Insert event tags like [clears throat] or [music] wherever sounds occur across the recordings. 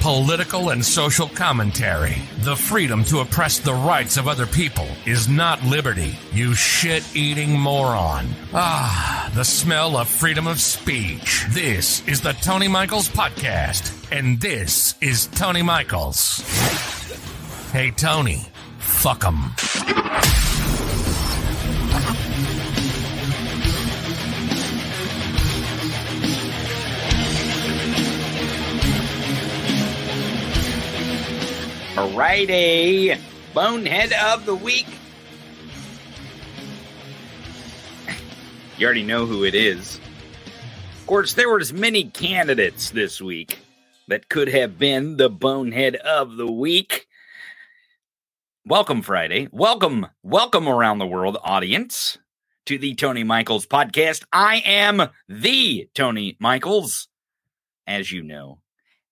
political and social commentary. The freedom to oppress the rights of other people is not liberty, you shit eating moron. Ah, the smell of freedom of speech. This is the Tony Michaels Podcast, and this is Tony Michaels. Hey, Tony, fuck 'em. Friday, Bonehead of the Week. You already know who it is. Of course, there were as many candidates this week that could have been the Bonehead of the Week. Welcome, Friday. Welcome, welcome around the world, audience, to the Tony Michaels podcast. I am the Tony Michaels, as you know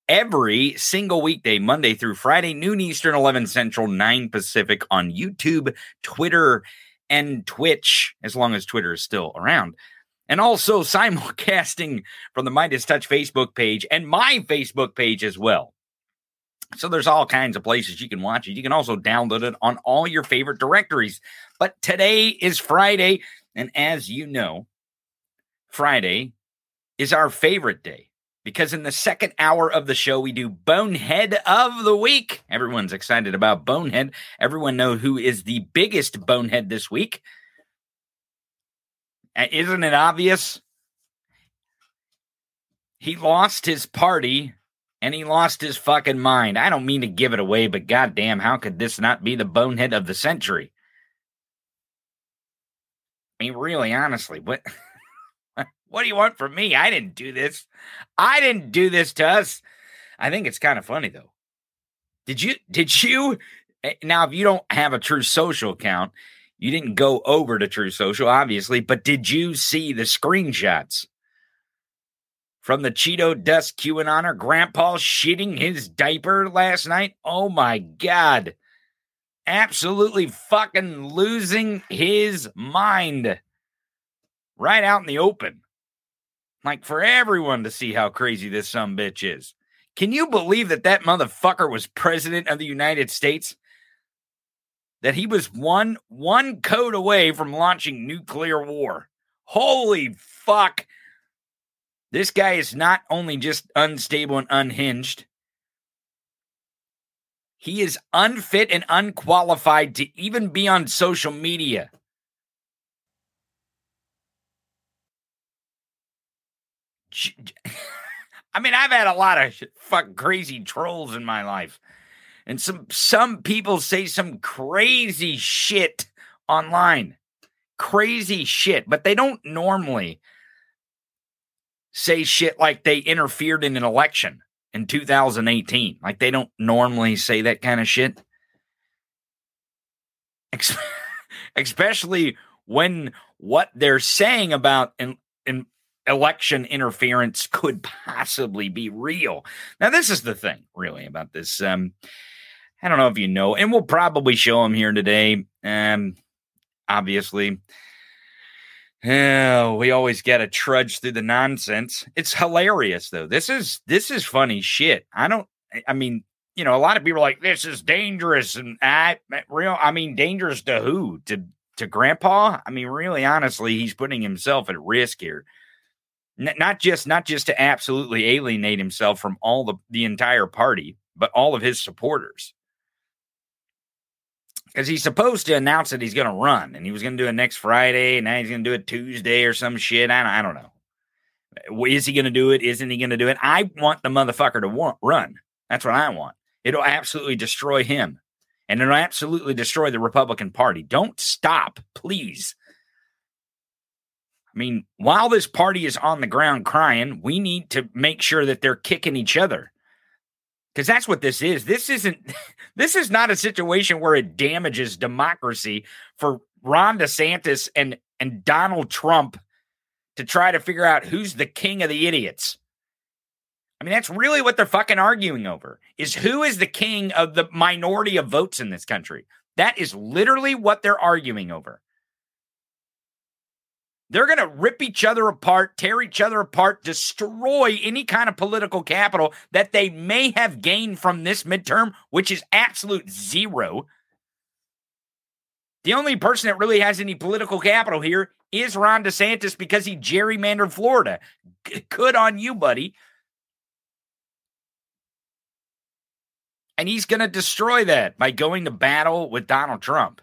every single weekday, Monday through Friday, noon Eastern, 11 Central, 9 Pacific on YouTube, Twitter, and Twitch, as long as Twitter is still around. And also [laughs] simulcasting from the MeidasTouch Facebook page and my Facebook page as well. So there's all kinds of places you can watch it. You can also download it on all your favorite directories. But today is Friday. And as you know, Friday is our favorite day because in the second hour of the show we do bonehead of the week. Everyone's excited about bonehead. Everyone know who is the biggest bonehead this week. Uh, isn't it obvious? He lost his party and he lost his fucking mind. I don't mean to give it away but goddamn how could this not be the bonehead of the century? I mean really honestly what [laughs] What do you want from me? I didn't do this. I didn't do this to us. I think it's kind of funny though. Did you did you eh, now if you don't have a Truth Social account, you didn't go over to Truth Social, obviously, but did you see the screenshots from the Cheeto Dust QAnoner grandpa shitting his diaper last night? Oh my god. Absolutely fucking losing his mind right out in the open like for everyone to see how crazy this some bitch is. Can you believe that that motherfucker was president of the United States? That he was one one code away from launching nuclear war. Holy fuck. This guy is not only just unstable and unhinged, he is unfit and unqualified to even be on social media. [laughs] I mean, I've had a lot of fucking crazy trolls in my life. And some some people say some crazy shit online. Crazy shit, but they don't normally say shit like they interfered in an election in 2018. Like they don't normally say that kind of shit. [laughs] Especially when what they're saying about in election interference could possibly be real. Now, this is the thing, really, about this. Um, I don't know if you know, and we'll probably show them here today. Um, obviously, oh, we always got to trudge through the nonsense. It's hilarious, though. This is this is funny shit. I don't. I mean, you know, a lot of people are like, "This is dangerous," and I real. I mean, dangerous to who? To to Grandpa? I mean, really, honestly, he's putting himself at risk here not just not just to absolutely alienate himself from all the the entire party, but all of his supporters. Because he's supposed to announce that he's going to run, and he was going to do it next Friday, and now he's going to do it Tuesday or some shit. I don't, I don't know. Is he going to do it? Isn't he going to do it? I want the motherfucker to want, run. That's what I want. It'll absolutely destroy him, and it'll absolutely destroy the Republican Party. Don't stop, please. I mean, while this party is on the ground crying, we need to make sure that they're kicking each other. Because that's what this is. This isn't [laughs] this is not a situation where it damages democracy for Ron DeSantis and and Donald Trump to try to figure out who's the king of the idiots. I mean, that's really what they're fucking arguing over is who is the king of the minority of votes in this country. That is literally what they're arguing over. They're going to rip each other apart, tear each other apart, destroy any kind of political capital that they may have gained from this midterm, which is absolute zero. The only person that really has any political capital here is Ron DeSantis because he gerrymandered Florida. Good on you, buddy. And he's going to destroy that by going to battle with Donald Trump.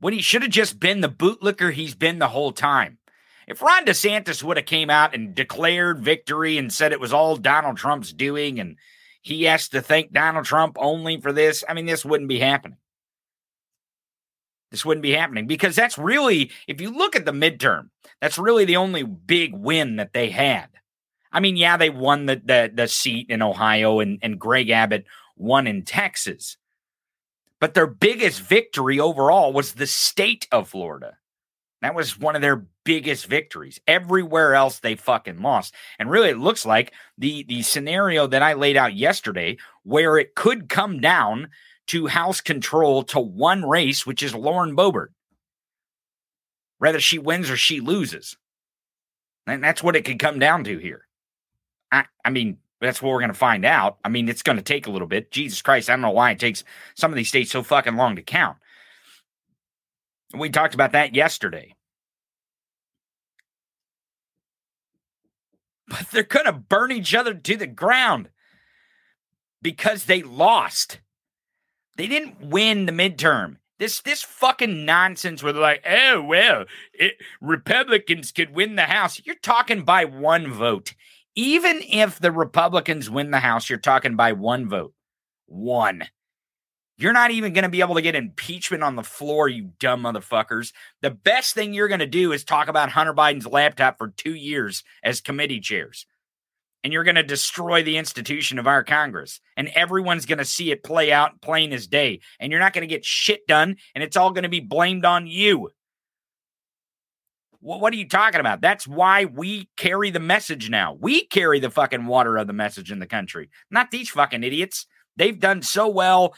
When he should have just been the bootlicker he's been the whole time. If Ron DeSantis would have came out and declared victory and said it was all Donald Trump's doing and he has to thank Donald Trump only for this, I mean, this wouldn't be happening. This wouldn't be happening because that's really, if you look at the midterm, that's really the only big win that they had. I mean, yeah, they won the the, the seat in Ohio and, and Greg Abbott won in Texas. But their biggest victory overall was the state of Florida. That was one of their biggest victories. Everywhere else they fucking lost. And really it looks like the the scenario that I laid out yesterday where it could come down to house control to one race, which is Lauren Boebert. Whether she wins or she loses. And that's what it could come down to here. I, I mean, that's what we're going to find out. I mean, it's going to take a little bit. Jesus Christ, I don't know why it takes some of these states so fucking long to count. We talked about that yesterday. But they're going to burn each other to the ground because they lost. They didn't win the midterm. This this fucking nonsense where they're like, oh well, it, Republicans could win the House. You're talking by one vote. Even if the Republicans win the House, you're talking by one vote. One. You're not even going to be able to get impeachment on the floor, you dumb motherfuckers. The best thing you're going to do is talk about Hunter Biden's laptop for two years as committee chairs. And you're going to destroy the institution of our Congress. And everyone's going to see it play out plain as day. And you're not going to get shit done. And it's all going to be blamed on you. What are you talking about? That's why we carry the message now. We carry the fucking water of the message in the country, not these fucking idiots. They've done so well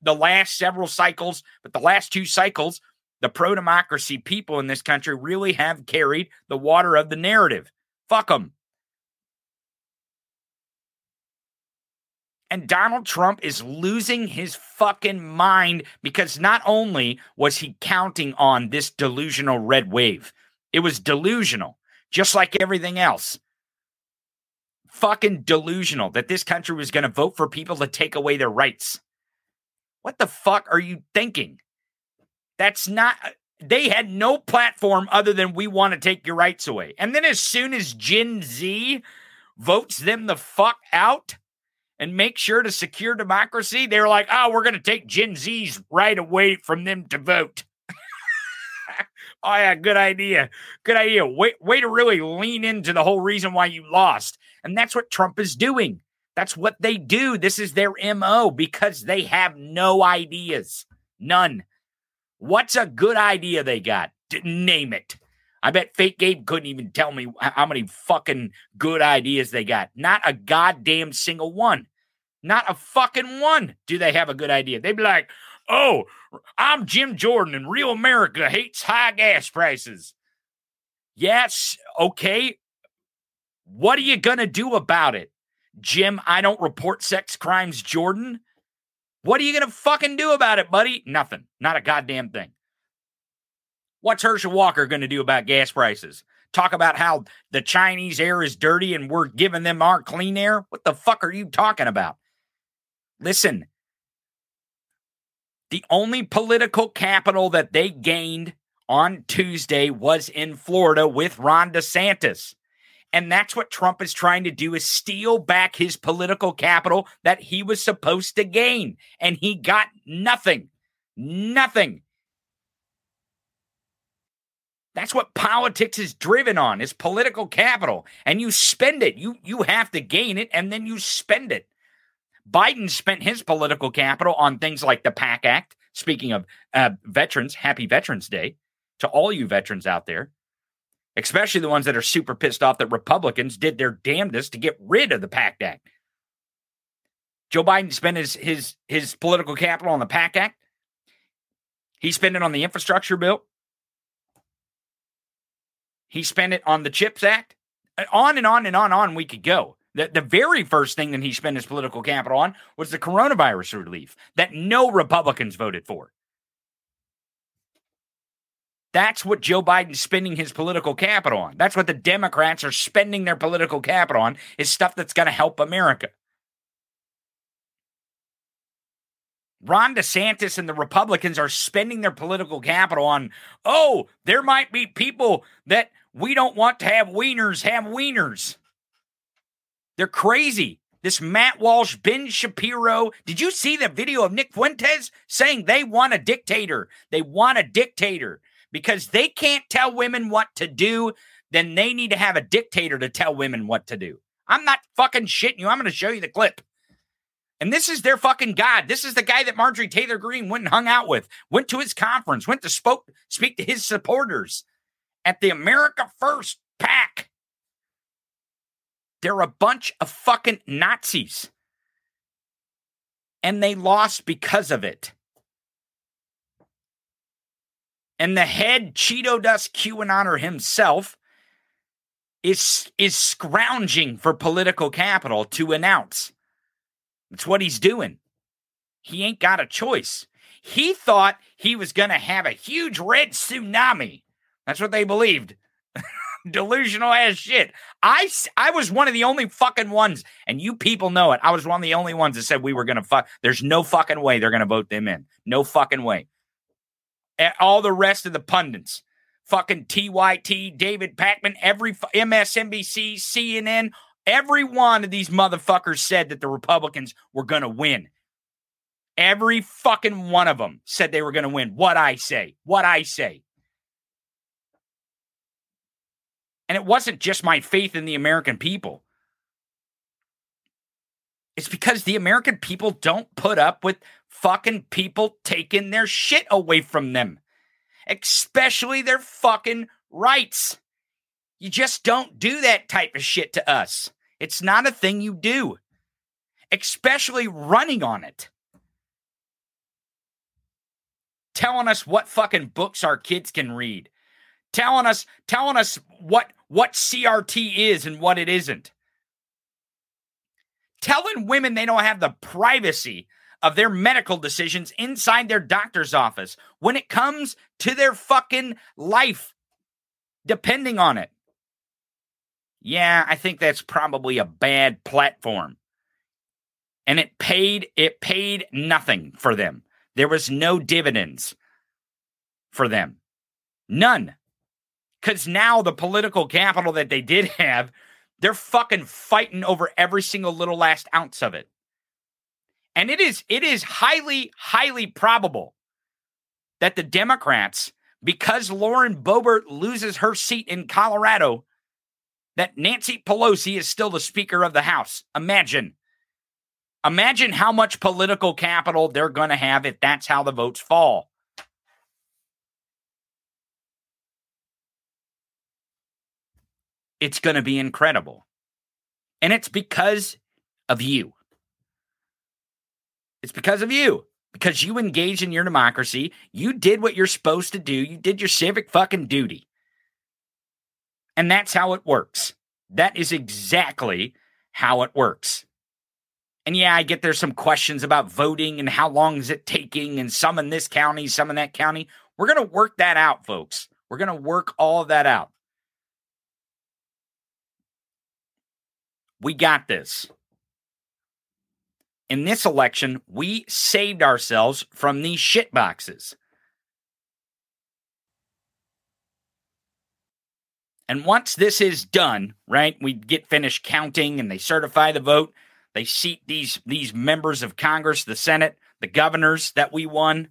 the last several cycles, but the last two cycles, the pro democracy people in this country really have carried the water of the narrative. Fuck them. And Donald Trump is losing his fucking mind because not only was he counting on this delusional red wave, it was delusional, just like everything else. Fucking delusional that this country was going to vote for people to take away their rights. What the fuck are you thinking? That's not. They had no platform other than we want to take your rights away. And then as soon as Gen Z votes them the fuck out and make sure to secure democracy, they're like, oh, we're going to take Gen Z's right away from them to vote. [laughs] Oh yeah, good idea. Good idea. Way, way to really lean into the whole reason why you lost. And that's what Trump is doing. That's what they do. This is their MO because they have no ideas. None. What's a good idea they got? name it. I bet Fake Gabe couldn't even tell me how many fucking good ideas they got. Not a goddamn single one. Not a fucking one do they have a good idea. They'd be like, oh, I'm Jim Jordan and real America hates high gas prices. Yes, okay. What are you going to do about it? Jim, I don't report sex crimes, Jordan. What are you going to fucking do about it, buddy? Nothing. Not a goddamn thing. What's Herschel Walker going to do about gas prices? Talk about how the Chinese air is dirty and we're giving them our clean air? What the fuck are you talking about? Listen, the only political capital that they gained on Tuesday was in Florida with Ron DeSantis. And that's what Trump is trying to do is steal back his political capital that he was supposed to gain. And he got nothing. Nothing. That's what politics is driven on, is political capital. And you spend it. You you have to gain it and then you spend it. Biden spent his political capital on things like the PACT Act. Speaking of uh, veterans, happy Veterans Day to all you veterans out there, especially the ones that are super pissed off that Republicans did their damnedest to get rid of the PACT Act. Joe Biden spent his his his political capital on the PACT Act. He spent it on the infrastructure bill. He spent it on the CHIPS Act. On and on and on and on we could go. The, the very first thing that he spent his political capital on was the coronavirus relief that no Republicans voted for. That's what Joe Biden's spending his political capital on. That's what the Democrats are spending their political capital on is stuff that's going to help America. Ron DeSantis and the Republicans are spending their political capital on, oh, there might be people that we don't want to have wieners have wieners. They're crazy. This Matt Walsh, Ben Shapiro. Did you see the video of Nick Fuentes saying they want a dictator? They want a dictator because they can't tell women what to do. Then they need to have a dictator to tell women what to do. I'm not fucking shitting you. I'm going to show you the clip. And this is their fucking God. This is the guy that Marjorie Taylor Greene went and hung out with, went to his conference, went to spoke, speak to his supporters at the America First PAC. They're a bunch of fucking Nazis. And they lost because of it. And the head Cheeto Dust QAnoner himself is, is scrounging for political capital to announce. That's what he's doing. He ain't got a choice. He thought he was going to have a huge red tsunami. That's what they believed [laughs] delusional ass shit. I, I was one of the only fucking ones, and you people know it. I was one of the only ones that said we were to fuck. There's no fucking way they're to vote them in. No fucking way. And All the rest of the pundits, fucking TYT, David Pakman, every MSNBC, CNN, every one of these motherfuckers said that the Republicans were to win. Every fucking one of them said they were to win. What I say, what I say. And it wasn't just my faith in the American people. It's because the American people don't put up with fucking people taking their shit away from them, especially their fucking rights. You just don't do that type of shit to us. It's not a thing you do, especially running on it. Telling us what fucking books our kids can read, telling us telling us what what CRT is and what it isn't. Telling women they don't have the privacy of their medical decisions inside their doctor's office when it comes to their fucking life, depending on it. Yeah, I think that's probably a bad platform. And it paid it paid nothing for them. There was no dividends for them. None. Because now the political capital that they did have, they're fucking fighting over every single little last ounce of it. And it is it is highly, highly probable that the Democrats, because Lauren Boebert loses her seat in Colorado, that Nancy Pelosi is still the Speaker of the House. Imagine. Imagine how much political capital they're going to have if that's how the votes fall. It's going to be incredible. And it's because of you. It's because of you. Because you engaged in your democracy. You did what you're supposed to do. You did your civic fucking duty. And that's how it works. That is exactly how it works. And yeah, I get there's some questions about voting and how long is it taking, and some in this county, some in that county. We're going to work that out, folks. We're going to work all of that out. We got this. In this election, we saved ourselves from these shit boxes. And once this is done, right, we get finished counting and they certify the vote. They seat these these members of Congress, the Senate, the governors that we won.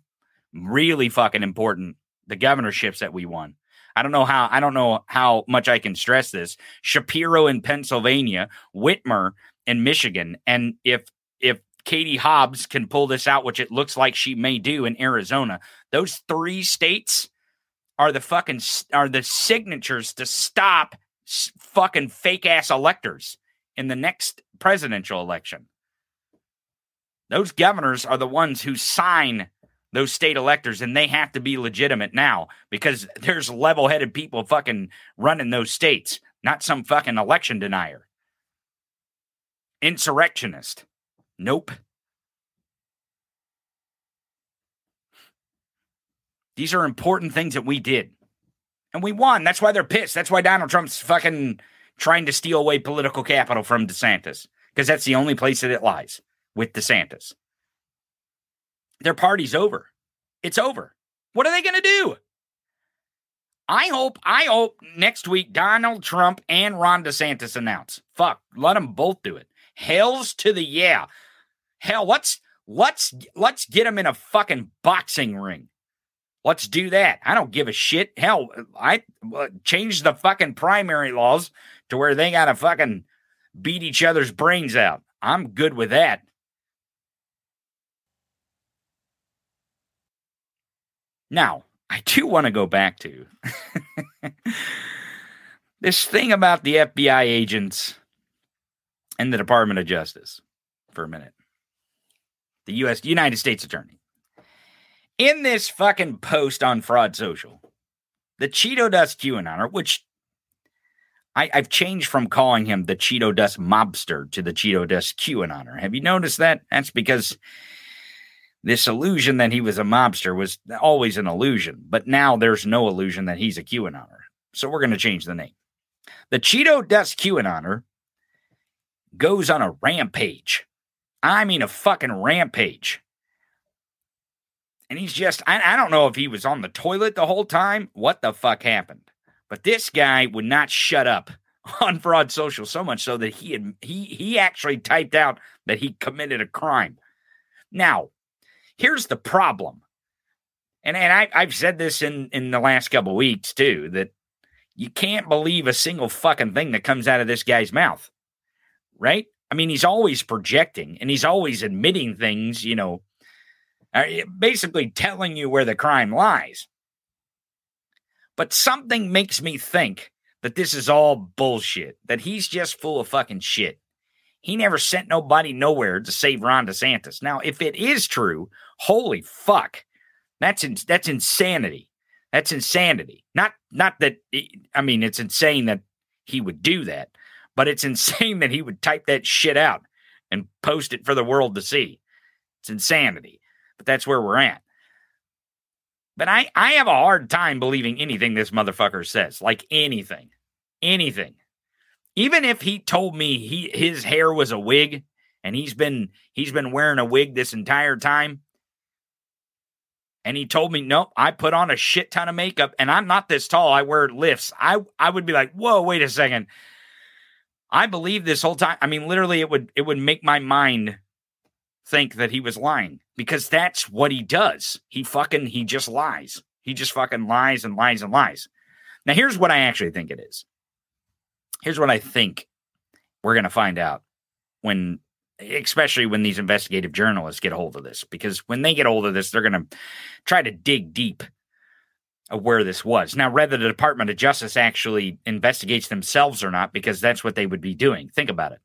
Really fucking important. The governorships that we won. I don't know how I don't know how much I can stress this. Shapiro in Pennsylvania, Whitmer in Michigan, and if if Katie Hobbs can pull this out, which it looks like she may do in Arizona. Those three states are the fucking are the signatures to stop fucking fake ass electors in the next presidential election. Those governors are the ones who sign those state electors, and they have to be legitimate now because [laughs] there's level headed people fucking running those states, not some fucking election denier. Insurrectionist. Nope. These are important things that we did. And we won. That's why they're pissed. That's why Donald Trump's fucking trying to steal away political capital from DeSantis because that's the only place that it lies with DeSantis. Their party's over. It's over. What are they going to do? I hope, I hope next week Donald Trump and Ron DeSantis announce. Fuck, let them both do it. Hells to the yeah. Hell, let's let's let's get them in a fucking boxing ring. Let's do that. I don't give a shit. Hell, I uh, change the fucking primary laws to where they got to fucking beat each other's brains out. I'm good with that. Now, I do want to go back to this thing about the FBI agents and the Department of Justice for a minute. The US United States Attorney. In this fucking post on Fraud Social, the Cheeto Dust QAnoner, which I, have changed from calling him the Cheeto Dust mobster to the Cheeto Dust QAnoner. Have you noticed that? That's because this illusion that he was a mobster was always an illusion, but now there's no illusion that he's a QAnoner. So we're going to change the name. The Cheeto Dust QAnoner goes on a rampage. I mean, a fucking rampage. And he's just, I, I don't know if he was on the toilet the whole time, what the fuck happened. But this guy would not shut up [laughs] on fraud social so much so that he had he he actually typed out that he committed a crime. Now, here's the problem. And and I, I've said this in in the last couple weeks too that you can't believe a single fucking thing that comes out of this guy's mouth. Right? I mean, he's always projecting and he's always admitting things, you know, uh, basically telling you where the crime lies. But something makes me think that this is all bullshit, that he's just full of fucking shit. He never sent nobody nowhere to save Ron DeSantis. Now, if it is true, holy fuck, that's in, that's insanity. That's insanity. Not not that I mean, it's insane that he would do that, but it's [laughs] insane that he would type that shit out and post it for the world to see. It's insanity. But that's where we're at. But I I have a hard time believing anything this motherfucker says. Like anything. Anything even if he told me he his hair was a wig and he's been he's been wearing a wig this entire time and he told me nope i put on a shit ton of makeup and i'm not this tall. I wear lifts. I i would be like whoa wait a second. I believe this whole time i mean literally it would it would make my mind think that he was lying because that's what he does. He fucking he just lies. He just fucking lies and lies and lies. Now here's what i actually think it is. Here's what I think we're going to find out when, especially when these investigative journalists get a hold of this, because when they get hold of this, they're going to try to dig deep of where this was. Now, whether the Department of Justice actually investigates themselves or not, because that's what they would be doing. Think about it.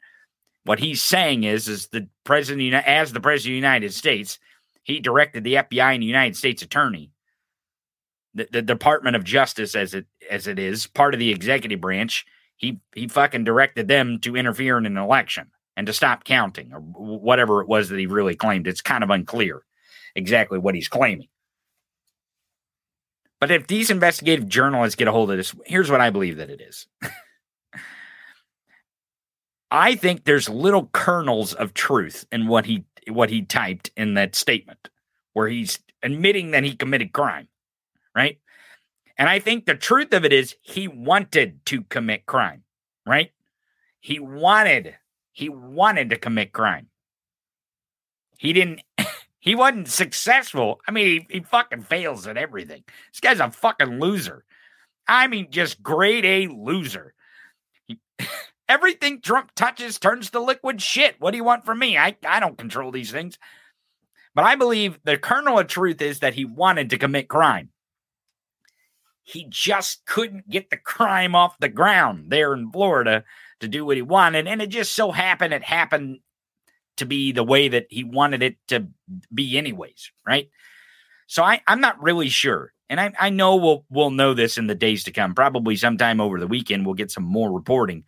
What he's saying is, is the president, as the president of the United States, he directed the FBI and the United States Attorney, the, the Department of Justice, as it as it is, part of the executive branch, he he fucking directed them to interfere in an election and to stop counting or whatever it was that he really claimed. It's kind of unclear exactly what he's claiming. But if these investigative journalists get a hold of this, here's what I believe that it is. [laughs] I think there's little kernels of truth in what he what he typed in that statement where he's admitting that he committed crime, right? And I think the truth of it is he wanted to commit crime, right? He wanted, he wanted to commit crime. He didn't, [laughs] he wasn't successful. I mean, he, he fucking fails at everything. This guy's a fucking loser. I mean, just grade A loser. He, [laughs] Everything Trump touches turns to liquid shit. What do you want from me? I, I don't control these things. But I believe the kernel of truth is that he wanted to commit crime. He just couldn't get the crime off the ground there in Florida to do what he wanted. And it just so happened it happened to be the way that he wanted it to be, anyways, right? So I, I'm not really sure. And I, I know we'll we'll know this in the days to come. Probably sometime over the weekend, we'll get some more reporting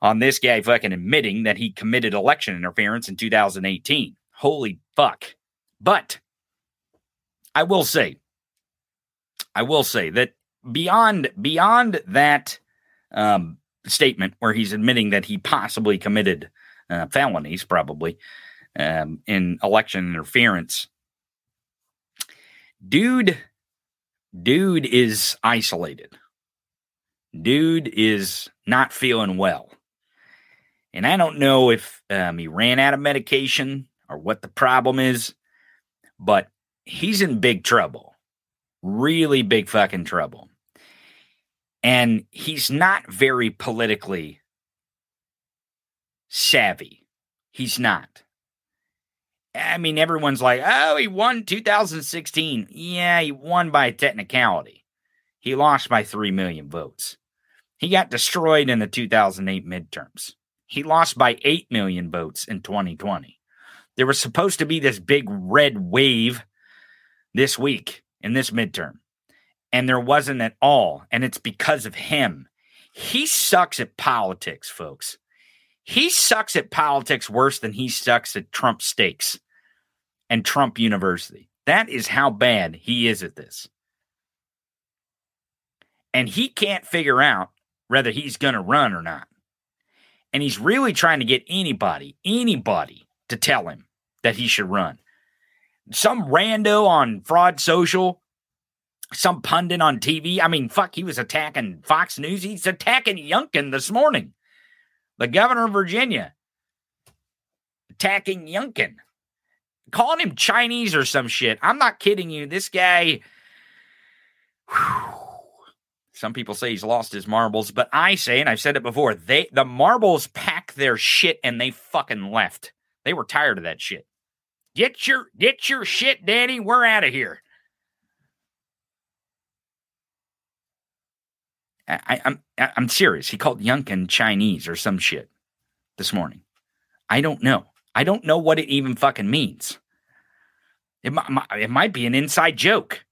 on this guy fucking admitting that he committed election interference in 2018. Holy fuck. But I will say, I will say that beyond beyond that um, statement where he's admitting that he possibly committed uh, felonies, probably um, in election interference, dude, dude is isolated. Dude is not feeling well. And I don't know if um, he ran out of medication or what the problem is, but he's in big trouble. Really big fucking trouble. And he's not very politically savvy. He's not. I mean, everyone's like, oh, he won 2016. Yeah, he won by technicality. He lost by 3 million votes. He got destroyed in the 2008 midterms. He lost by 8 million votes in 2020. There was supposed to be this big red wave this week in this midterm, and there wasn't at all. And it's because of him. He sucks at politics, folks. He sucks at politics worse than he sucks at Trump Steaks and Trump University. That is how bad he is at this. And he can't figure out whether he's going to run or not. And he's really trying to get anybody, anybody to tell him that he should run. Some rando on Fraud Social, some pundit on TV. I mean, fuck, he was attacking Fox News. He's attacking Youngkin this morning the governor of Virginia, attacking Youngkin, calling him Chinese or some shit. I'm not kidding you. This guy, whew, some people say he's lost his marbles, but I say, and I've said it before, they the marbles packed their shit and they fucking left. They were tired of that shit. Get your get your shit, Danny. We're out of here. I, am I'm, I'm serious. He called Youngkin Chinese or some shit this morning. I don't know. I don't know what it even fucking means. It, it might be an inside joke.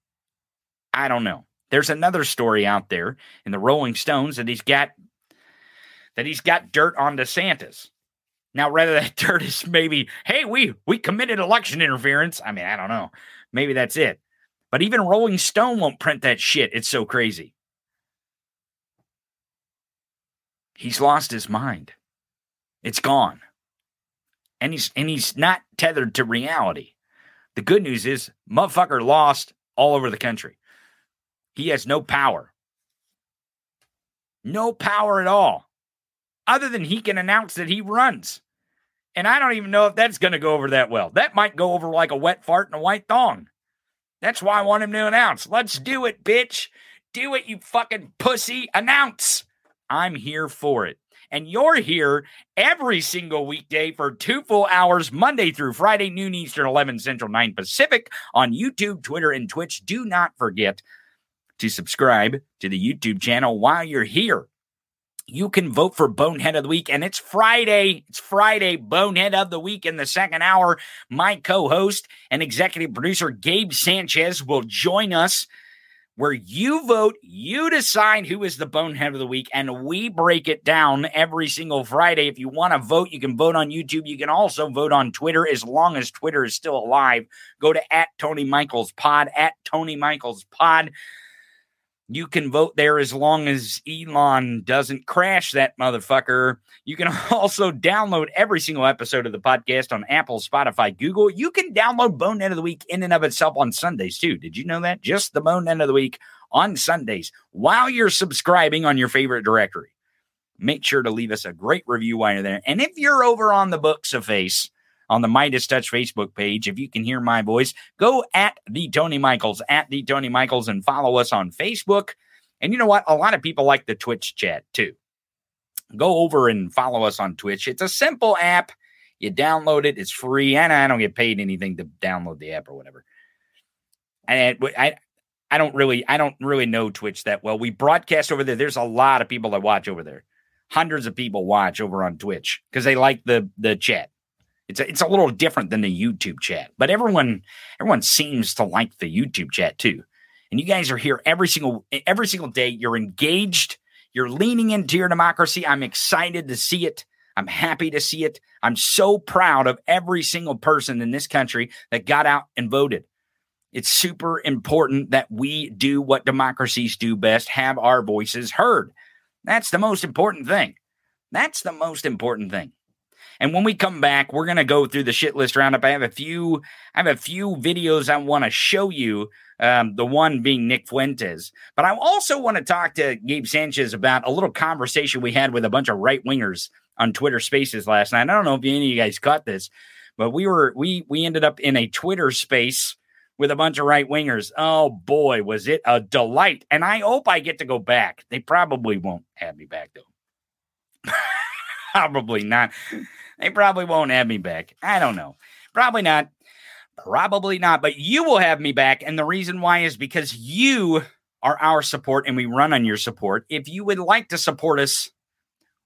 I don't know. There's another story out there in the Rolling Stones that he's got that he's got dirt on DeSantis. Now, rather that [laughs] dirt is maybe, hey, we we committed election interference. I mean, I don't know. Maybe that's it. But even Rolling Stone won't print that shit. It's so crazy. He's lost his mind. It's gone. And he's and he's not tethered to reality. The good news is motherfucker lost all over the country. He has no power. No power at all. Other than he can announce that he runs. And I don't even know if that's going to go over that well. That might go over like a wet fart and a white thong. That's why I want him to announce. Let's do it, bitch. Do it, you fucking pussy. Announce. I'm here for it. And you're here every single weekday for two full hours, Monday through Friday, noon Eastern, 11 Central, 9 Pacific on YouTube, Twitter, and Twitch. Do not forget to subscribe to the YouTube channel while you're here. You can vote for Bonehead of the Week, and it's Friday. It's Friday, Bonehead of the Week in the second hour. My co host and executive producer, Gabe Sanchez, will join us where you vote, you decide who is the bonehead of the week, and we break it down every single Friday. If you want to vote, you can vote on YouTube. You can also vote on Twitter as long as Twitter is still alive. Go to at Tony Michaels Pod, at Tony Michaels Pod. You can vote there as long as Elon doesn't crash that motherfucker. You can [laughs] also download every single episode of the podcast on Apple, Spotify, Google. You can download Bonehead of the Week in and of itself on Sundays too. Did you know that? Just the Bonehead of the Week on Sundays while you're subscribing on your favorite directory. Make sure to leave us a great review while you're there. And if you're over on the books of face, on the MeidasTouch Facebook page. If you can hear my voice, go at the Tony Michaels, at the Tony Michaels, and follow us on Facebook. And you know what? A lot of people like the Twitch chat too. go over and follow us on Twitch. It's a simple app. You download it, it's free, and I don't get paid anything to download the app or whatever. And I, I don't really, I don't really know Twitch that well. We broadcast over there. There's a lot of people that watch over there. Hundreds of people watch over on Twitch because they like the the chat. It's a, it's a little different than the YouTube chat, but everyone everyone seems to like the YouTube chat too. And you guys are here every single every single day. You're engaged. You're leaning into your democracy. I'm excited to see it. I'm happy to see it. I'm so proud of every single person in this country that got out and voted. It's super important that we do what democracies do best, have our voices heard. That's the most important thing. That's the most important thing. And when we come back, we're to go through the shit list roundup. I have a few I have a few videos I want to show you um, the one being Nick Fuentes. But I also want to talk to Gabe Sanchez about a little conversation we had with a bunch of right wingers on Twitter Spaces last night. I don't know if any of you guys caught this, but we were we we ended up in a Twitter space with a bunch of right wingers. Oh boy, was it a delight! And I hope I get to go back. They probably won't have me back though. [laughs] probably not. They probably won't have me back. I don't know. Probably not. Probably not, but you will have me back. And the reason why is because you are our support and we run on your support. If you would like to support us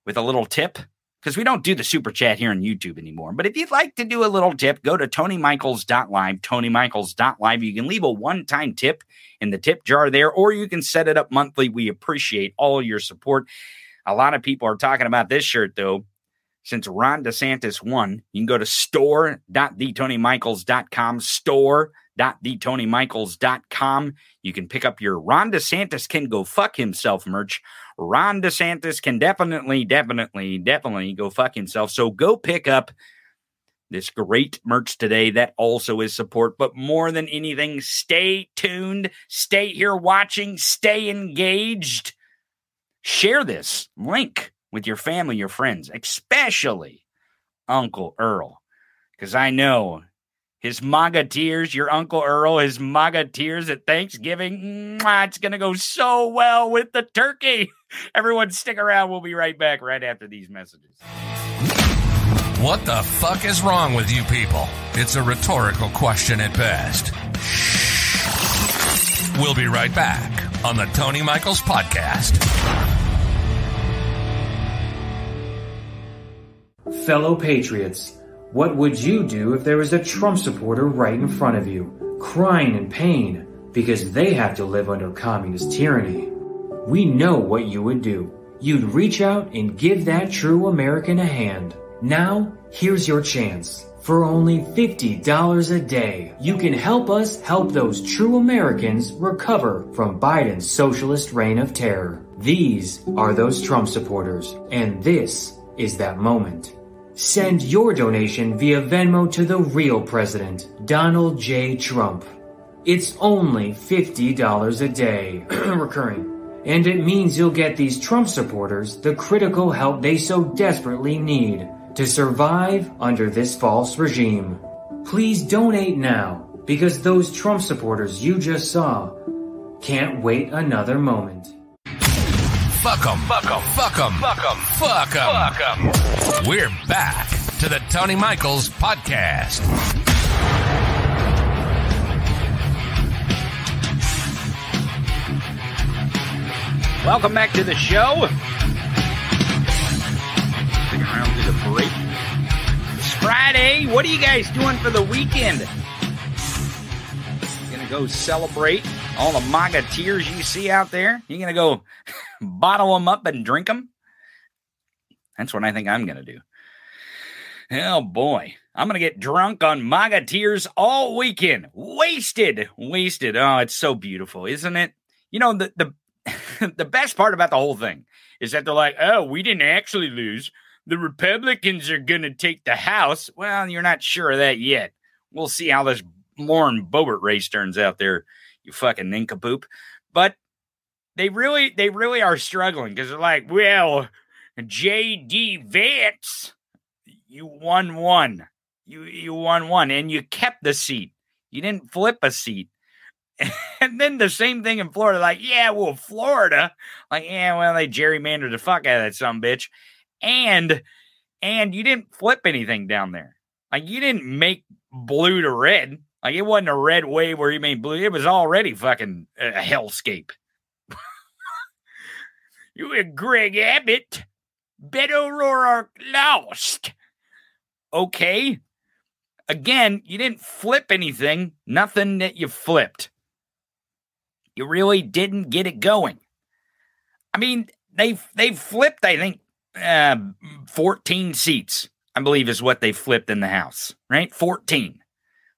with a little tip, because we don't do the super chat here on YouTube anymore. But if you'd like to do a little tip, go to TonyMichaels.live, TonyMichaels.live. You can leave a one time tip in the tip jar there, or you can set it up monthly. We appreciate all your support. A lot of people are talking about this shirt, though since Ron DeSantis won. You can go to store.theTonyMichaels.com, store.theTonyMichaels.com. You can pick up your Ron DeSantis can go fuck himself merch. Ron DeSantis can definitely, definitely, definitely go fuck himself. So go pick up this great merch today that also is support. But more than anything, stay tuned, stay here watching, stay engaged. Share this link with your family, your friends, especially Uncle Earl. Because I know his MAGA tears, your Uncle Earl, his MAGA tears at Thanksgiving, mwah, it's going to go so well with the turkey. [laughs] Everyone, stick around. We'll be right back right after these messages. What the fuck is wrong with you people? It's a rhetorical question at best. We'll be right back on the Tony Michaels Podcast. Fellow patriots, what would you do if there was a Trump supporter right in front of you, crying in pain because they have to live under communist tyranny? We know what you would do. You'd reach out and give that true American a hand. Now, here's your chance. For only $50 a day, you can help us help those true Americans recover from Biden's socialist reign of terror. These are those Trump supporters, and this is that moment. Send your donation via Venmo to the real president, Donald J. Trump. It's only $50 a day, [clears throat] recurring. And it means you'll get these Trump supporters the critical help they so desperately need to survive under this false regime. Please donate now, because those Trump supporters you just saw can't wait another moment. Fuck them. Fuck them. Fuck them. Fuck them. Fuck them. Fuck them. We're back to the Tony Michaels podcast. Welcome back to the show. Sticking around through the break. It's Friday. What are you guys doing for the weekend? Gonna go celebrate all the MAGA tears you see out there? You gonna go [laughs] bottle them up and drink them? That's what I think I'm gonna do. Oh boy, I'm gonna get drunk on MAGA tears all weekend. Wasted, wasted. Oh, it's so beautiful, isn't it? You know the the [laughs] the best part about the whole thing is that they're like, oh, we didn't actually lose. The Republicans are gonna take the House. Well, you're not sure of that yet. We'll see how this Lauren Boebert race turns out there you fucking nincompoop. But they really, they really are struggling because they're like, well, JD Vance, you won one. You you won one and you kept the seat. You didn't flip a seat. [laughs] and then the same thing in Florida, like, yeah, well, Florida, like, yeah, well, they gerrymandered the fuck out of that some bitch. And and you didn't flip anything down there. Like you didn't make blue to red. Like it wasn't a red wave where you made blue. It was already fucking a hellscape. [laughs] you and Greg Abbott, Beto O'Rourke lost. Okay. Again, you didn't flip anything. Nothing that you flipped. You really didn't get it going. I mean, they they flipped. I think uh, 14 seats. I believe is what they flipped in the House. Right, 14.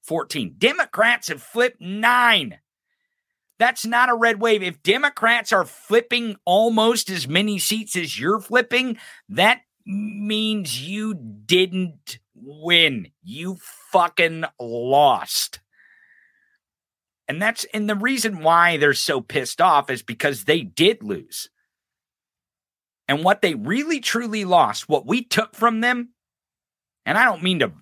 14. Democrats have flipped nine. That's not a red wave. If Democrats are flipping almost as many seats as you're flipping, that means you didn't win. You fucking lost. And that's and the reason why they're so pissed off is because they did lose. And what they really truly lost, what we took from them, and I don't mean to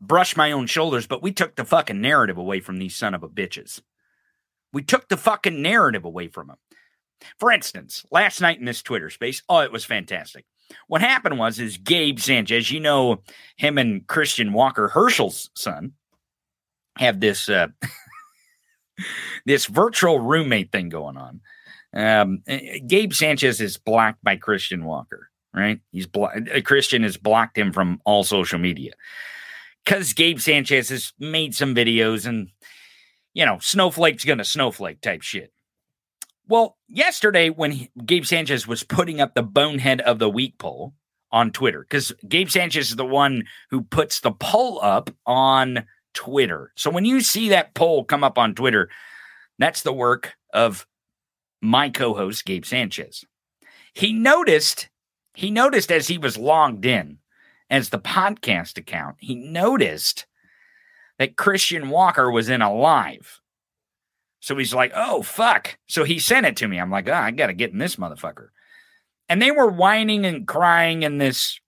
brush my own shoulders, but we took the fucking narrative away from these son of a bitches. We took the fucking narrative away from them. For instance, last night in this Twitter space, oh, it was fantastic. What happened was is Gabe Sanchez, you know him and Christian Walker, Herschel's son, have this uh, [laughs] this virtual roommate thing going on. Um, eh, Gabe Sanchez is blocked by Christian Walker, right? He's blo- uh, Christian has blocked him from all social media because Gabe Sanchez has made some videos and you know snowflake's gonna snowflake type shit. Well, yesterday when he, Gabe Sanchez was putting up the bonehead of the week poll on Twitter, because Gabe Sanchez is the one who puts the poll up on Twitter. So when you see that poll come up on Twitter, that's the work of my co-host Gabe Sanchez. He noticed he noticed as he was logged in as the podcast account, he noticed that Christian Walker was in a live. So he's like, "Oh fuck." So he sent it to me. I'm like, oh, I got to get in this motherfucker." And they were whining and crying in this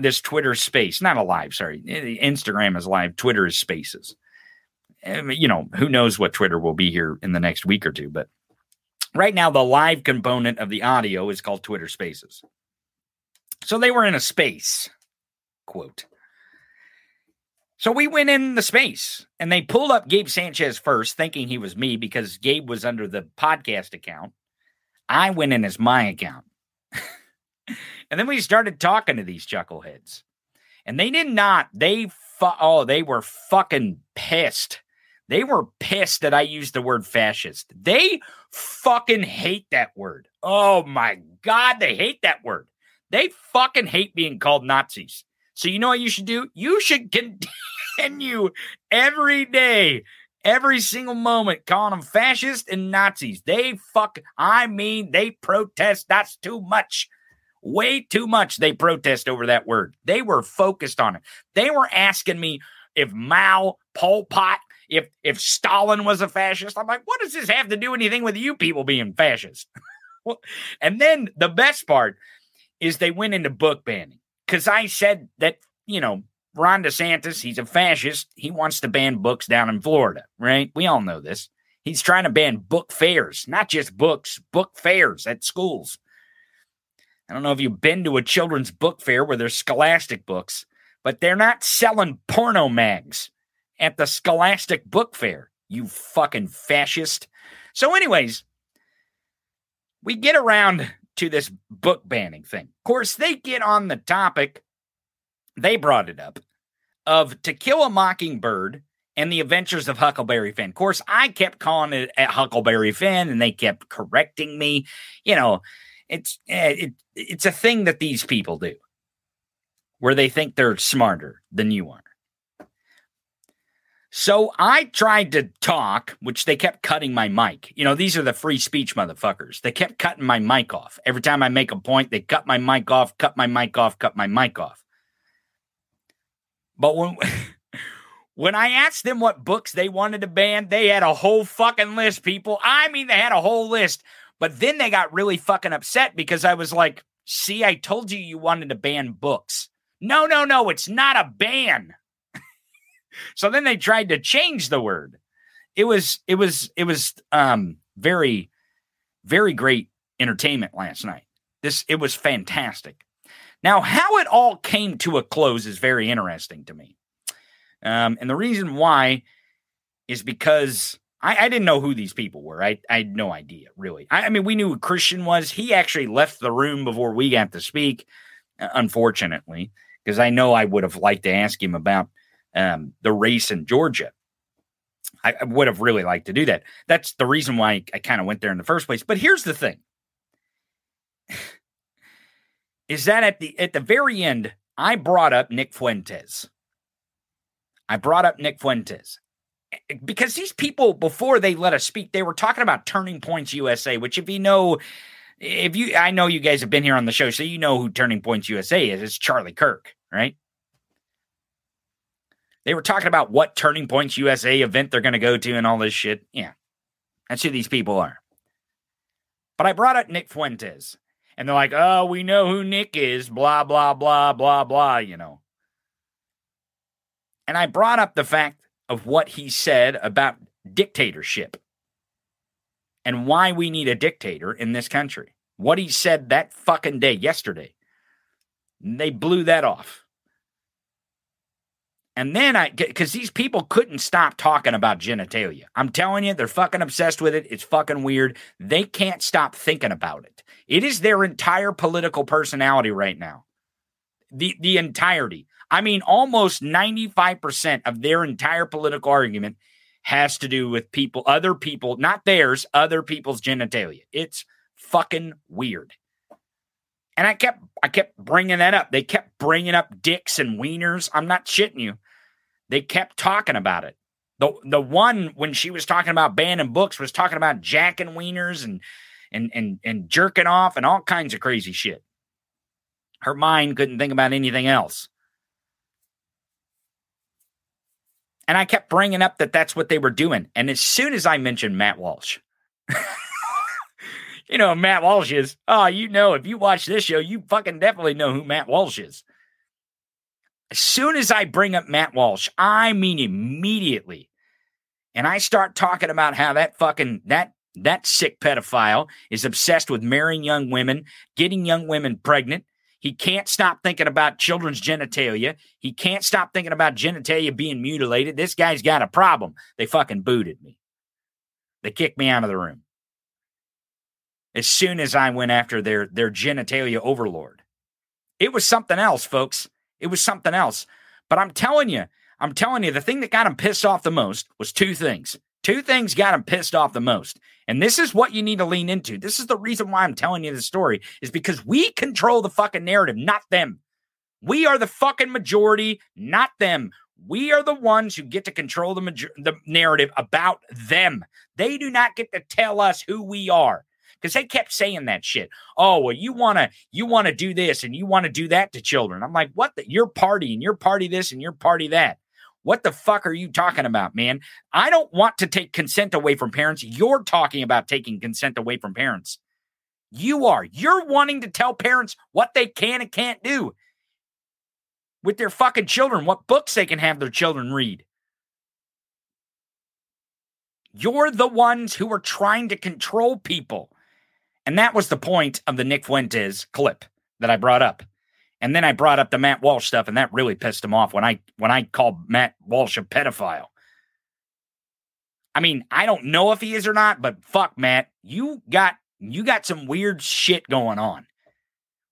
this Twitter space. Not a live, sorry. Instagram is live, Twitter is spaces. You know, who knows what Twitter will be here in the next week or two, but Right now, the live component of the audio is called Twitter Spaces. So they were in a space, quote. So we went in the space and they pulled up Gabe Sanchez first, thinking he was me because Gabe was under the podcast account. I went in as my account. [laughs] and then we started talking to these chuckleheads. And they did not, they, fu- oh, they were fucking pissed they were pissed that I used the word fascist. They fucking hate that word. Oh my God, they hate that word. They fucking hate being called Nazis. So, you know what you should do? You should continue every day, every single moment, calling them fascists and Nazis. They fuck, I mean, they protest. That's too much. Way too much they protest over that word. They were focused on it. They were asking me if Mao, Pol Pot, if if Stalin was a fascist. I'm like, what does this have to do anything with you people being fascist? [laughs] and then the best part is they went into book banning because I said that you know Ron DeSantis, he's a fascist. He wants to ban books down in Florida, right? We all know this. He's trying to ban book fairs, not just books, book fairs at schools. I don't know if you've been to a children's book fair where there's scholastic books, but they're not selling porno mags at the Scholastic Book Fair, you fucking fascist. So, anyways, we get around to this book banning thing. Of course, they get on the topic, they brought it up, of To Kill a Mockingbird and the Adventures of Huckleberry Finn. Of course, I kept calling it at Huckleberry Finn and they kept correcting me. You know, it's eh, it, it's a thing that these people do where they think they're smarter than you are. So I tried to talk, which they kept cutting my mic. You know, these are the free speech motherfuckers. They kept cutting my mic off. Every time I make a point, they cut my mic off, cut my mic off, cut my mic off. But when [laughs] when I asked them what books they wanted to ban, they had a whole fucking list, people. I mean, they had a whole list. But then they got really fucking upset because I was like, see, I told you you wanted to ban books. No, no, no, it's not a ban. So then they tried to change the word. it was it was it was um very very great entertainment last night. This it was fantastic. Now, how it all came to a close is very interesting to me. Um, and the reason why is because I, I, didn't know who these people were. I, I had no idea, really. I, I, mean, we knew who Christian was. He actually left the room before we got to speak, uh, unfortunately, because I know I would have liked to ask him about um, the race in Georgia. I, I, would have really liked to do that. That's the reason why I, I kind of went there in the first place. But here's the thing [sighs] is that at the at the very end, I brought up Nick Fuentes. I brought up Nick Fuentes eh, because these people before they let us speak, they were talking about Turning Points USA, which if you know, if you I know you guys have been here on the show, so you know who Turning Points USA is. It's Charlie Kirk, right? They were talking about what Turning Points USA event they're going to go to and all this shit. Yeah, that's who these people are. But I brought up Nick Fuentes and they're like, oh, we know who Nick is, blah, blah, blah, blah, blah, you know. And I brought up the fact of what he said about dictatorship and why we need a dictator in this country. What he said that fucking day, yesterday. They blew that off. And then I, because these people couldn't stop talking about genitalia. I'm telling you, they're fucking obsessed with it. It's fucking weird. They can't stop thinking about it. It is their entire political personality right now. The the entirety. I mean, almost 95% of their entire political argument has to do with people, other people, not theirs, other people's genitalia. It's fucking weird. And I kept I kept bringing that up. They kept bringing up dicks and wieners. I'm not shitting you. They kept talking about it. The the one when she was talking about banning books was talking about jacking wieners and and and and jerking off and all kinds of crazy shit. Her mind couldn't think about anything else. And I kept bringing up that that's what they were doing. And as soon as I mentioned Matt Walsh, [laughs] you know, Matt Walsh is, oh, you know, if you watch this show, you fucking definitely know who Matt Walsh is. As soon as I bring up Matt Walsh, I mean immediately. And I start talking about how that fucking that that sick pedophile is obsessed with marrying young women, getting young women pregnant. He can't stop thinking about children's genitalia. He can't stop thinking about genitalia being mutilated. This guy's got a problem. They fucking booted me. They kicked me out of the room. As soon as I went after their their genitalia overlord. It was something else, folks. It was something else. But I'm telling you, I'm telling you, the thing that got him pissed off the most was two things. Two things got him pissed off the most. And this is what you need to lean into. This is the reason why I'm telling you the story is because we control the fucking narrative, not them. We are the fucking majority, not them. We are the ones who get to control the, major- the narrative about them. They do not get to tell us who we are because they kept saying that shit. Oh, well, you want to you want to do this and you want to do that to children. I'm like, what? The, your party and your party this and your party that. What the fuck are you talking about, man? I don't want to take consent away from parents. You're talking about taking consent away from parents. You are. You're wanting to tell parents what they can and can't do with their fucking children, what books they can have their children read. You're the ones who are trying to control people. And that was the point of the Nick Fuentes clip that I brought up. And then I brought up the Matt Walsh stuff, and that really pissed him off when I when I called Matt Walsh a pedophile. I mean, I don't know if he is or not, but fuck, Matt, you got you got some weird shit going on.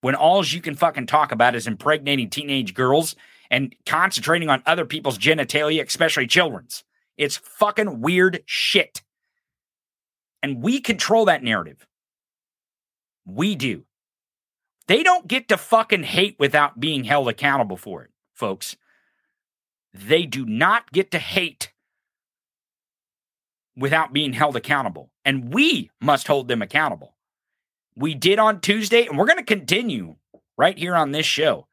When all you can fucking talk about is impregnating teenage girls and concentrating on other people's genitalia, especially children's. It's fucking weird shit. And we control that narrative. We do. They don't get to fucking hate without being held accountable for it, folks. They do not get to hate without being held accountable. And we must hold them accountable. We did on Tuesday, and we're going to continue right here on this show.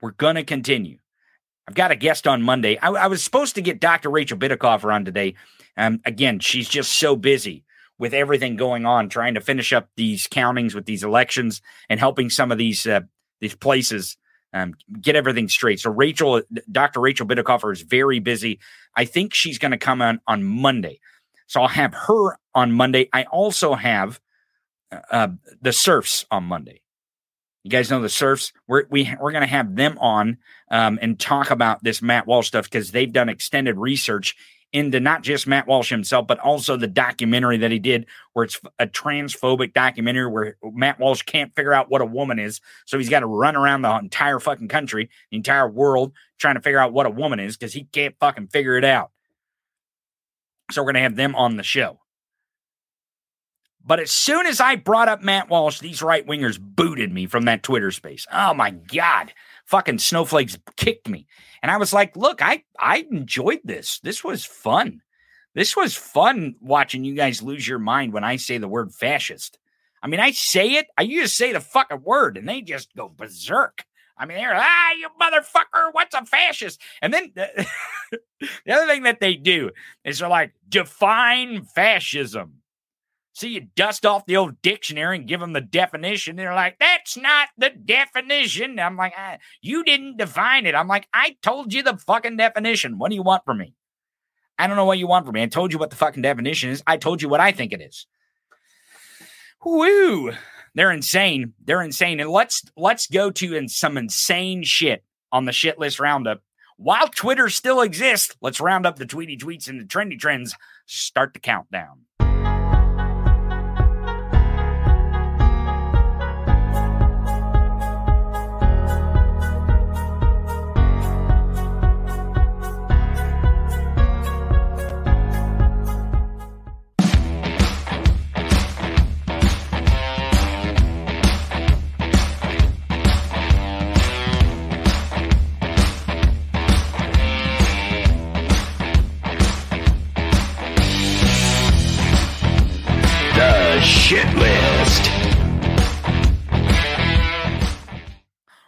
We're going to continue. I've got a guest on Monday. I, I was supposed to get Dr. Rachel Bitecofer on today. Um, again, she's just so busy with everything going on, trying to finish up these countings with these elections and helping some of these uh, these places um, get everything straight. So Rachel, Dr. Rachel Bitecofer is very busy. I think she's going to come on on Monday. So I'll have her on Monday. I also have uh, uh the Serfs on Monday. You guys know the Serfs. We're we, we're going to have them on um, and talk about this Matt Walsh stuff because they've done extended research into not just Matt Walsh himself, but also the documentary that he did, where it's a transphobic documentary where Matt Walsh can't figure out what a woman is. So he's got to run around the entire fucking country, the entire world, trying to figure out what a woman is because he can't fucking figure it out. So we're going to have them on the show. But as soon as I brought up Matt Walsh, these right wingers booted me from that Twitter space. Oh my God. Fucking snowflakes kicked me. And I was like, look, I, I enjoyed this. This was fun. This was fun watching you guys lose your mind when I say the word fascist. I mean, I say it, I just say the fucking word and they just go berserk. I mean, they're, ah, you motherfucker, what's a fascist? And then the, [laughs] the other thing that they do is they're like, define fascism. So you dust off the old dictionary and give them the definition. They're like, that's not the definition. I'm like, ah, you didn't define it. I'm like, I told you the fucking definition. What do you want from me? I don't know what you want from me. I told you what the fucking definition is. I told you what I think it is. Woo! They're insane. They're insane. And let's let's go to in some insane shit on the shit list roundup. While Twitter still exists, let's round up the tweety tweets and the trendy trends. Start the countdown.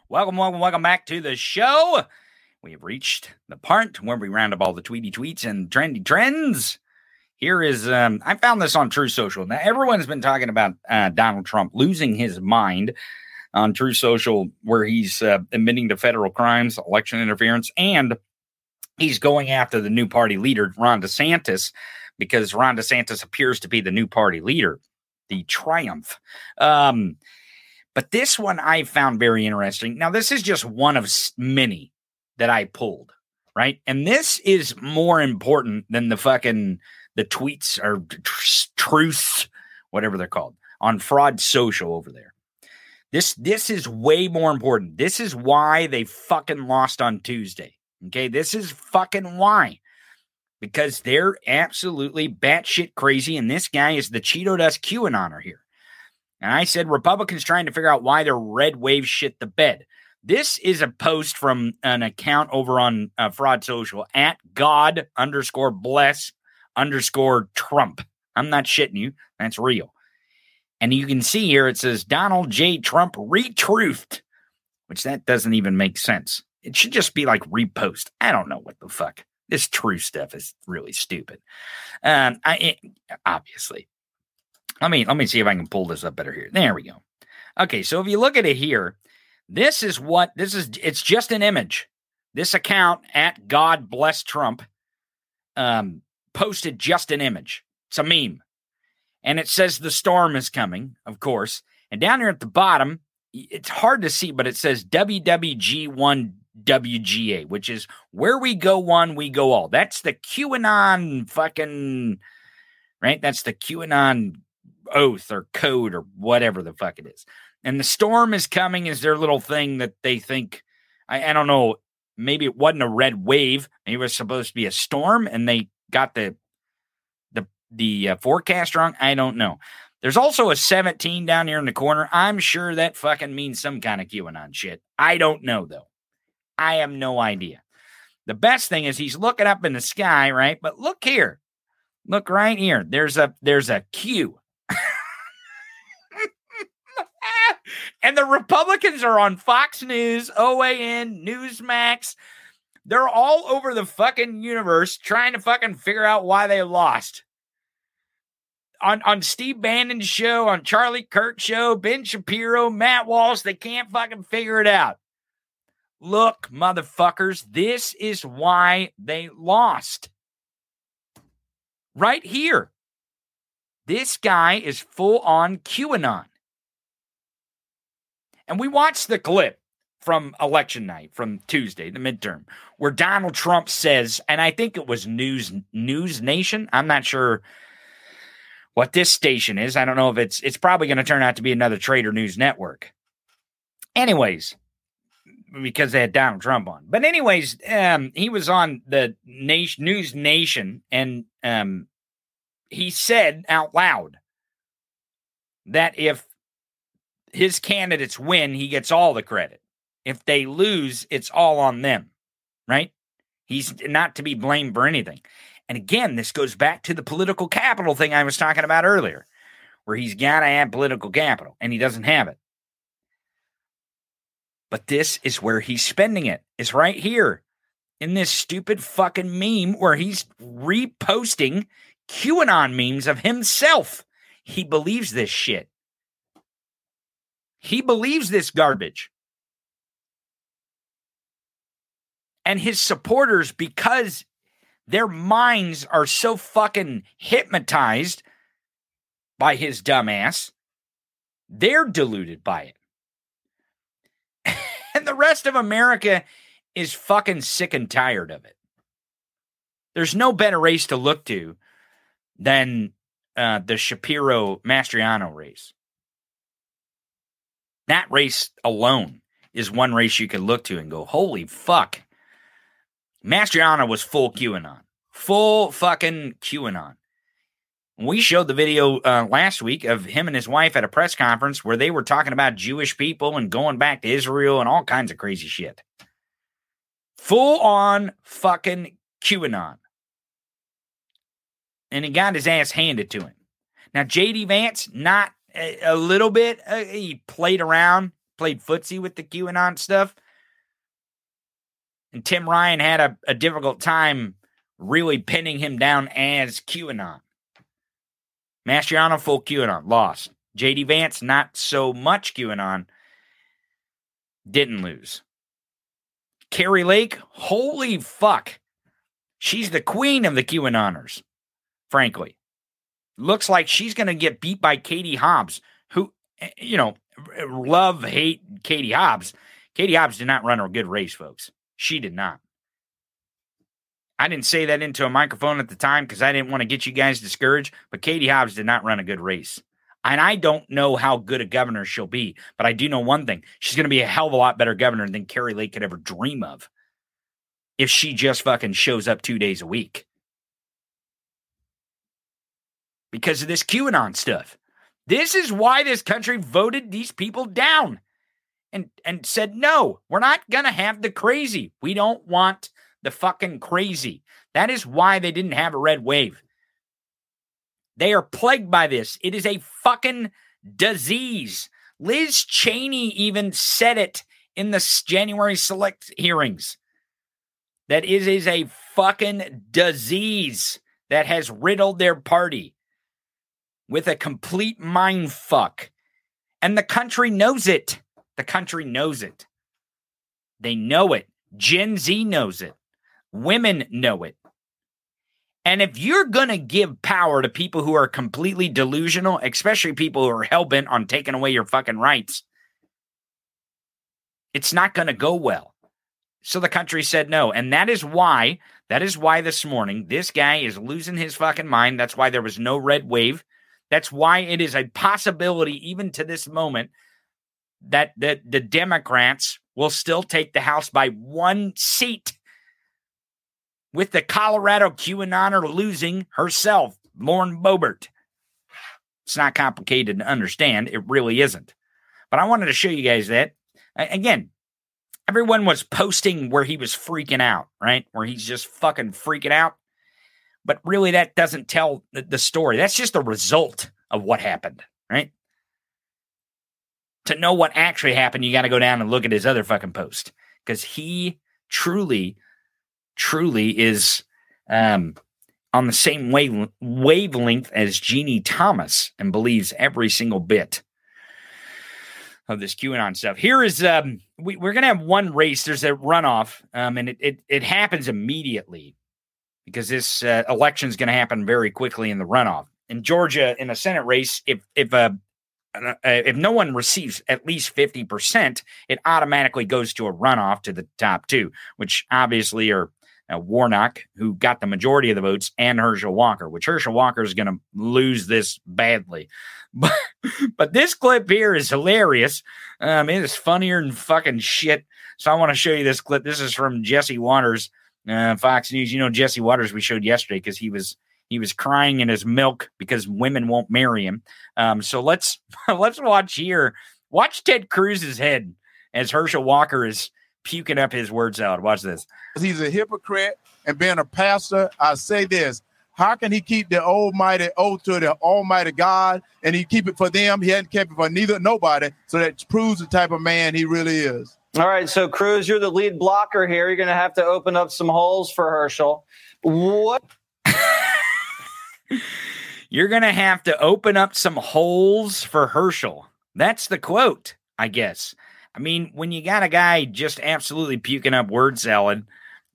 Welcome, welcome, welcome back to the show. We have reached the part where we round up all the tweety tweets and trendy trends. Here is, um, I found this on Truth Social. Now, everyone's been talking about uh, Donald Trump losing his mind on Truth Social, where he's uh, admitting to federal crimes, election interference, and he's going after the new party leader, Ron DeSantis, because Ron DeSantis appears to be the new party leader, the triumph. Um, but this one I found very interesting. Now, this is just one of many that I pulled, right? And this is more important than the fucking the tweets or tr- truths, whatever they're called, on fraud social over there. This this is way more important. This is why they fucking lost on Tuesday. Okay, this is fucking why. Because they're absolutely batshit crazy, and this guy is the Cheeto Dust QAnoner here. And I said Republicans trying to figure out why their red wave shit the bed. This is a post from an account over on uh, Fraud Social at God underscore bless underscore Trump. I'm not shitting you. That's real. And you can see here it says Donald J. Trump retruthed, which that doesn't even make sense. It should just be like repost. I don't know what the fuck. This true stuff is really stupid. Um, I it, obviously let me let me see if I can pull this up better here. There we go. Okay, so if you look at it here, this is what this is. It's just an image. This account at God bless Trump um, posted just an image. It's a meme, and it says the storm is coming, of course. And down here at the bottom, it's hard to see, but it says WWG1 WGA, which is where we go one, we go all. That's the QAnon fucking right. That's the QAnon oath or code or whatever the fuck it is. And the storm is coming is their little thing that they think. I, I don't know. Maybe it wasn't a red wave. Maybe it was supposed to be a storm, and they got the the the uh, forecast wrong. I don't know. There's also a 17 down here in the corner. I'm sure that fucking means some kind of QAnon shit. I don't know though. I have no idea. The best thing is he's looking up in the sky, right? But look here. Look right here. There's a there's a Q. [laughs] and the Republicans are on Fox News, OAN, Newsmax. They're all over the fucking universe trying to fucking figure out why they lost. On on Steve Bannon's show, on Charlie Kirk show, Ben Shapiro, Matt Walsh, they can't fucking figure it out. Look, motherfuckers, this is why they lost. Right here. This guy is full on QAnon. And we watched the clip from election night from Tuesday, the midterm, where Donald Trump says, and I think it was News News Nation. I'm not sure what this station is. I don't know if it's it's probably going to turn out to be another Trader News Network. Anyways, because they had Donald Trump on. But anyways, um, he was on the nation, News Nation, and um, he said out loud that if his candidates win, he gets all the credit. If they lose, it's all on them, right? He's not to be blamed for anything. And again, this goes back to the political capital thing I was talking about earlier, where he's got to have political capital and he doesn't have it. But this is where he's spending it. It's right here in this stupid fucking meme where he's reposting QAnon memes of himself. He believes this shit. He believes this garbage. And his supporters, because their minds are so fucking hypnotized by his dumbass, they're deluded by it. And the rest of America is fucking sick and tired of it. There's no better race to look to than uh, the Shapiro Mastriano race. That race alone is one race you can look to and go, holy fuck. Mastriano was full QAnon, full fucking QAnon. We showed the video uh, last week of him and his wife at a press conference where they were talking about Jewish people and going back to Israel and all kinds of crazy shit. Full on fucking QAnon. And he got his ass handed to him. Now, JD Vance, not a, a little bit. Uh, he played around, played footsie with the QAnon stuff. And Tim Ryan had a, a difficult time really pinning him down as QAnon. Mastriano, full QAnon, lost. JD Vance, not so much QAnon, didn't lose. Kari Lake, holy fuck. She's the queen of the QAnoners, frankly. Looks like she's going to get beat by Katie Hobbs, who, you know, love, hate Katie Hobbs. Katie Hobbs did not run a good race, folks. She did not. I didn't say that into a microphone at the time because I didn't want to get you guys discouraged, but Katie Hobbs did not run a good race. And I don't know how good a governor she'll be, but I do know one thing. She's going to be a hell of a lot better governor than Kari Lake could ever dream of if she just fucking shows up two days a week. Because of this QAnon stuff. This is why this country voted these people down and, and said, no, we're not going to have the crazy. We don't want the fucking crazy. That is why they didn't have a red wave. They are plagued by this. It is a fucking disease. Liz Cheney even said it in the January select hearings that it is a fucking disease that has riddled their party with a complete mind fuck. And the country knows it. The country knows it. They know it. Gen Z knows it. Women know it. And if you're going to give power to people who are completely delusional, especially people who are hell bent on taking away your fucking rights, it's not going to go well. So the country said no. And that is why, that is why this morning, this guy is losing his fucking mind. That's why there was no red wave. That's why it is a possibility, even to this moment, that the, the Democrats will still take the House by one seat with the Colorado QAnoner losing herself, Lauren Boebert. It's not complicated to understand. It really isn't. But I wanted to show you guys that. Again, everyone was posting where he was freaking out, right? Where he's just fucking freaking out. But really, that doesn't tell the story. That's just a result of what happened, right? To know what actually happened, you got to go down and look at his other fucking post because he truly truly is um, on the same wave, wavelength as Ginni Thomas and believes every single bit of this QAnon stuff. Here is um, we, we're gonna have one race. There's a runoff, um, and it, it it happens immediately because this uh, election is going to happen very quickly in the runoff in Georgia in a Senate race. If if uh, uh, if no one receives at least 50%, it automatically goes to a runoff to the top two, which obviously are uh, Warnock, who got the majority of the votes, and Herschel Walker, which Herschel Walker is going to lose this badly. [laughs] But, but this clip here is hilarious. Um, it is funnier than fucking shit. So I want to show you this clip. This is from Jesse Watters, uh, Fox News. You know Jesse Watters we showed yesterday because he was he was crying in his milk because women won't marry him. Um, so let's [laughs] let's watch here. Watch Ted Cruz's head as Herschel Walker is puking up his words out. Watch this. He's a hypocrite, and being a pastor, I say this: How can he keep the Almighty oath to the Almighty God, and he keep it for them? He hadn't kept it for neither nobody. So that proves the type of man he really is. All right, so Cruz, you're the lead blocker here. You're going to have to open up some holes for Herschel. What? [laughs] you're going to have to open up some holes for Herschel. That's the quote, I guess. I mean, when you got a guy just absolutely puking up word salad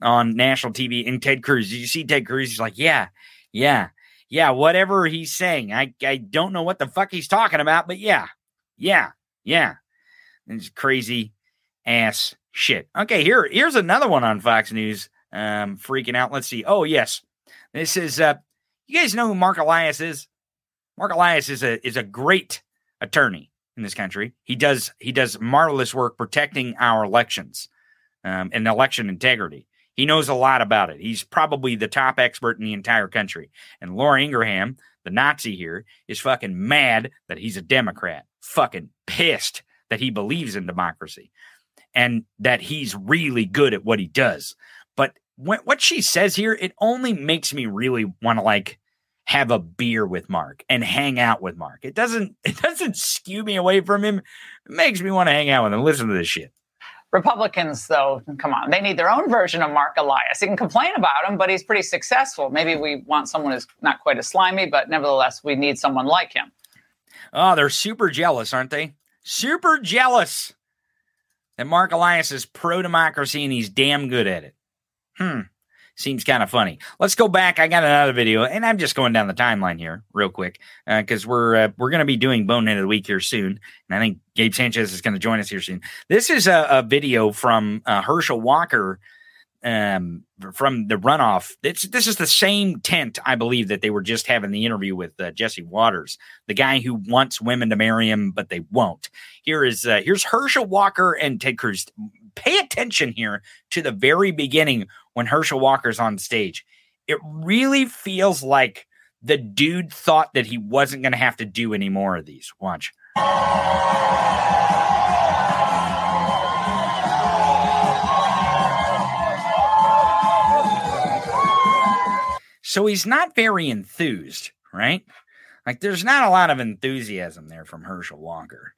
on national TV and Ted Cruz, did you see Ted Cruz, he's like, yeah, yeah, yeah, whatever he's saying. I, I don't know what the fuck he's talking about, but yeah, yeah, yeah. It's crazy ass shit. Okay, here, here's another one on Fox News. Um, freaking out. Let's see. Oh, yes. This is uh you guys know who Marc Elias is? Marc Elias is a is a great attorney in this country. He does he does marvelous work protecting our elections um, and election integrity. He knows a lot about it. He's probably the top expert in the entire country. And Laura Ingraham, the Nazi here, is fucking mad that he's a Democrat. Fucking pissed that he believes in democracy and that he's really good at what he does. But what she says here, it only makes me really want to like have a beer with Mark and hang out with Mark. It doesn't [laughs] it doesn't skew me away from him. It makes me want to hang out with him, listen to this shit. Republicans, though, come on, they need their own version of Marc Elias. You can complain about him, but he's pretty successful. Maybe we want someone who's not quite as slimy, but nevertheless, we need someone like him. Oh, they're super jealous, aren't they? Super jealous that Marc Elias is pro democracy and he's damn good at it. Hmm seems kind of funny. Let's go back. I got another video, and I'm just going down the timeline here real quick because uh, we're uh, we're going to be doing Bonehead of the Week here soon, and I think Gabe Sanchez is going to join us here soon. This is a, a video from uh, Herschel Walker um, from the runoff. It's, this is the same tent, I believe, that they were just having the interview with uh, Jesse Watters, the guy who wants women to marry him, but they won't. Here is uh, here's Herschel Walker and Ted Cruz. Pay attention here to the very beginning when Herschel Walker's on stage. It really feels like the dude thought that he wasn't going to have to do any more of these. Watch. So he's not very enthused, right? Like there's not a lot of enthusiasm there from Herschel Walker.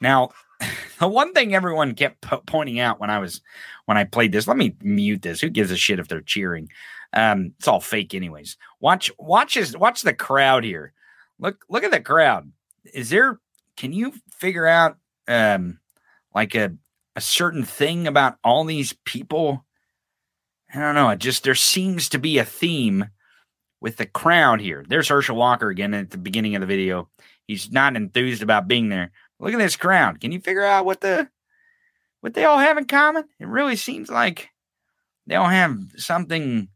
Now, [laughs] the one thing everyone kept po- pointing out when I was when I played this, let me mute this. Who gives a shit if they're cheering? Um, it's all fake, anyways. Watch, watch this, watch the crowd here. Look, look at the crowd. Is there? Can you figure out um like a a certain thing about all these people? I don't know. It just there seems to be a theme with the crowd here. There's Herschel Walker again at the beginning of the video. He's not enthused about being there. Look at this crowd. Can you figure out what the what they all have in common? It really seems like they all have something.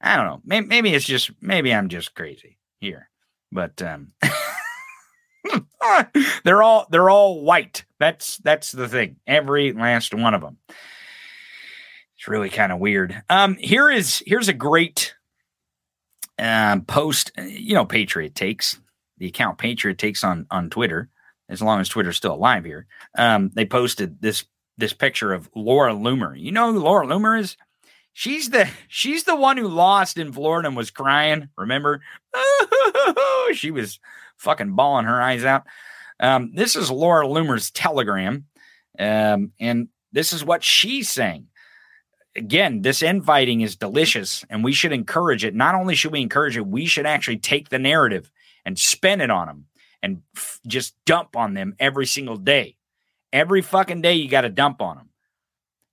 I don't know. Maybe, maybe it's just maybe I'm just crazy here, but um, [laughs] they're all they're all white. That's that's the thing. Every last one of them. It's really kind of weird. Um, here is here's a great um, post. You know, Patriot takes the account Patriot takes on on Twitter as long as Twitter's still alive here. Um, they posted this this picture of Laura Loomer. You know who Laura Loomer is? She's the she's the one who lost in Florida and was crying. Remember? [laughs] she was fucking bawling her eyes out. Um, this is Laura Loomer's telegram, um, and this is what she's saying. Again, this infighting is delicious, and we should encourage it. Not only should we encourage it, we should actually take the narrative and spin it on them and f- just dump on them every single day. Every fucking day you got to dump on them.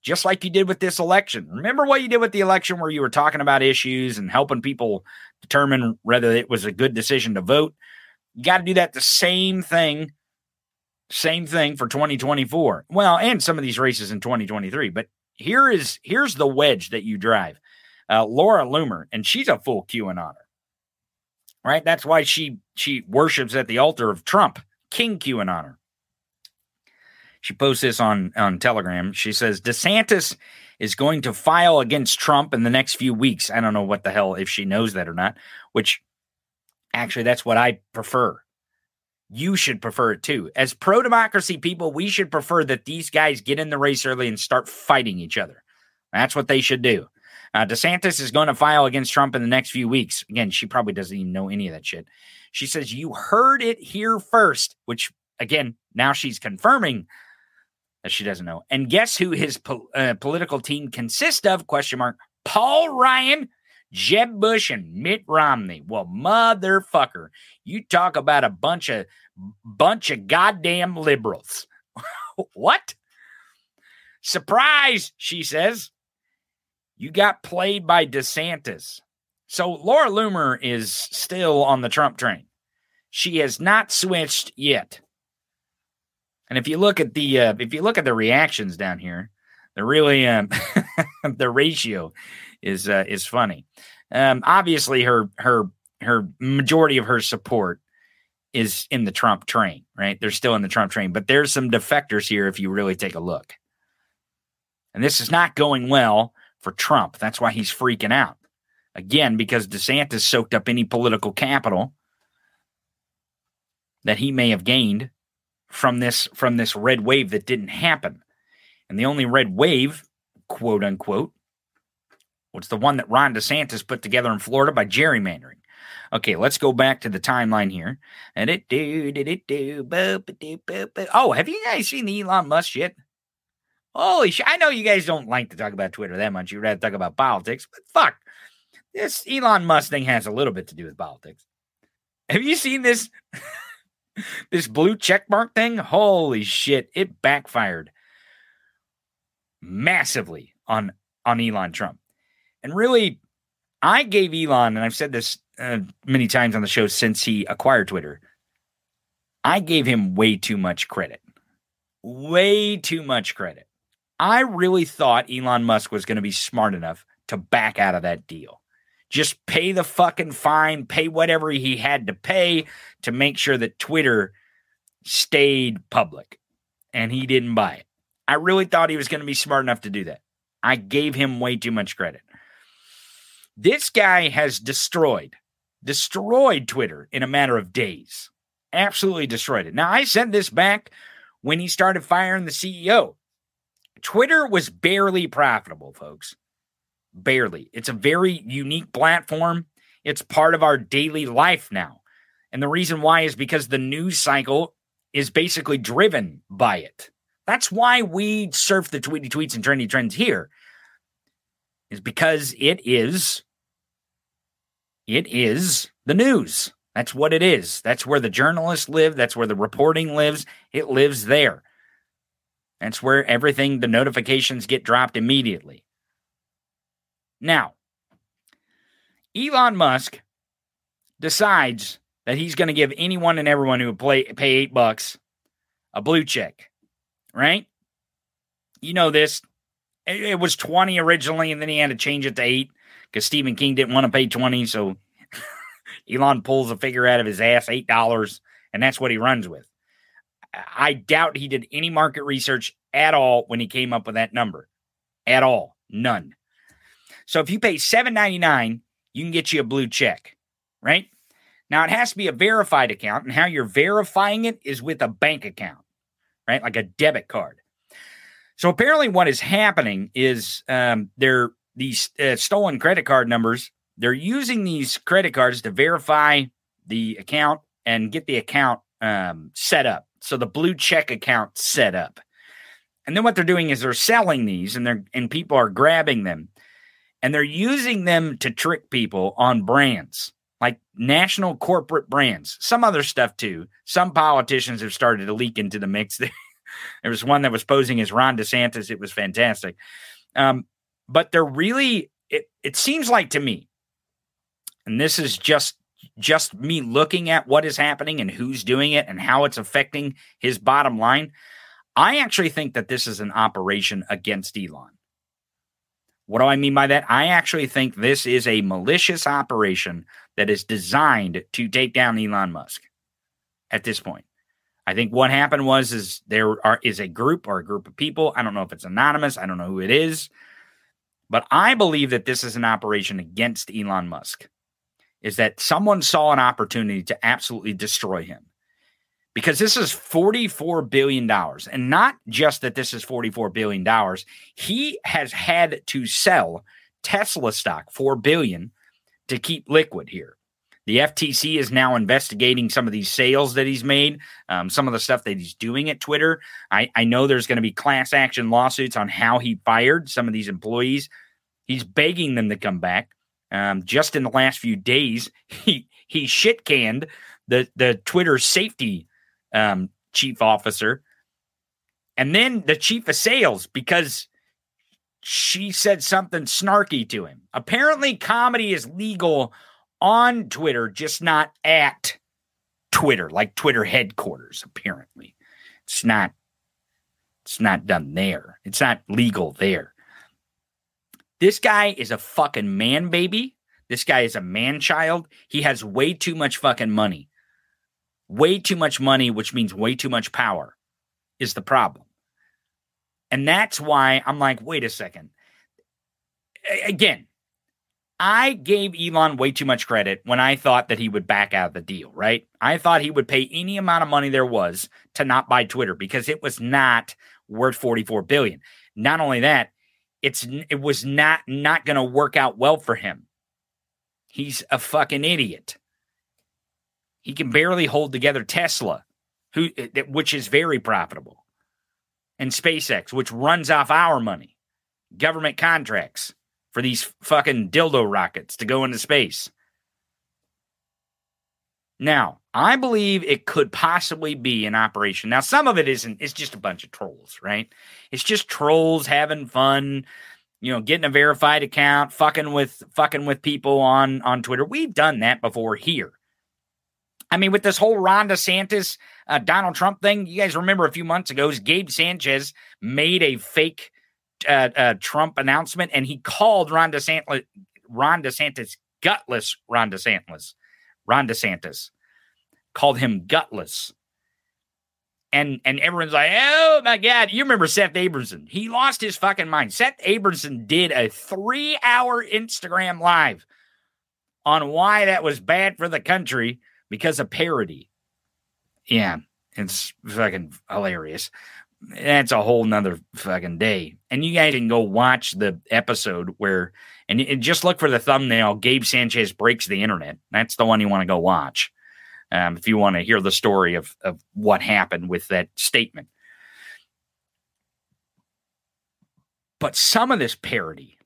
Just like you did with this election. Remember what you did with the election where you were talking about issues and helping people determine whether it was a good decision to vote? You got to do that the same thing same thing for 2024. Well, and some of these races in 2023. But here is here's the wedge that you drive. Uh, Laura Loomer, and she's a full QAnoner. Right? That's why she she worships at the altar of Trump, King QAnoner. She posts this on on Telegram. She says DeSantis is going to file against Trump in the next few weeks. I don't know what the hell if she knows that or not, which actually that's what I prefer you should prefer it too. As pro democracy people, we should prefer that these guys get in the race early and start fighting each other. That's what they should do. Uh, DeSantis is going to file against Trump in the next few weeks. Again, she probably doesn't even know any of that shit. She says, You heard it here first, which again, now she's confirming that she doesn't know. And guess who his po- uh, political team consists of? Question mark. Paul Ryan, Jeb Bush, and Mitt Romney. Well, motherfucker, you talk about a bunch of bunch of goddamn liberals. [laughs] what? Surprise, she says. You got played by DeSantis. So Laura Loomer is still on the Trump train. She has not switched yet. And if you look at the uh, if you look at the reactions down here, they're really um, [laughs] the ratio is uh, is funny. Um, obviously, her her her majority of her support is in the Trump train, right? They're still in the Trump train, but there's some defectors here if you really take a look. And this is not going well for Trump. That's why he's freaking out. Again, because DeSantis soaked up any political capital that he may have gained from this from this red wave that didn't happen. And the only red wave, quote unquote, was the one that Ron DeSantis put together in Florida by gerrymandering. Okay, let's go back to the timeline here. And it do, did it do, oh, have you guys seen the Elon Musk shit? Holy shit. I know you guys don't like to talk about Twitter that much. You'd rather talk about politics, but fuck. This Elon Musk thing has a little bit to do with politics. Have you seen this? [laughs] this blue checkmark thing? Holy shit. It backfired massively on on Elon Trump. And really, I gave Elon, and I've said this uh, many times on the show since he acquired Twitter, I gave him way too much credit. Way too much credit. I really thought Elon Musk was going to be smart enough to back out of that deal. Just pay the fucking fine, pay whatever he had to pay to make sure that Twitter stayed public. And he didn't buy it. I really thought he was going to be smart enough to do that. I gave him way too much credit. This guy has destroyed, destroyed Twitter in a matter of days. Absolutely destroyed it. Now, I sent this back when he started firing the CEO. Twitter was barely profitable, folks. Barely. It's a very unique platform. It's part of our daily life now. And the reason why is because the news cycle is basically driven by it. That's why we surf the tweety tweets and trendy trends here, is because it is it is the news. That's what it is. That's where the journalists live. That's where the reporting lives. It lives there. That's where everything, the notifications get dropped immediately. Now, Elon Musk decides that he's going to give anyone and everyone who would play, pay eight bucks a blue check, right? You know this. It, it was 20 originally, and then he had to change it to eight because Stephen King didn't want to pay 20. So [laughs] Elon pulls a figure out of his ass, $8, and that's what he runs with. I doubt he did any market research at all when he came up with that number. At all. None. So if you pay $7.99, you can get you a blue check, right? Now it has to be a verified account, and how you're verifying it is with a bank account, right? Like a debit card. So apparently, what is happening is um, they're these uh, stolen credit card numbers. They're using these credit cards to verify the account and get the account um, set up. So the blue check account set up. And then what they're doing is they're selling these and they're and people are grabbing them and they're using them to trick people on brands like national corporate brands, some other stuff too. Some politicians have started to leak into the mix. There [laughs] was one that was posing as Ron DeSantis. It was fantastic. Um, but they're really, it, it seems like to me, and this is just just me looking at what is happening and who's doing it and how it's affecting his bottom line. I actually think that this is an operation against Elon. What do I mean by that? I actually think this is a malicious operation that is designed to take down Elon Musk at this point. I think what happened was is there are is a group or a group of people. I don't know if it's anonymous. I don't know who it is. But I believe that this is an operation against Elon Musk. Is that someone saw an opportunity to absolutely destroy him. Because this is $44 billion. And not just that this is $44 billion, he has had to sell Tesla stock, 4 billion, to keep liquid here. The FTC is now investigating some of these sales that he's made, um, some of the stuff that he's doing at Twitter. I, I know there's going to be class action lawsuits on how he fired some of these employees. He's begging them to come back. Um, just in the last few days, [laughs] he he shit canned the the Twitter safety um, chief officer, and then the chief of sales because she said something snarky to him. Apparently, comedy is legal on Twitter, just not at Twitter, like Twitter headquarters, apparently. It's not it's not done there. It's not legal there. This guy is a fucking man baby. This guy is a man child. He has way too much fucking money. Way too much money, which means way too much power, is the problem. And that's why I'm like, wait a second. Again, I gave Elon way too much credit when I thought that he would back out of the deal, right? I thought he would pay any amount of money there was to not buy Twitter because it was not worth 44 billion. Not only that, it's it was not not going to work out well for him. He's a fucking idiot. He can barely hold together Tesla, who uh, which is very profitable, and SpaceX, which runs off our money, government contracts for these fucking dildo rockets to go into space. Now, I believe it could possibly be an operation. Now, some of it isn't, it's just a bunch of trolls, right? It's just trolls having fun, you know, getting a verified account, fucking with fucking with people on on Twitter. We've done that before here. I mean, with this whole Ron DeSantis, uh, Donald Trump thing, you guys remember a few months ago, Gabe Sanchez made a fake uh, uh, Trump announcement, and he called Ron DeSantis, Ron DeSantis gutless. Ron DeSantis, Ron DeSantis called him gutless, and and everyone's like, oh my god, you remember Seth Abramson? He lost his fucking mind. Seth Abramson did a three-hour Instagram live on why that was bad for the country because of parody. Yeah, it's fucking hilarious that's a whole nother fucking day. And you guys can go watch the episode where, and, and just look for the thumbnail. Gabe Sanchez breaks the internet. That's the one you want to go watch. Um, if you want to hear the story of, of what happened with that statement. But some of this parody,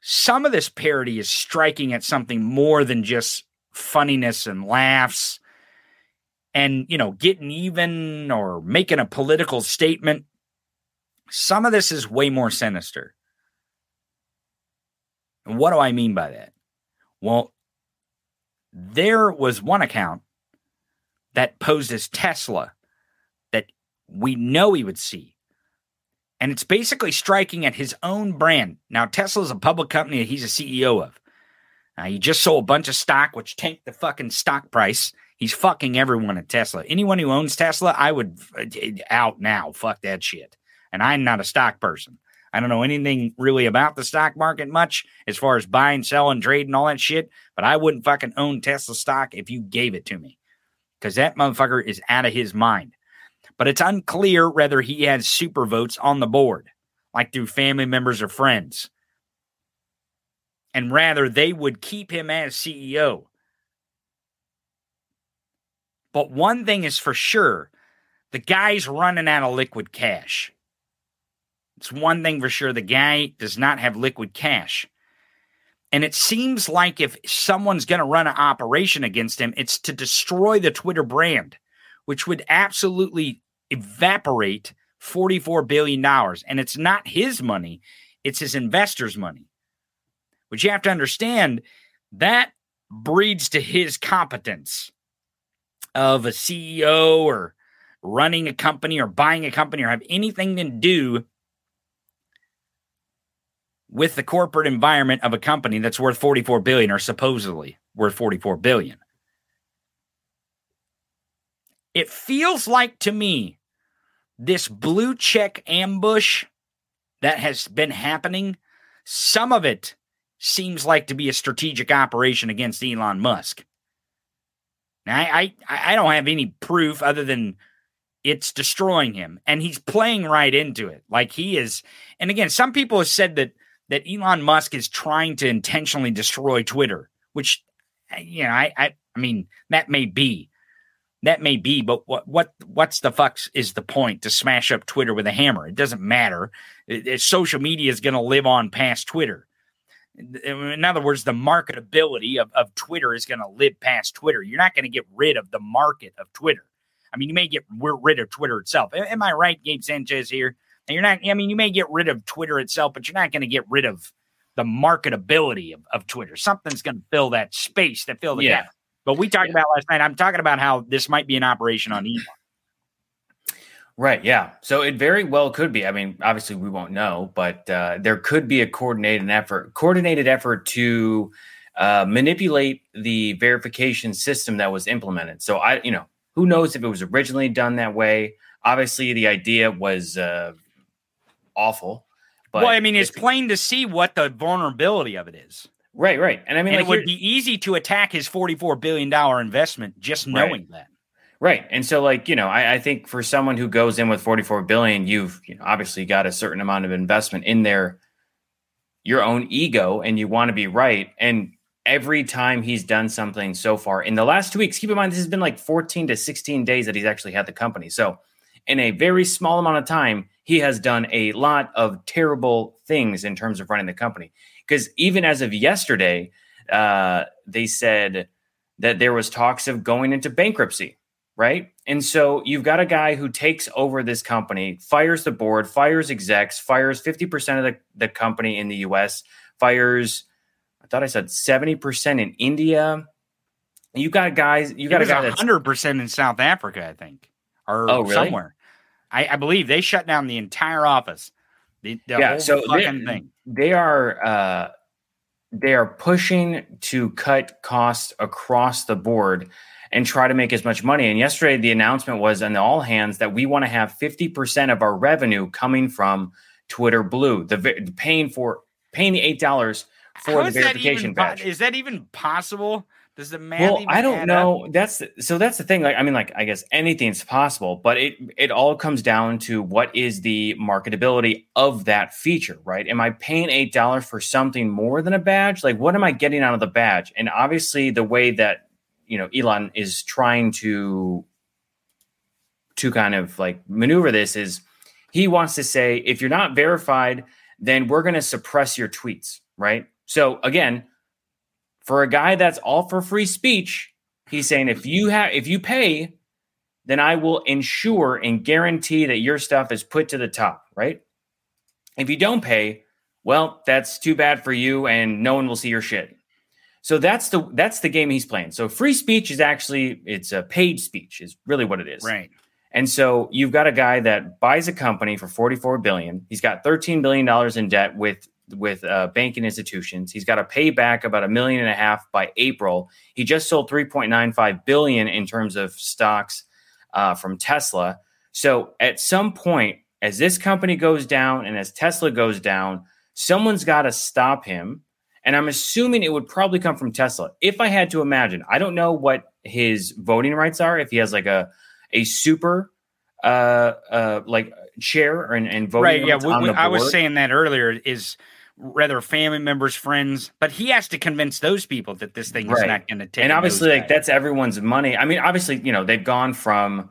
some of this parody is striking at something more than just funniness and laughs and, you know, getting even or making a political statement. Some of this is way more sinister. And what do I mean by that? Well, there was one account that posed as Tesla that we know he would see. And it's basically striking at his own brand. Now, Tesla is a public company that he's a CEO of. Uh, he just sold a bunch of stock, which tanked the fucking stock price. He's fucking everyone at Tesla. Anyone who owns Tesla, I would uh, out now. Fuck that shit. And I'm not a stock person. I don't know anything really about the stock market much as far as buying, selling, trading, all that shit. But I wouldn't fucking own Tesla stock if you gave it to me because that motherfucker is out of his mind. But it's unclear whether he has super votes on the board, like through family members or friends. And rather, they would keep him as CEO. But one thing is for sure the guy's running out of liquid cash. It's one thing for sure the guy does not have liquid cash. And it seems like if someone's going to run an operation against him, it's to destroy the Twitter brand, which would absolutely evaporate $44 billion. And it's not his money, it's his investors' money. But you have to understand that breeds to his competence of a CEO or running a company or buying a company or have anything to do with the corporate environment of a company that's worth 44 billion or supposedly worth 44 billion. It feels like to me this blue check ambush that has been happening, some of it seems like to be a strategic operation against Elon Musk. Now, I, I, I don't have any proof other than it's destroying him, and he's playing right into it. Like he is. And again, some people have said that that Elon Musk is trying to intentionally destroy Twitter, which eh, you know, I, I, I mean, that may be, that may be, but what, what, what's the fucks is the point to smash up Twitter with a hammer? It doesn't matter. It, it, social media is going to live on past Twitter. Eh, in other words, the marketability of, of Twitter is going to live past Twitter. You're not going to get rid of the market of Twitter. I mean, you may get rid of Twitter itself. Am I right, Gabe Sanchez here? And you're not, I mean, you may get rid of Twitter itself, but you're not going to get rid of the marketability of, of Twitter. Something's going to fill that space, that fill the yeah. gap. But we talked yeah. about last night. I'm talking about how this might be an operation on Elon. Right. Yeah. So it very well could be. I mean, obviously we won't know, but uh, there could be a coordinated effort, coordinated effort to uh, manipulate the verification system that was implemented. So I, you know, who knows if it was originally done that way? Obviously, the idea was uh, awful. But well, I mean, it's plain to see what the vulnerability of it is. Right, right. And I mean, and like it would be easy to attack his $44 billion investment just knowing right. that. Right. And so, like, you know, I, I, think for someone who goes in with 44 billion, you've you know, obviously got a certain amount of investment in there, your own ego, and you want to be right. And every time he's done something so far in the last two weeks, keep in mind, this has been like 14 to 16 days that he's actually had the company. So, in a very small amount of time, he has done a lot of terrible things in terms of running the company. Because even as of yesterday, uh, they said that there was talks of going into bankruptcy, right? And so you've got a guy who takes over this company, fires the board, fires execs, fires 50% of the, the company in the US, fires, I thought I said 70% in India. You got guys, you got a guy 100% in South Africa, I think, or oh, really? somewhere. I, I, believe they shut down the entire office. The, the yeah, so they, thing. they are uh, they are pushing to cut costs across the board and try to make as much money. And yesterday, the announcement was on all hands that we want to have fifty percent of our revenue coming from Twitter Blue, the, the paying for paying the eight dollars for How the verification badge. Is that even possible? Does the man? Well, I don't know. Up? That's so. That's the thing. Like, I mean, like, I guess anything's possible, but it it all comes down to what is the marketability of that feature, right? Am I paying eight dollars for something more than a badge? Like, what am I getting out of the badge? And obviously, the way that you know Elon is trying to to kind of like maneuver this is he wants to say if you're not verified, then we're going to suppress your tweets, right? So again for a guy that's all for free speech, he's saying if you have if you pay, then I will ensure and guarantee that your stuff is put to the top, right? If you don't pay, well, that's too bad for you and no one will see your shit. So that's the that's the game he's playing. So free speech is actually it's a paid speech is really what it is. Right. And so you've got a guy that buys a company for 44 billion. He's got 13 billion dollars in debt with with uh, banking institutions. He's got to pay back about a million and a half by April. He just sold 3.95 billion in terms of stocks uh, from Tesla. So at some point, as this company goes down and as Tesla goes down, someone's got to stop him. And I'm assuming it would probably come from Tesla. If I had to imagine, I don't know what his voting rights are. If he has like a a super uh uh like chair and, and voting right yeah we, we, i was saying that earlier is rather family members, friends, but he has to convince those people that this thing right. is not going to take. And obviously, like that's everyone's money. I mean, obviously, you know, they've gone from,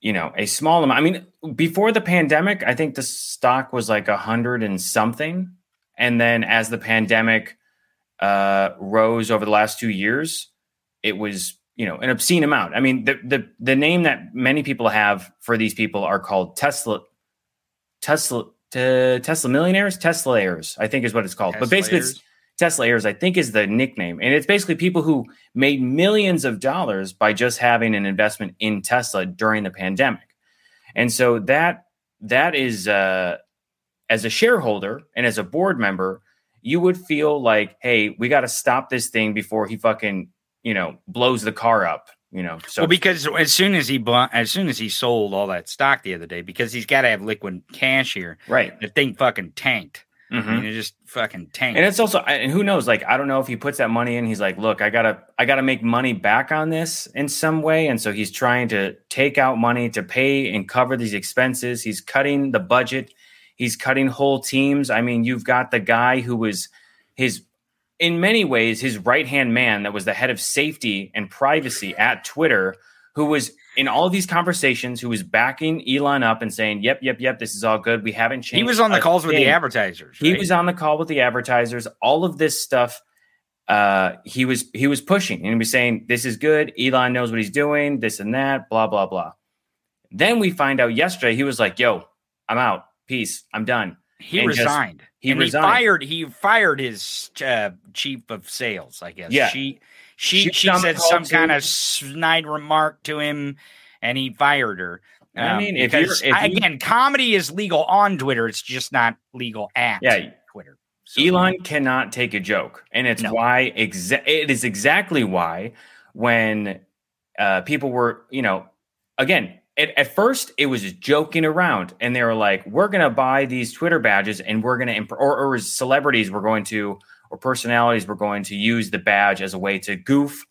you know, a small amount. I mean, before the pandemic, I think the stock was like a hundred and something, and then as the pandemic uh, rose over the last two years, it was you know, an obscene amount. I mean, the the the name that many people have for these people are called Tesla, Tesla, te- Tesla millionaires, Tesla heirs, I think is what it's called. but basically, it's Tesla heirs, I think, is the nickname, and it's basically people who made millions of dollars by just having an investment in Tesla during the pandemic, and so that that is uh, as a shareholder and as a board member, you would feel like, hey, we got to stop this thing before he fucking you know blows the car up you know so well, because as soon as he bought, as soon as he sold all that stock the other day, because he's got to have liquid cash here, right the thing fucking tanked. Mhm. I mean, it just fucking tanked. and it's also and who knows like i don't know if he puts that money in he's like look i gotta i gotta make money back on this in some way and so he's trying to take out money to pay and cover these expenses he's cutting the budget he's cutting whole teams i mean you've got the guy who was his in many ways his right hand man that was the head of safety and privacy at twitter who was in all of these conversations who was backing elon up and saying yep yep yep this is all good we haven't changed he was on the calls with the thing." advertisers. He was on the call with the advertisers. All of this stuff, uh, he was he was pushing and he was saying, "This is good. Elon knows what he's doing. This and that. Blah blah blah." Then we find out yesterday he was like, "Yo, I'm out. Peace. I'm done." He and just- resigned. He and resigned. He fired. He fired his uh, chief of sales. I guess. Yeah. She she She she was on the said some too. kind of snide remark to him, and he fired her. I Um, mean, if you're- if you- again, comedy is legal on Twitter. It's just not legal at Yeah. Twitter. So- Elon cannot take a joke, and it's No. why exa- it is exactly why when uh, people were, you know, again. At, at first, it was just joking around, and they were like, "We're going to buy these Twitter badges, and we're going to, imp- or, or celebrities were going to, or personalities were going to use the badge as a way to goof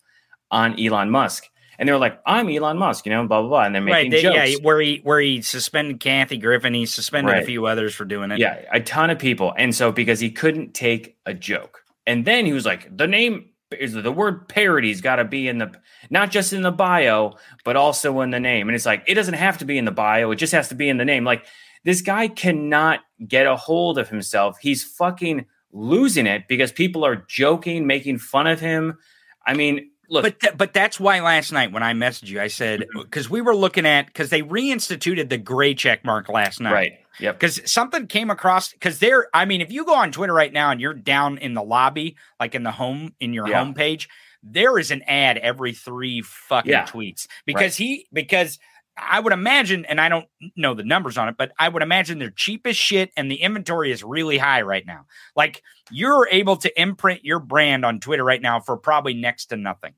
on Elon Musk." And they were like, "I'm Elon Musk," you know, blah blah blah, and they're Right, making they, jokes. yeah, where he where he suspended Kathy Griffin, he suspended Right. a few others for doing it. Yeah, a ton of people. And so because he couldn't take a joke. And then he was like, the name is the word parody's got to be in the not just in the bio, but also in the name. And it's like it doesn't have to be in the bio, it just has to be in the name. Like this guy cannot get a hold of himself. He's fucking losing it because people are joking, making fun of him. I mean, look, But th- but that's why last night when I messaged you, I said Mm-hmm. because we were looking at because they reinstituted the gray check mark last night. right. Yep. Because something came across because there, I mean, if you go on Twitter right now and you're down in the lobby, like in the home in your Yeah. homepage, there is an ad every three fucking Yeah. tweets because he because I would imagine, and I don't know the numbers on it, but I would imagine they're cheap as shit and the inventory is really high right now. Like you're able to imprint your brand on Twitter right now for probably next to nothing.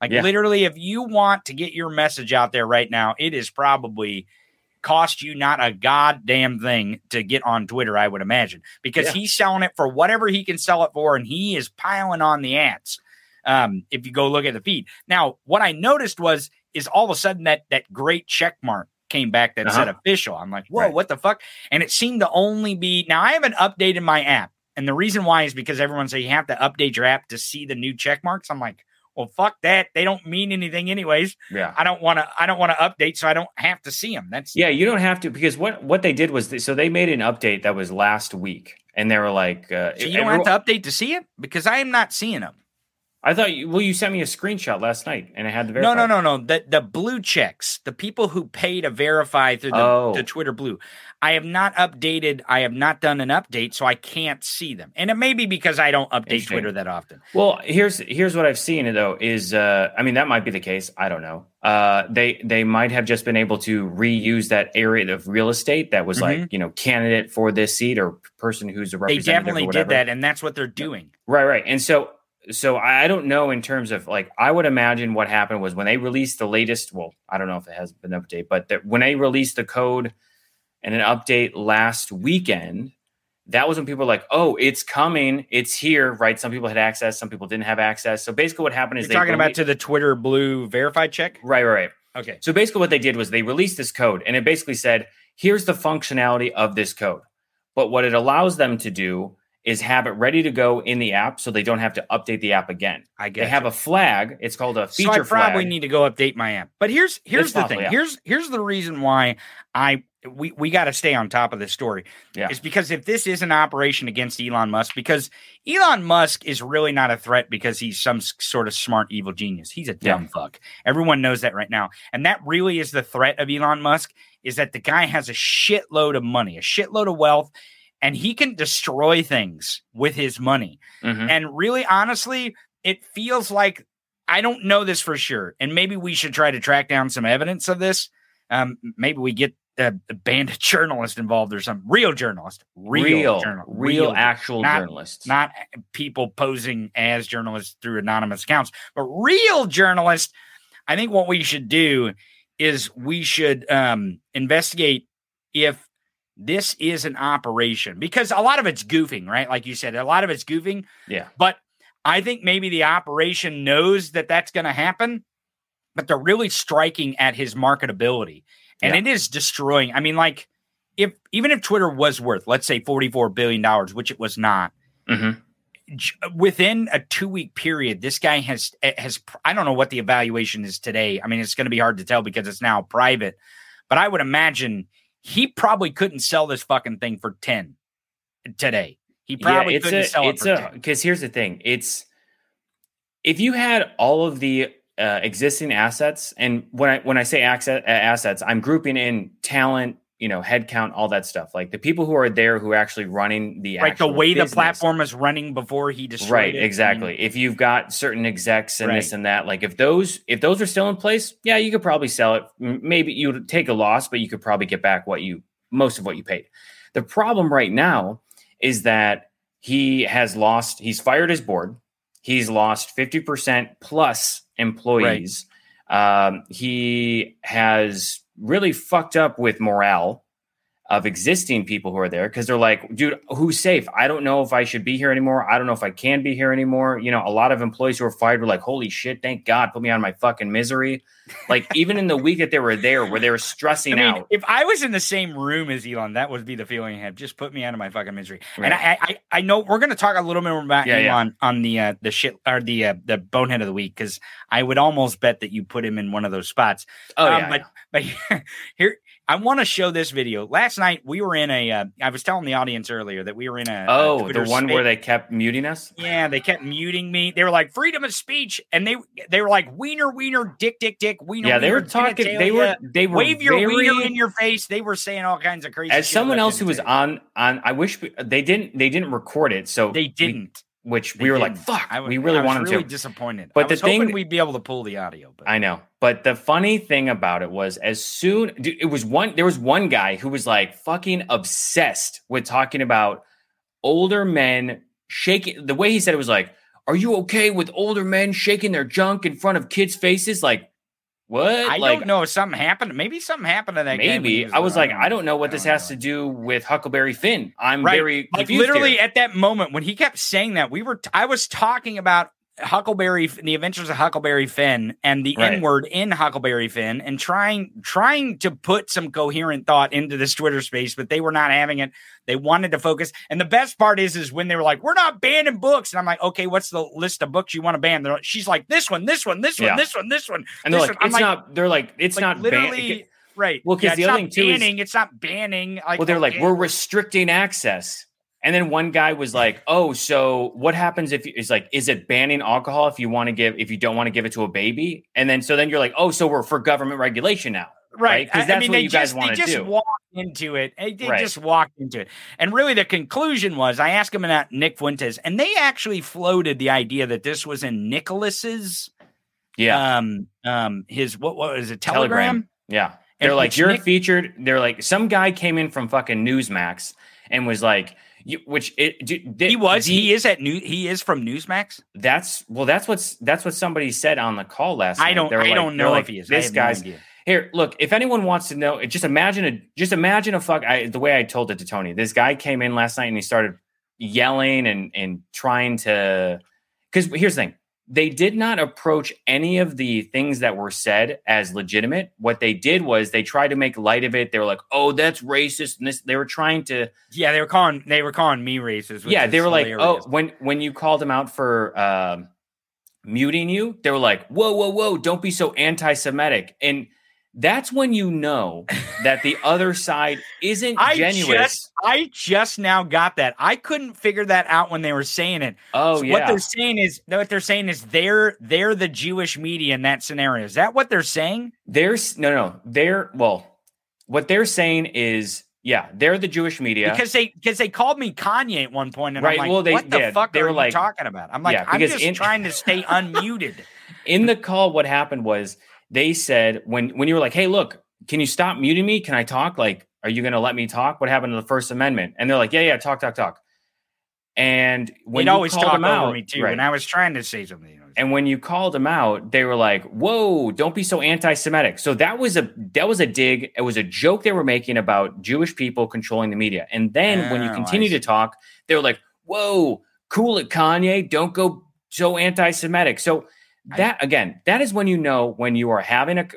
Like Yeah. literally, if you want to get your message out there right now, it is probably cost you not a goddamn thing to get on Twitter, I would imagine, because Yeah. he's selling it for whatever he can sell it for, and he is piling on the ads. Um, if you go look at the feed. Now, what I noticed was is all of a sudden that that great check mark came back that said Uh-huh. official. I'm like, whoa, Right. what the fuck? And it seemed to only be now I haven't updated my app. And the reason why is because everyone say you have to update your app to see the new check marks. I'm like, well, fuck that. They don't mean anything anyways. Yeah. I don't want to. I don't want to update, so I don't have to see them. That's Yeah, you don't have to because what what they did was they, so they made an update that was last week, and they were like, uh, So you don't everyone- have to update to see it because I am not seeing them. I thought you well, you sent me a screenshot last night, and I had the No, verify. no, no, no. The the blue checks, the people who pay to verify through the, Oh. the Twitter blue. I have not updated. I have not done an update, so I can't see them. And it may be because I don't update Twitter that often. Well, here's here's what I've seen though is uh, I mean that might be the case. I don't know. Uh, they they might have just been able to reuse that area of real estate that was like you know candidate for this seat or person who's a Mm-hmm. They definitely did that, and that's what they're doing. Right, right. And so so I don't know in terms of like I would imagine what happened was when they released the latest, well, I don't know if it has been updated, but that when they released the code and an update last weekend, that was when people were like, "Oh, it's coming, it's here." Right? Some people had access, some people didn't have access. So basically, what happened is You're they talking about to the Twitter blue verified check. right, right, right. Okay. So basically, what they did was they released this code, and it basically said, "Here's the functionality of this code." But what it allows them to do is have it ready to go in the app, so they don't have to update the app again. I guess They have a flag. It's called a feature so I probably flag. need to go update my app. But here's here's It's the thing. yeah. Here's here's the reason why I we we got to stay on top of this story. Yeah. Is because if this is an operation against Elon Musk, because Elon Musk is really not a threat because he's some sort of smart evil genius. He's a dumb fuck. Everyone knows that right now, and that really is the threat of Elon Musk. Is that the guy has a shitload of money, a shitload of wealth, and he can destroy things with his money. Mhm. And really, honestly, it feels like I don't know this for sure. And maybe we should try to track down some evidence of this. Um, maybe we get a, a bandit [laughs] journalist involved or some real journalist, real, real, journal, real, actual not- journalists. not people posing as journalists through anonymous accounts, but real journalists. I think what we should do is we should um, investigate if this is an operation because a lot of it's goofing, right? Like you said, a lot of it's goofing. yeah. But I think maybe the operation knows that that's going to happen, but they're really striking at his marketability. And Yeah. it is destroying. I mean, like, if even if Twitter was worth, let's say, $44 billion, which it was not, hmm j- within a two week period, this guy has, eh, has, I don't know what the evaluation is today. I mean, it's going to be hard to tell because it's now private, but I would imagine he probably couldn't sell this fucking thing for 10 today. He probably yeah, it's couldn't a, sell it for a 10. because here's the thing it's if you had all of the uh, existing assets and when i when i say asset, uh, assets i'm grouping in talent you know headcount all that stuff. Like the people who are there who are actually running the Right, the way the platform is running before he destroyed right it. Mean, exactly. If you've got certain execs and this and that like if those if those are still in place yeah you could probably sell it. Maybe you would take a loss but you could probably get back what you most of what you paid. The problem right now is that he has lost he's fired his board. He's lost 50% plus employees. Um, he has really fucked up with morale of existing people who are there because they're like, dude, who's safe? I don't know if I should be here anymore. I don't know if I can be here anymore. You know, a lot of employees who are fired were like, holy shit, thank God, put me on my fucking misery. Like, [laughs] even in the week that they were there, where they were stressing I mean, out. if I was in the same room as Elon, that would be the feeling I have. Just put me out of my fucking misery. And I, I, I know we're going to talk a little bit more about Yeah, yeah. Elon on the uh, the shit or the uh, the bonehead of the week because I would almost bet that you put him in one of those spots. Oh, Um, yeah. but but [laughs] here I want to show this video. Last night we were in a. Uh, I was telling the audience earlier that we were in a. a oh, the one spa- where they kept muting us? Yeah, they kept muting me. They were like freedom of speech, and they they were like wiener wiener dick dick dick wiener. Yeah, they were talking. They were, they were wave your very, wiener in your face. They were saying all kinds of crazy. as someone else who was on, on, I wish we, they didn't, they didn't record it. So they didn't. Which They we were like, didn't. fuck, I we really I was wanted really to. disappointed. But I the thing- we'd be able to pull the audio. But I know. But the funny thing about it was as soon dude, it was one there was one guy who was like fucking obsessed with talking about older men shaking the way he said it was like, Are you okay with older men shaking their junk in front of kids' faces? Like, what? I like don't know if something happened. Maybe something happened to that when he maybe. I was like, I don't know what this don't has know. to do with Huckleberry Finn. I'm Right. very like literally here. at that moment when he kept saying that we were t- i was talking about huckleberry the adventures of huckleberry finn and the Right. n word in huckleberry finn and trying trying to put some coherent thought into this twitter space but they were not having it. They wanted to focus. And the best part is is when they were like we're not banning books. And i'm like okay what's the list of books you want to ban? They're like, she's like this one this one this one this one this one. And they're like, one. It's like- not they're like, it's like, not ban- literally right. Well, 'cause Yeah, the it's other not thing, too, is- banning it's not banning like well, they're like, we're restricting access. And then one guy was like, "Oh, so what happens if it's like, is it banning alcohol if you want to give if you don't want to give it to a baby?" And then so then you're like, "Oh, so we're for government regulation now." right? right? 'Cause I- that's mean, what you guys wanna they just do. walked into it. They, they Right. just walked into it, and really, the conclusion was I asked him about Nick Fuentes, and they actually floated the idea that this was in Nicholas's, Yeah, um, um, his what what was it, Telegram? Yeah, they're like, "You're Nick- featured." They're like, some guy came in from fucking Newsmax and was like, you, "Which it He was. the- he is at new. He is from Newsmax. That's well, that's what's that's what somebody said on the call last night. I don't. They were I like- don't know like, if he is. This have no guy's. Here, look. If anyone wants to know, just imagine a just imagine a fuck. I, the way I told it to Tony, this guy came in last night and he started yelling and and trying to. Because here's the thing, they did not approach any of the things that were said as legitimate. What they did was they tried to make light of it. They were like, "Oh, that's racist," and this. They were trying to Yeah, they were calling. They were calling me racist. yeah, they were like, oh, when when you called them out for um, muting you, they were like, whoa, whoa, whoa, don't be so anti-Semitic. And That's when you know that the other [laughs] side isn't I genuine. just I just now got that. I couldn't figure that out when they were saying it. oh So yeah, What they're saying is what they're saying is they're they're the Jewish media in that scenario. Is that what they're saying? there's no no they're well, what they're saying is yeah, they're the Jewish media. Because they because they called me Kanye at one point, and Right, I'm like, well, they- what the yeah, fuck they are were you like- talking about? I'm like, Yeah, I'm just in- trying to stay [laughs] unmuted. in the call, what happened was they said when when you were like, "Hey, look, can you stop muting me? Can I talk? Like, are you going to let me talk? What happened to the First Amendment?" And they're like, "Yeah, yeah, talk, talk, talk." And when They'd you always called talk them over out, me too, right, and I was trying to say something. You know, and when you called them out, they were like, "Whoa, don't be so anti-Semitic." So that was a that was a dig. It was a joke they were making about Jewish people controlling the media. And then when you Oh, continue to talk, they were like, "Whoa, cool it, Kanye. Don't go so anti-Semitic." So that again, that is when you know when you are having a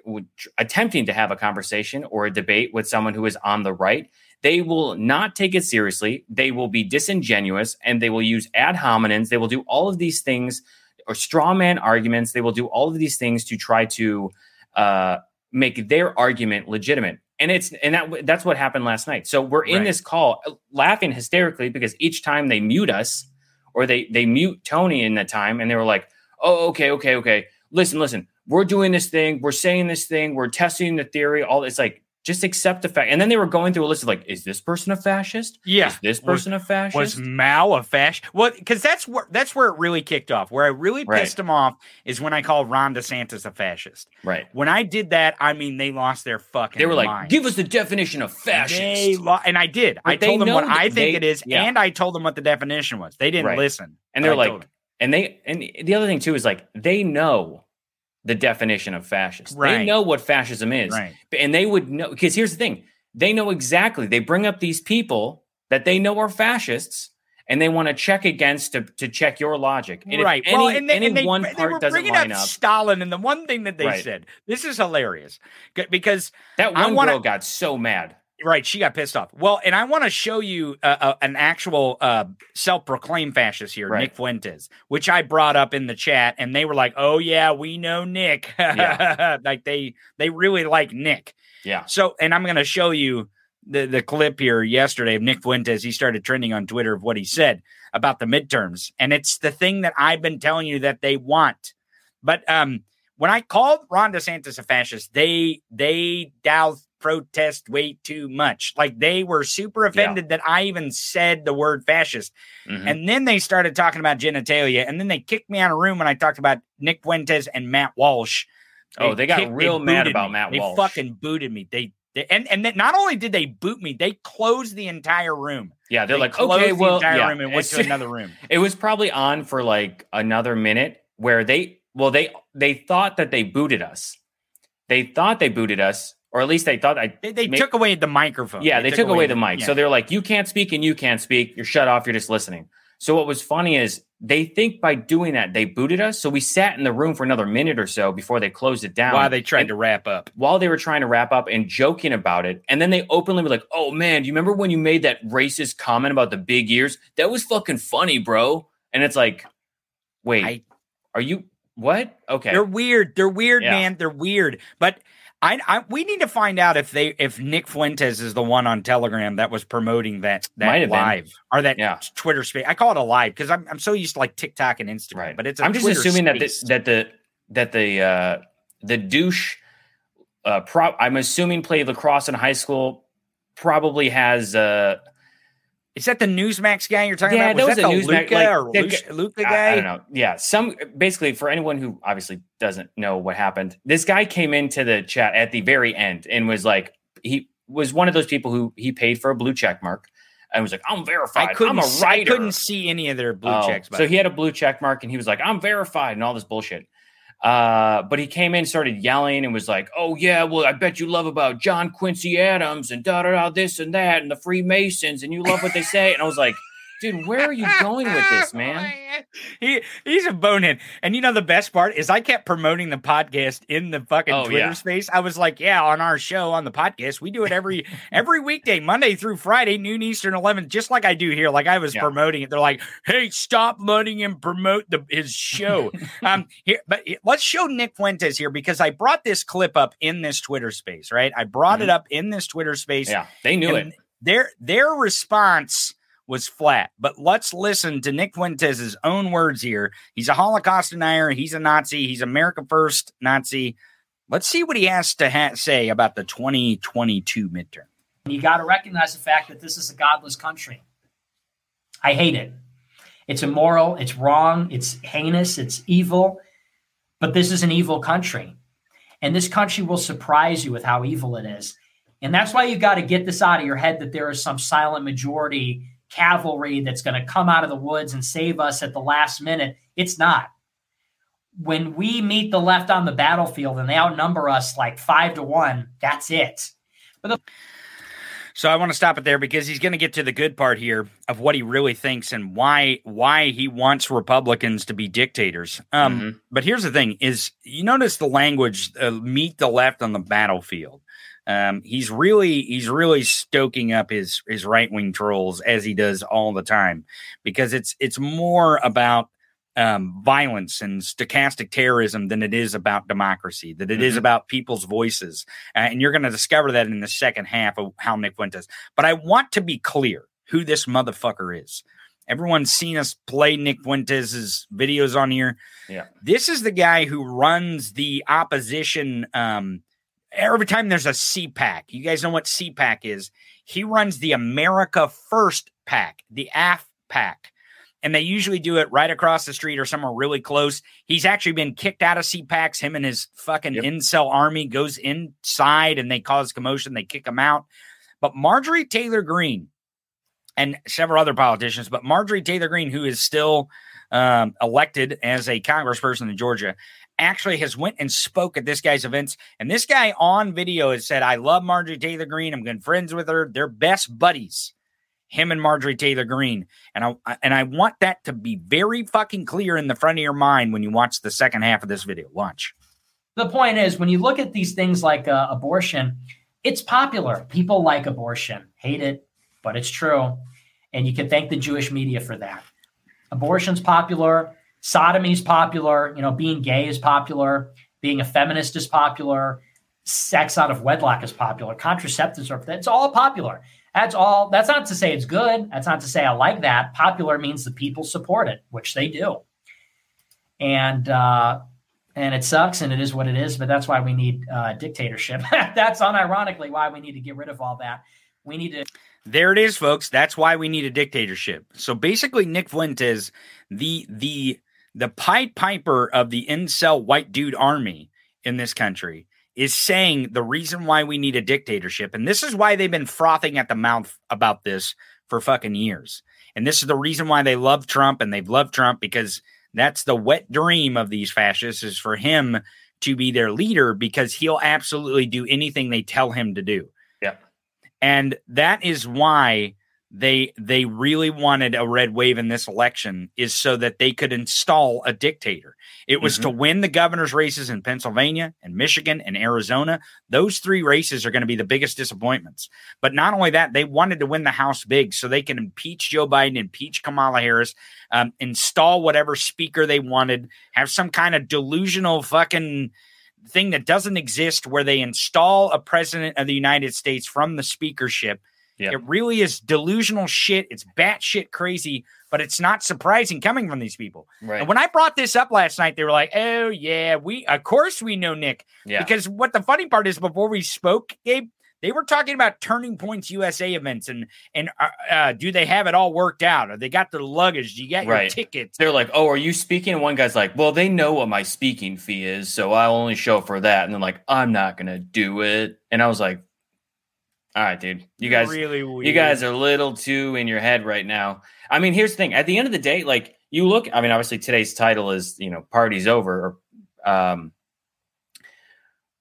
attempting to have a conversation or a debate with someone who is on the right. They will not take it seriously. They will be disingenuous and they will use ad hominems. They will do all of these things or straw man arguments. They will do all of these things to try to uh, make their argument legitimate. And it's and that that's what happened last night. So we're in Right. this call uh, laughing hysterically because each time they mute us or they they mute Tony in the time and they were like, "Oh, okay, okay, okay. Listen, listen. We're doing this thing. We're saying this thing. We're testing the theory. All it's like just accept the fact." And then they were going through a list of like, "Is this person a fascist? Yeah. Is this Was- person a fascist?" was Mao a fascist? Well, because that's where that's where it really kicked off. Where I really Right. pissed him off is when I called Ron DeSantis a fascist. right. When I did that, I mean they lost their fucking. They were like, mind. "Give us the definition of fascist." They lo- and I did. I But they told them what I think they- it is, yeah. and I told them what the definition was. They didn't Right. listen, and they're like, them. And they and the other thing too is like they know the definition of fascist. They know what fascism is, right, and they would know because here's the thing: they know exactly. They bring up these people that they know are fascists, and they want to check against to, to check your logic. And right. any, well, and, they, any and they, one they part were doesn't bringing line up, up, Stalin, and the one thing that they Right. said, this is hilarious, because that one wanna- girl got so mad. Right, she got pissed off. Well, and I want to show you uh, uh, an actual uh, self-proclaimed fascist here, Right. Nick Fuentes, which I brought up in the chat, and they were like, "Oh yeah, we know Nick." Yeah. [laughs] like they they really like Nick. Yeah, So, and I'm going to show you the the clip here yesterday of Nick Fuentes. He started trending on Twitter of what he said about the midterms, and it's the thing that I've been telling you that they want. But um, when I called Ron DeSantis a fascist, they they doused protest way too much. Like they were super offended that I even said the word fascist. Mhm. And then they started talking about genitalia, and then they kicked me out of room when I talked about Nick Fuentes and Matt Walsh. Oh, they got kicked- real mad about me. Matt they Walsh. fucking booted me. They, they and and not only did they boot me, they closed the entire room. yeah. They're They like, closed okay, the well, entire yeah. room and went to [laughs] another room. It was probably on for like another minute where they well they they thought that they booted us. They thought they booted us, or at least they thought I They, they May- took away the microphone. yeah, they, took, away the mic. yeah. So they're like, you can't speak and you can't speak. You're shut off. You're just listening. So what was funny is they think by doing that they booted us. So we sat in the room for another minute or so before they closed it down. while they tried And to wrap up. while they were trying to wrap up and joking about it, and then they openly were like, "Oh man, do you remember when you made that racist comment about the big ears? That was fucking funny, bro." And it's like, wait, I- are you what? Okay, They're weird. They're weird, Yeah. man. They're weird. But I, I we need to find out if they if Nick Fuentes is the one on Telegram that was promoting that that have been. live or that Yeah. Twitter space. I call it a live because I'm I'm so used to like TikTok and Instagram, right. but it's i I'm just assuming that this, that the that the uh the douche uh prop I'm assuming played lacrosse in high school probably has uh is that the Newsmax guy you're talking Yeah, about? Was that that, the Newsmax- Luca like, or that Luca, Luca I- guy? I, don't know. Yeah, some basically for anyone who obviously doesn't know what happened, this guy came into the chat at the very end and was like, he was one of those people who he paid for a blue check mark and was like, I'm verified. I couldn't I'm a see- I couldn't see any of their blue Oh, checks. So he had a blue check mark and he was like, I'm verified and all this bullshit. Uh, but he came in, started yelling, and was like, "Oh yeah, well, I bet you love about John Quincy Adams and da da da this and that and the Freemasons, and you love what they say." And I was like, Dude, where are you going with this, [laughs] man? he he's a bonehead. And you know the best part is I kept promoting the podcast in the fucking Oh, Twitter yeah. space. I was like, yeah, on our show on the podcast, we do it every [laughs] every weekday, Monday through Friday, noon Eastern, eleven, just like I do here. Like I was Yeah. promoting it. They're like, hey, stop letting him promote the his show. [laughs] um, here, but let's show Nick Fuentes here because I brought this clip up in this Twitter space. Right, I brought it up in this Twitter space. Mm-hmm. Yeah, they knew it. Their their response was flat. But let's listen to Nick Fuentes' own words here. He's a Holocaust denier. He's a Nazi. He's America First Nazi. Let's see what he has to ha- say about the 2022 midterm. You got to recognize the fact that this is a godless country. I hate it. It's immoral, it's wrong, it's heinous, it's evil, but this is an evil country. And this country will surprise you with how evil it is. And that's why you've got to get this out of your head that there is some silent majority cavalry that's going to come out of the woods and save us at the last minute. It's not. When we meet the left on the battlefield and they outnumber us like five to one, that's it. So I want to stop it there because he's going to get to the good part here of what he really thinks and why why he wants Republicans to be dictators. Um, Mhm. But here's the thing: is you notice the language uh, "meet the left on the battlefield." Um, he's really he's really stoking up his his right wing trolls as he does all the time because it's it's more about um, violence and stochastic terrorism than it is about democracy. That it is Mhm. about people's voices, uh, and you're going to discover that in the second half of how Nick Fuentes. But I want to be clear who this motherfucker is. Everyone's seen us play Nick Fuentes' videos on here. Yeah. This is the guy who runs the opposition. Um, every time there's a CPAC, you guys know what CPAC is. He runs the America First Pack, the AF Pack, And they usually do it right across the street or somewhere really close. He's actually been kicked out of CPACs. Him and his fucking Yep. incel army goes inside and they cause commotion. They kick him out. But Marjorie Taylor Greene and several other politicians, but Marjorie Taylor Greene, who is still um, elected as a congressperson in Georgia, actually has went and spoke at this guy's events. And this guy on video has said, "I love Marjorie Taylor Greene. I'm good friends with her. They're best buddies." Him and Marjorie Taylor Greene. and I and I want that to be very fucking clear in the front of your mind when you watch the second half of this video. Watch. The point is, when you look at these things like uh, abortion, it's popular. People like abortion, hate it, but it's true. And you can thank the Jewish media for that. Abortion's popular, sodomy's popular, you know, being gay is popular, being a feminist is popular, sex out of wedlock is popular, contraceptives are it's all popular. That's all that's not to say it's good. That's not to say I like that. Popular means the people support it, which they do. And uh and it sucks and it is what it is but that's why we need uh, dictatorship [laughs] that's unironically why we need to get rid of all that we need to There it is, folks. That's why we need a dictatorship. So basically, Nick Fuentes, the the the Pied Piper of the incel white dude army in this country, is saying the reason why we need a dictatorship, and this is why they've been frothing at the mouth about this for fucking years. And this is the reason why they love Trump, and they've loved Trump because that's the wet dream of these fascists is for him to be their leader because he'll absolutely do anything they tell him to do Yeah. and that is why they they really wanted a red wave in this election is so that they could install a dictator. It was to win the governor's races in pennsylvania and michigan and arizona. Those three races are going to be the biggest disappointments. But not only that they wanted to win the house big so they can impeach joe biden impeach kamala harris um, install whatever speaker they wanted have some kind of delusional fucking thing that doesn't exist where they install a president of the United States from the speakership. Yep. It really is delusional shit. It's batshit crazy, but it's not surprising coming from these people. Right. And when I brought this up last night, they were like, "Oh yeah, we of course we know Nick." yeah. Because what the funny part is, before we spoke, Gabe, they were talking about Turning Points USA events and and uh, uh, do they have it all worked out? Or they got the luggage? Do you got your tickets? They're like, "Oh, are you speaking?" And one guy's like, "Well, they know what my speaking fee is, so I'll only show for that." And then like, "I'm not gonna do it." And I was like, "All right, dude, you guys, really weird. you guys are a little too in your head right now." I mean, here's the thing: at the end of the day, like you look. I mean, obviously today's title is you know, "Party's Over," or, um,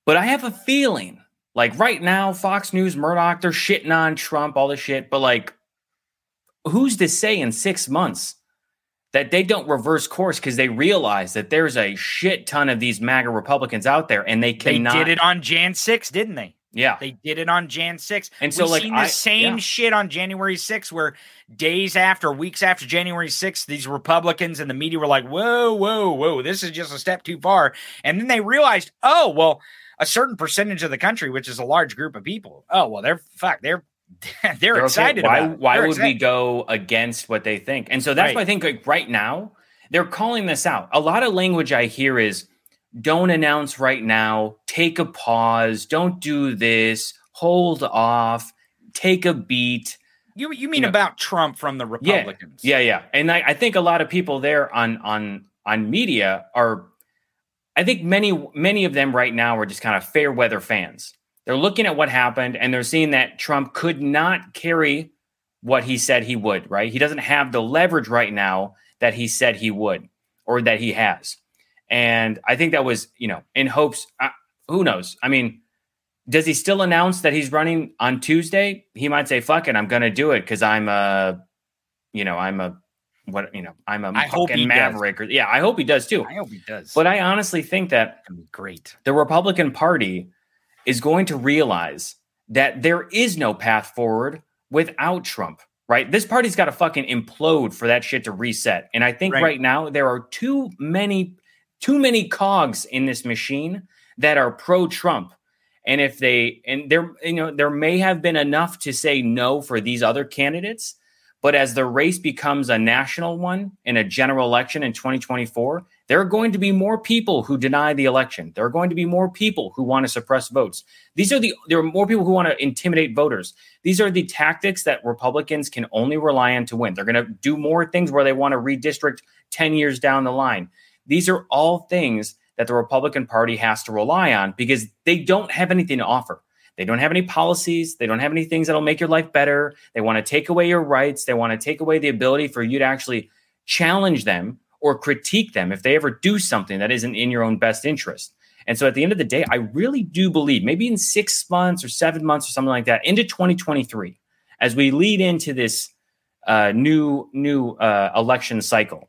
but I have a feeling like right now, Fox News, Murdoch, they're shitting on Trump, all this shit, but like who's to say in six months that they don't reverse course because they realize that there's a shit ton of these MAGA Republicans out there and they cannot. They did it on Jan 6, didn't they? Yeah. They did it on Jan 6. And so, We've like, seen the I- same yeah. shit on January 6, where days after, weeks after January 6th, these Republicans and the media were like, whoa, whoa, whoa, this is just a step too far. And then they realized, oh, well, a certain percentage of the country, which is a large group of people, oh, well, they're fuck, they're [laughs] they're, They're okay. excited Why, about it. why They're would we go against what they think? And so that's Right. why I think like right now they're calling this out. A lot of language I hear is don't announce right now, take a pause, don't do this, hold off, take a beat. You, you mean know- about Trump from the Yeah. Republicans? Yeah, yeah. And I, I think a lot of people there on on on media are I think many many of them right now are just kind of fair weather fans. They're looking at what happened and they're seeing that Trump could not carry what he said he would, right? He doesn't have the leverage right now that he said he would or that he has. And I think that was, you know, in hopes uh, who knows? I mean, does he still announce that he's running on Tuesday? He might say, "Fuck it, I'm going to do it because I'm a, you know, I'm a, what you know, I'm a I fucking maverick." Or, yeah, I hope he does too. I hope he does. But I honestly think that be great. the Republican Party is going to realize that there is no path forward without Trump, right? This party's got to fucking implode for that shit to reset. And I think Right. right, now there are too many too many cogs in this machine that are pro Trump. And if they and there you know there may have been enough to say no for these other candidates, but as the race becomes a national one in a general election in 2024, there are going to be more people who deny the election. There are going to be more people who want to suppress votes. These are the there are more people who want to intimidate voters. These are the tactics that Republicans can only rely on to win. They're going to do more things where they want to redistrict 10 years down the line. These are all things that the Republican Party has to rely on because they don't have anything to offer. They don't have any policies. They don't have any things that'll make your life better. They want to take away your rights. They want to take away the ability for you to actually challenge them or critique them if they ever do something that isn't in your own best interest. And so at the end of the day, I really do believe maybe in six months or seven months or something like that into 2023, as we lead into this uh, new new uh, election cycle,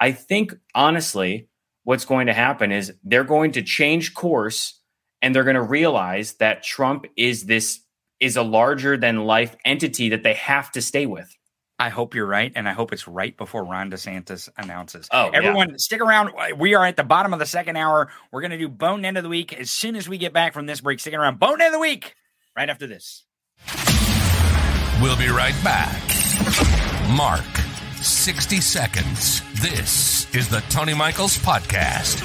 I think honestly, what's going to happen is they're going to change course and they're going to realize that Trump is this is a larger than life entity that they have to stay with. I hope you're right, and I hope it's right before Ron DeSantis announces. Oh, yeah. everyone, stick around. We are at the bottom of the second hour. We're going to do Bonehead of the Week as soon as we get back from this break. Sticking around, Bonehead of the Week, right after this. We'll be right back. Mark, 60 seconds. This is the Tony Michaels Podcast.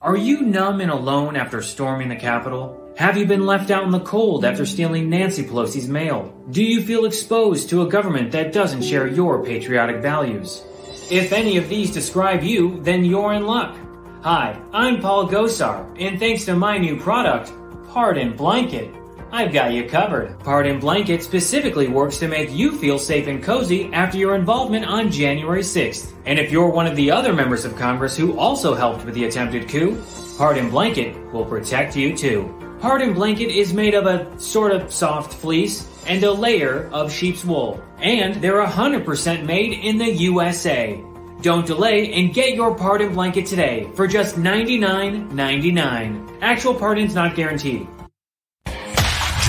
Are you numb and alone after storming the Capitol? Have you been left out in the cold after stealing Nancy Pelosi's mail? Do you feel exposed to a government that doesn't share your patriotic values? If any of these describe you, then you're in luck. Hi, I'm Paul Gosar, and thanks to my new product, Pardon Blanket, I've got you covered. Pardon Blanket specifically works to make you feel safe and cozy after your involvement on January 6th. And if you're one of the other members of Congress who also helped with the attempted coup, Pardon Blanket will protect you too. Pardon Blanket is made of a sort of soft fleece and a layer of sheep's wool. And they're 100% made in the USA. Don't delay and get your pardon blanket today for just $99.99. Actual pardons not guaranteed.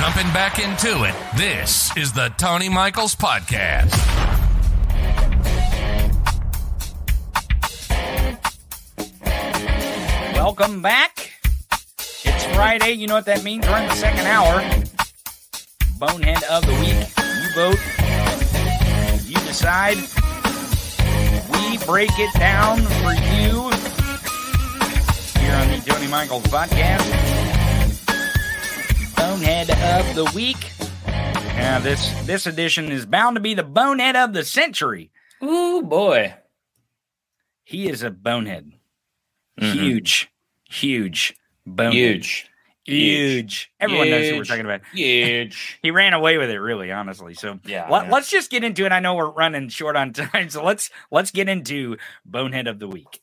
Jumping back into it, this is the Tony Michaels Podcast. Welcome back. It's Friday. You know what that means? We're in the second hour. Bonehead of the week. You vote. You decide. We break it down for you here on the Tony Michaels podcast. Bonehead of the week. Now this this edition is bound to be the bonehead of the century. Ooh boy. He is a bonehead. Mhm. Huge, huge bonehead. Huge. Huge. huge. Everyone knows who we're talking about. Huge. [laughs] He ran away with it, really, honestly. So Yeah, let, yeah. us just get into it. I know we're running short on [laughs] time, so let's let's get into Bonehead of the Week.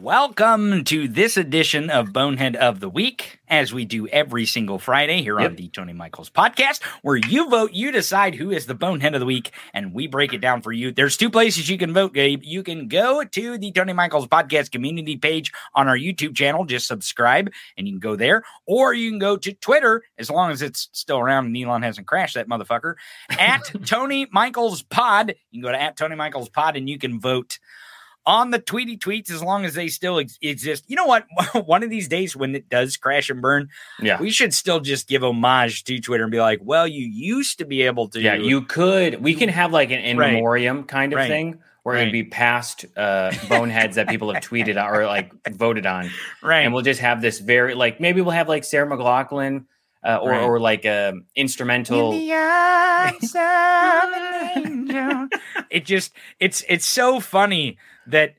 Welcome to this edition of Bonehead of the Week, as we do every single Friday here on the Tony Michaels podcast, where you vote, you decide who is the Bonehead of the Week, and we break it down for you. There's two places you can vote, Gabe. You can go to the Tony Michaels podcast community page on our YouTube channel, just subscribe, and you can go there, or you can go to Twitter, as long as it's still around and Elon hasn't crashed that motherfucker, at [laughs] Tony Michaels Pod. You can go to at Tony Michaels Pod, and you can vote on the tweety tweets as long as they still ex- exist. You know what? [laughs] One of these days when it does crash and burn, Yeah. we should still just give homage to Twitter and be like, well, you used to be able to. Yeah, you could. We can have like an in Right. memoriam kind of Right. thing where Right. it'd be past uh, boneheads that people have [laughs] tweeted or like voted on, right. and we'll just have this very like maybe we'll have like Sarah McLachlan uh, or Right. or like a instrumental. In the arms [laughs] of an it just it's it's so funny that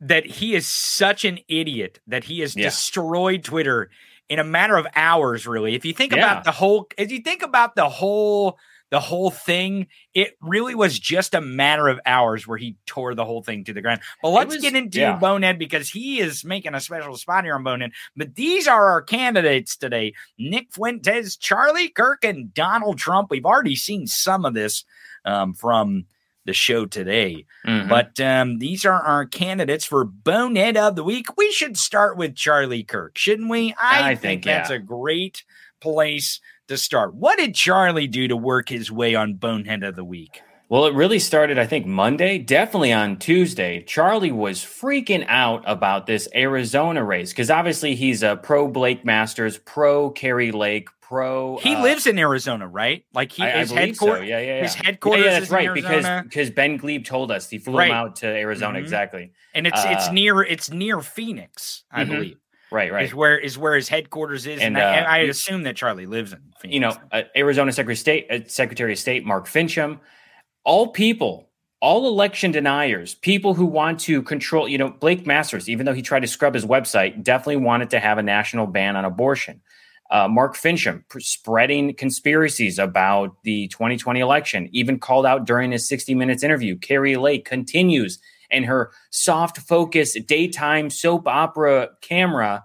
that he is such an idiot that he has Yeah. destroyed Twitter in a matter of hours really if you think Yeah. about the whole if you think about the whole the whole thing it really was just a matter of hours where he tore the whole thing to the ground but let's was- get into yeah. bonehead because he is making a special spot here on bonehead but these are our candidates today Nick Fuentes, Charlie Kirk, and Donald Trump. We've already seen some of this um, from the show today, Mhm. but um, these are our candidates for Bonehead of the Week. We should start with Charlie Kirk, shouldn't we? I, I think, think, that's yeah. a great place to start. What did Charlie do to work his way on Bonehead of the Week? Well, it really started, I think, Monday, definitely on Tuesday. Charlie was freaking out about this Arizona race because obviously he's a pro Blake Masters, pro Kari Lake, pro. He uh, lives in Arizona, right? Like he I, I his believe so. headquarters. Yeah, yeah, yeah. his headquarters Yeah, is that's right because because Ben Glebe told us he flew Right. him out to Arizona Mhm. exactly. and it's it's uh, near it's near Phoenix, I Mhm. believe. Right, right. is where is where his headquarters is, and, And, I, uh, and I assume that Charlie lives in. Phoenix. you know, uh, Arizona Secretary of State, uh, Secretary of State Mark Finchem, all people, all election deniers, people who want to control, you know, Blake Masters, even though he tried to scrub his website, definitely wanted to have a national ban on abortion. Uh, Mark Finchem pr- spreading conspiracies about the 2020 election, even called out during his 60 Minutes interview. Kari Lake continues and her soft focus daytime soap opera camera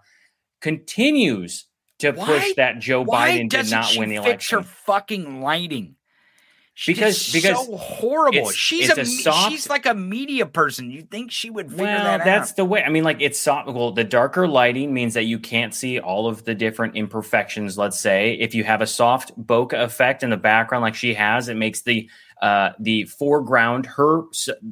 continues to Why- push that Joe Biden did not win the fix election. her fucking lighting? She's Because- because so horrible. she's a, a soft- she's like a media person. You think she would figure well, that that's the way. I mean, like it's soft. Well, the darker lighting means that you can't see all of the different imperfections. Let's say if you have a soft bokeh effect in the background, like she has, it makes the uh, the foreground her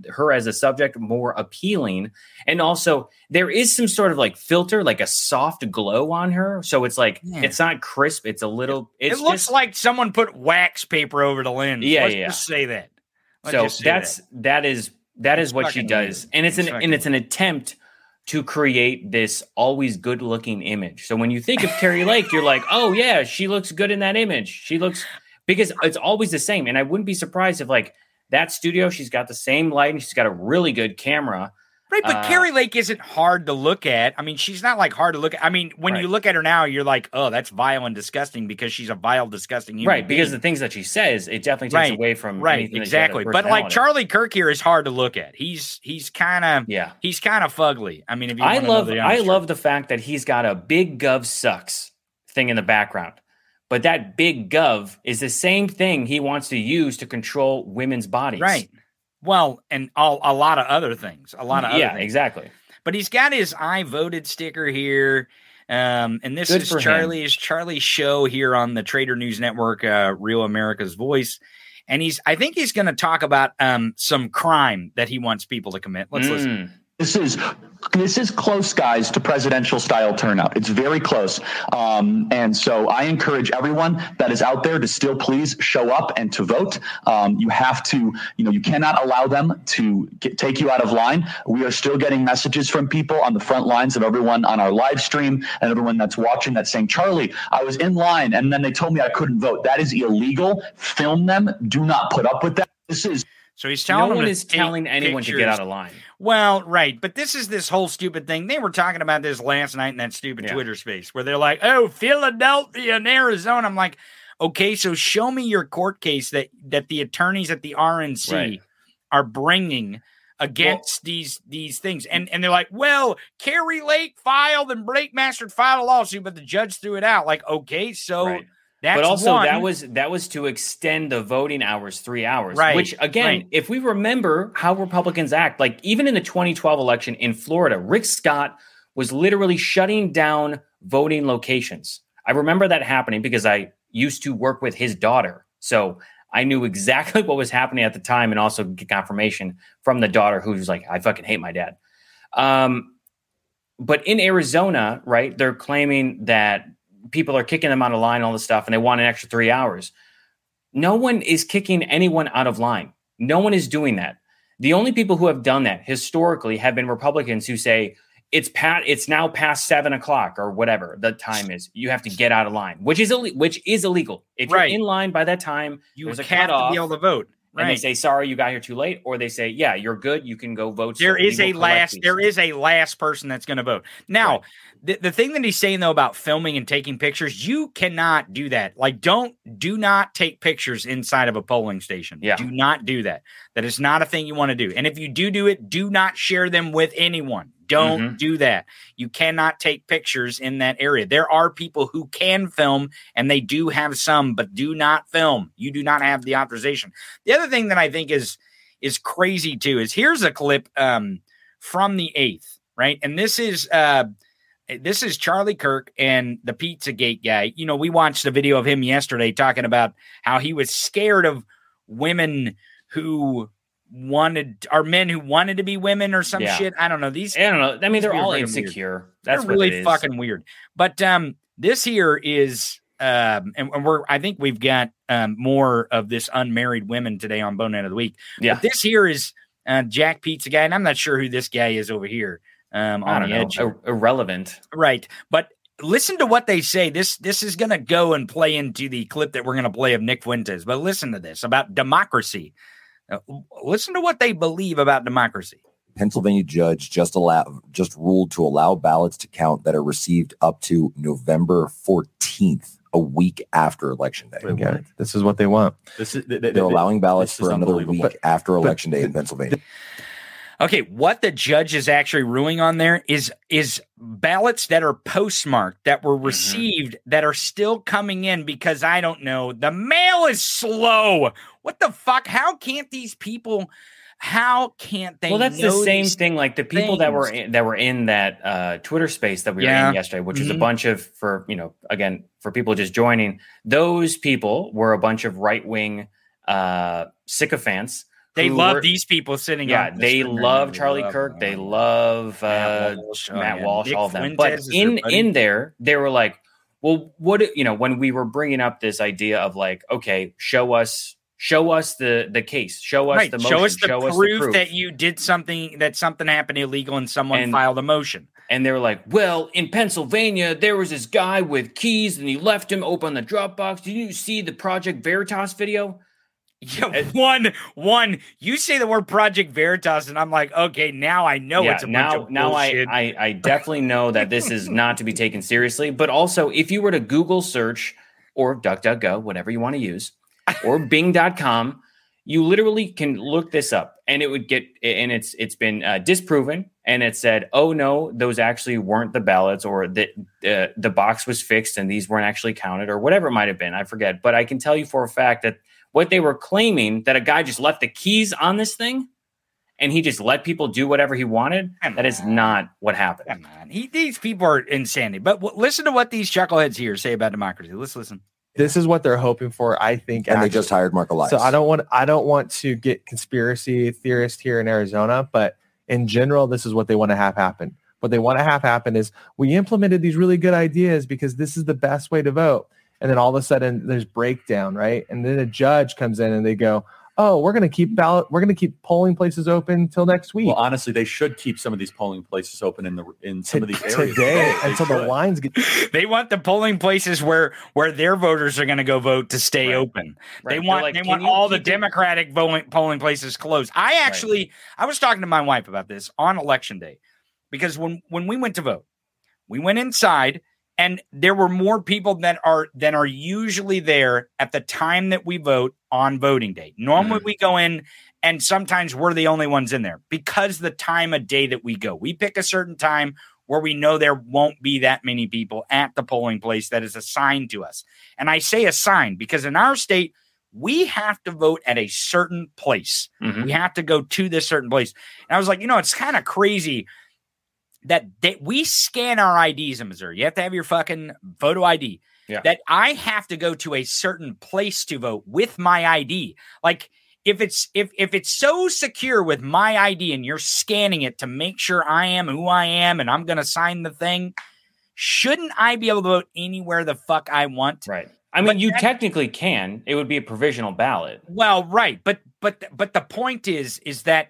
her as a subject more appealing. And also, there is some sort of like filter, like a soft glow on her. So it's like Yeah. it's not crisp. It's a little. It's it looks just, like someone put wax paper over the lens. Yeah, Let's yeah. just say that. Let's so that's that. that is that is It's what she does weird. and it's It's an and it's an attempt to create this always good looking image so when you think of kari lake you're like oh yeah she looks good in that image she looks because it's always the same and i wouldn't be surprised if like that studio she's got the same light and she's got a really good camera Right, but Uh, Kari Lake isn't hard to look at. I mean, she's not like hard to look at. I mean, when you look at her now, you're like, oh, that's vile and disgusting because she's a vile, disgusting human right because being. the things that she says it definitely takes Right, away from right, anything that she had exactly. But like. Charlie Kirk here is hard to look at. He's he's kind of yeah he's kind of fugly. I mean, if you I love I love the fact that he's got a big gov sucks thing in the background. But that big gov is the same thing he wants to use to control women's bodies. right. Well, and all, a lot of other things, a lot of other yeah, things. exactly. But he's got his I voted sticker here. Um, and this Good is. Charlie's Charlie's show here on the Trader News Network, uh, Real America's Voice. And he's I think he's gonna talk about um some crime that he wants people to commit. Let's listen. This is this is close, guys, to presidential style turnout. It's very close, um, and so I encourage everyone that is out there to still please show up and to vote. Um, you have to, you know, you cannot allow them to get, take you out of line. We are still getting messages from people on the front lines of everyone on our live stream and everyone that's watching that's saying, "Charlie, I was in line and then they told me I couldn't vote. That is illegal. Film them. Do not put up with that. This is." So he's telling No one is telling anyone to get out of line. Well, right, but this is this whole stupid thing. They were talking about this last night in that stupid Yeah. Twitter space where they're like, "Oh, Philadelphia and Arizona." I'm like, "Okay, so show me your court case that that the attorneys at the RNC Right. are bringing against these these things. And and they're like, well, Kari Lake filed and Blake Masters filed a lawsuit, but the judge threw it out. Like, okay, so Right. That's but also one. that was that was to extend the voting hours three hours Right, which again right. if we remember how republicans act like even in the 2012 election in florida rick scott was literally shutting down voting locations i remember that happening because i used to work with his daughter so i knew exactly [laughs] what was happening at the time and also get confirmation from the daughter who was like i fucking hate my dad um, but in arizona right they're claiming that people are kicking them out of line, all this stuff, and they want an extra three hours. No one is kicking anyone out of line. No one is doing that. The only people who have done that historically have been Republicans who say it's pat it's now past seven o'clock or whatever the time is. You have to get out of line, which is Ill- which is illegal. If Right. you're in line by that time, you there's a have to cutoff, be able to vote. And they say sorry you got here too late, or they say yeah you're good, you can go vote. There is a last. these." There is a last person that's going to vote. Now, the, the thing that he's saying though about filming and taking pictures, you cannot do that. Like, don't do not take pictures inside of a polling station. Yeah. do not do that. That is not a thing you want to do. And if you do do it, do not share them with anyone. Don't Mm-hmm. do that. You cannot take pictures in that area. There are people who can film, and they do have some, but do not film. You do not have the authorization. The other thing that I think is is crazy too is here's a clip um, from the eighth, right? And this is uh, this is Charlie Kirk and the Pizzagate guy. You know, we watched a video of him yesterday talking about how he was scared of women who wanted are men who wanted to be women or some Yeah. shit. I don't know. These I don't know. I mean, they're all fucking weird. insecure. That's They're really fucking weird. But um, this here is um, and, and we're I think we've got um more of this unmarried women today on Bonehead of the Week. Yeah. But this here is uh, Jack Pizza guy, and I'm not sure who this guy is over here. Um, I on don't the know. edge. Ir- irrelevant. right? But listen to what they say. This this is going to go and play into the clip that we're going to play of Nick Fuentes. But listen to this about democracy. Listen to what they believe about democracy. Pennsylvania judge just allow just ruled to allow ballots to count that are received up to November 14th, a week after election day. Okay. This is what they want. This is, they, they, They're allowing ballots for another unbelievable. week after election day in Pennsylvania. Okay, what the judge is actually ruling on there is is ballots that are postmarked that were received that are still coming in because I don't know the mail is slow. What the fuck? How can't these people? How can't they? well, that's the same thing. Like the people that were in, that were in that uh, Twitter space that we were in yesterday, which was a bunch of for you know again for people just joining. Those people were a bunch of right wing uh, sycophants. They who love were- these people sitting. Yeah, on they screen. love Charlie love Kirk. them. They love Matt uh, Walsh, oh, Matt. Walsh, Nick all of them. Fuentes But in in there, they were like, well, what you know when we were bringing up this idea of like, okay, show us, show us the the case, show us Right, the motion, show us the show us proof the proof. that you did something that something happened illegal and someone And- filed a motion. and they were like, "Well, in Pennsylvania, there was this guy with keys, and he left him open the Dropbox. Did you see the Project Veritas video?" Yeah, [laughs] one, one. You say the word Project Veritas, and I'm like, okay, now I know yeah, it's a bunch now, now I. I, I definitely know that this is [laughs] not to be taken seriously. But also, if you were to Google search or DuckDuckGo, whatever you want to use, or [laughs] Bing.com, you literally can look this up, and it would get, and it's it's been uh, disproven, and it said, oh no, those actually weren't the ballots, or that uh, the box was fixed, and these weren't actually counted, or whatever it might have been. I forget, but I can tell you for a fact that what they were claiming that a guy just left the keys on this thing and he just let people do whatever he wanted. That is not what happened. Come on, he, these people are insanity. But w- listen to what these chuckleheads here say about democracy. Let's listen. This is what they're hoping for, I think. And they just hired Marc Elias. So I don't want I don't want to get conspiracy theorist here in Arizona, but in general, this is what they want to have happen. What they want to have happen is we implemented these really good ideas because this is the best way to vote. And then all of a sudden there's breakdown, right? And then a judge comes in and they go, Oh, we're gonna keep ballot, we're gonna keep polling places open till next week. Well, honestly, they should keep some of these polling places open in the in some of these areas today They until the lines get [laughs] They want the polling places where where their voters are going to go vote to stay open. Right. They want like, they want all the keep it-" Democratic polling polling places closed. I actually I was talking to my wife about this on election day because when when we went to vote, we went inside and there were more people that are than are usually there at the time that we vote on voting day. Normally Mm-hmm. we go in and sometimes we're the only ones in there because the time of day that we go. We pick a certain time where we know there won't be that many people at the polling place that is assigned to us. And I say assigned because in our state, we have to vote at a certain place. Mhm. We have to go to this certain place. And I was like, you know, it's kind of crazy that they, we scan our IDs in Missouri. You have to have your fucking photo ID. Yeah. That I have to go to a certain place to vote with my ID. Like if it's if if it's so secure with my ID and you're scanning it to make sure I am who I am and I'm going to sign the thing, shouldn't I be able to vote anywhere the fuck I want? Right. I mean, you technically can. It would be a provisional ballot. Well, right, but but but the point is is that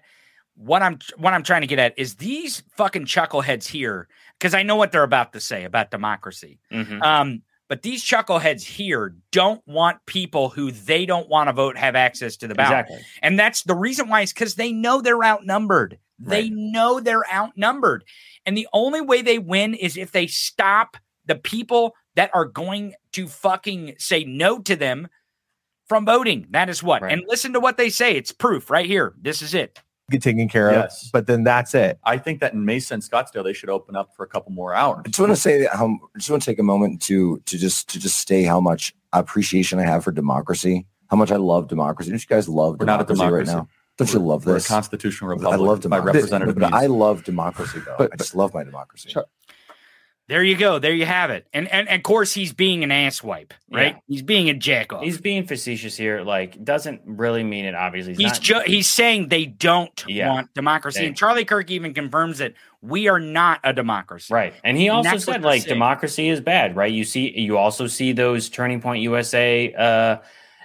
what I'm what I'm trying to get at is these fucking chuckleheads here because I know what they're about to say about democracy. Mhm. Um, but these chuckleheads here don't want people who they don't want to vote have access to the ballot, Exactly. and that's the reason why is because they know they're outnumbered. They know they're outnumbered, and the only way they win is if they stop the people that are going to fucking say no to them from voting. That is what. And listen to what they say. It's proof right here. This is it. Get taken care Yes. of, but then that's it. I think that in Mesa and Scottsdale, they should open up for a couple more hours. I just want to say that how I just want to take a moment to to just to just say how much appreciation I have for democracy. How much I love democracy. Don't you guys love We're not a democracy, right now? Don't you We're- love we're a this? constitutional I republic love by democracy. representative But, but I love democracy though. But- I just love my democracy. There you go. There you have it. And and, and of course he's being an asswipe, right? Yeah. He's being a jackoff. He's being facetious here. Like, doesn't really mean it. Obviously, He's not- ju- he's saying they don't Yeah. want democracy, They- and Charlie Kirk even confirms that we are not a democracy. Right. And he also what said like saying. democracy is bad, right? You see you also see those Turning Point USA uh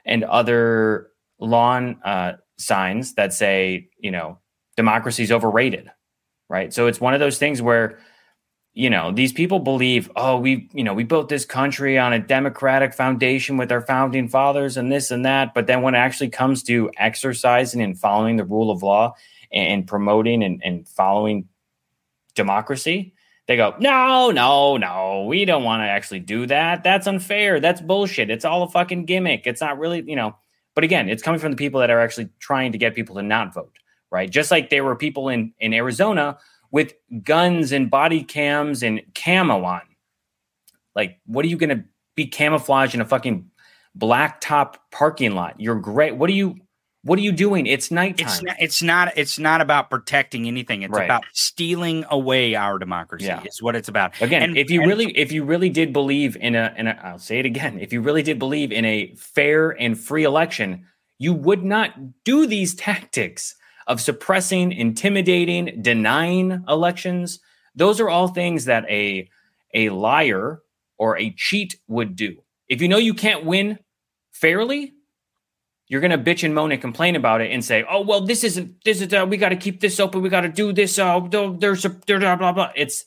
and other lawn uh signs that say, you know, democracy is overrated. Right? So it's one of those things where you know, these people believe, oh, we, you know, we built this country on a democratic foundation with our founding fathers and this and that. But then when it actually comes to exercising and following the rule of law and promoting and, and following democracy, they go, no, no, no, we don't want to actually do that. That's unfair. That's bullshit. It's all a fucking gimmick. It's not really, you know. But again, it's coming from the people that are actually trying to get people to not vote, right? Just like there were people in in Arizona with guns and body cams and camo on. Like, what are you going to be camouflaged in a fucking blacktop parking lot? You're great. What are you? What are you doing? It's nighttime. It's not, it's not it's not about protecting anything. It's Right. about stealing away our democracy. Yeah. Is what it's about. Again, And- if you and- really, if you really did believe in a, in a, I'll say it again, if you really did believe in a fair and free election, you would not do these [laughs] tactics of suppressing, intimidating, denying elections. Those are all things that a a liar or a cheat would do. If you know you can't win fairly, you're going to bitch and moan and complain about it and say, "Oh well, this isn't this is uh, we got to keep this open. We got to do this. Oh, there's a blah blah blah." It's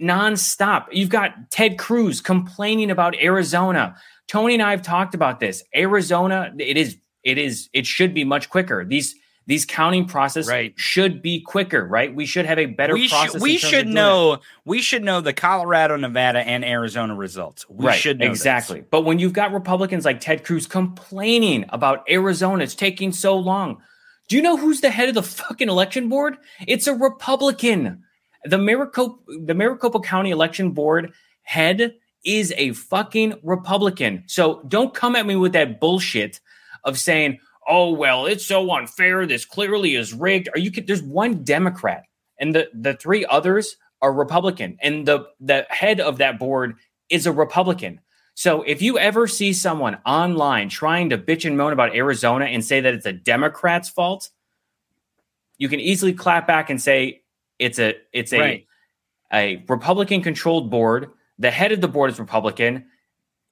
nonstop. You've got Ted Cruz complaining about Arizona. Tony and I have talked about this. Arizona, it is, it is, it should be much quicker. These these counting process Right. should be quicker, right? We should have a better we process. should we should know we should know the Colorado, Nevada, and Arizona results. We right, should know this. exactly. But when you've got Republicans like Ted Cruz complaining about Arizona, it's taking so long. Do you know who's the head of the fucking election board? It's a Republican. The Maricopa, the Maricopa County Election Board head is a fucking Republican. So don't come at me with that bullshit of saying, "Oh well, it's so unfair. This clearly is rigged." Are you? There's one Democrat, and the the three others are Republican, and the the head of that board is a Republican. So if you ever see someone online trying to bitch and moan about Arizona and say that it's a Democrat's fault, you can easily clap back and say it's a it's a Right. a Republican controlled board. The head of the board is Republican.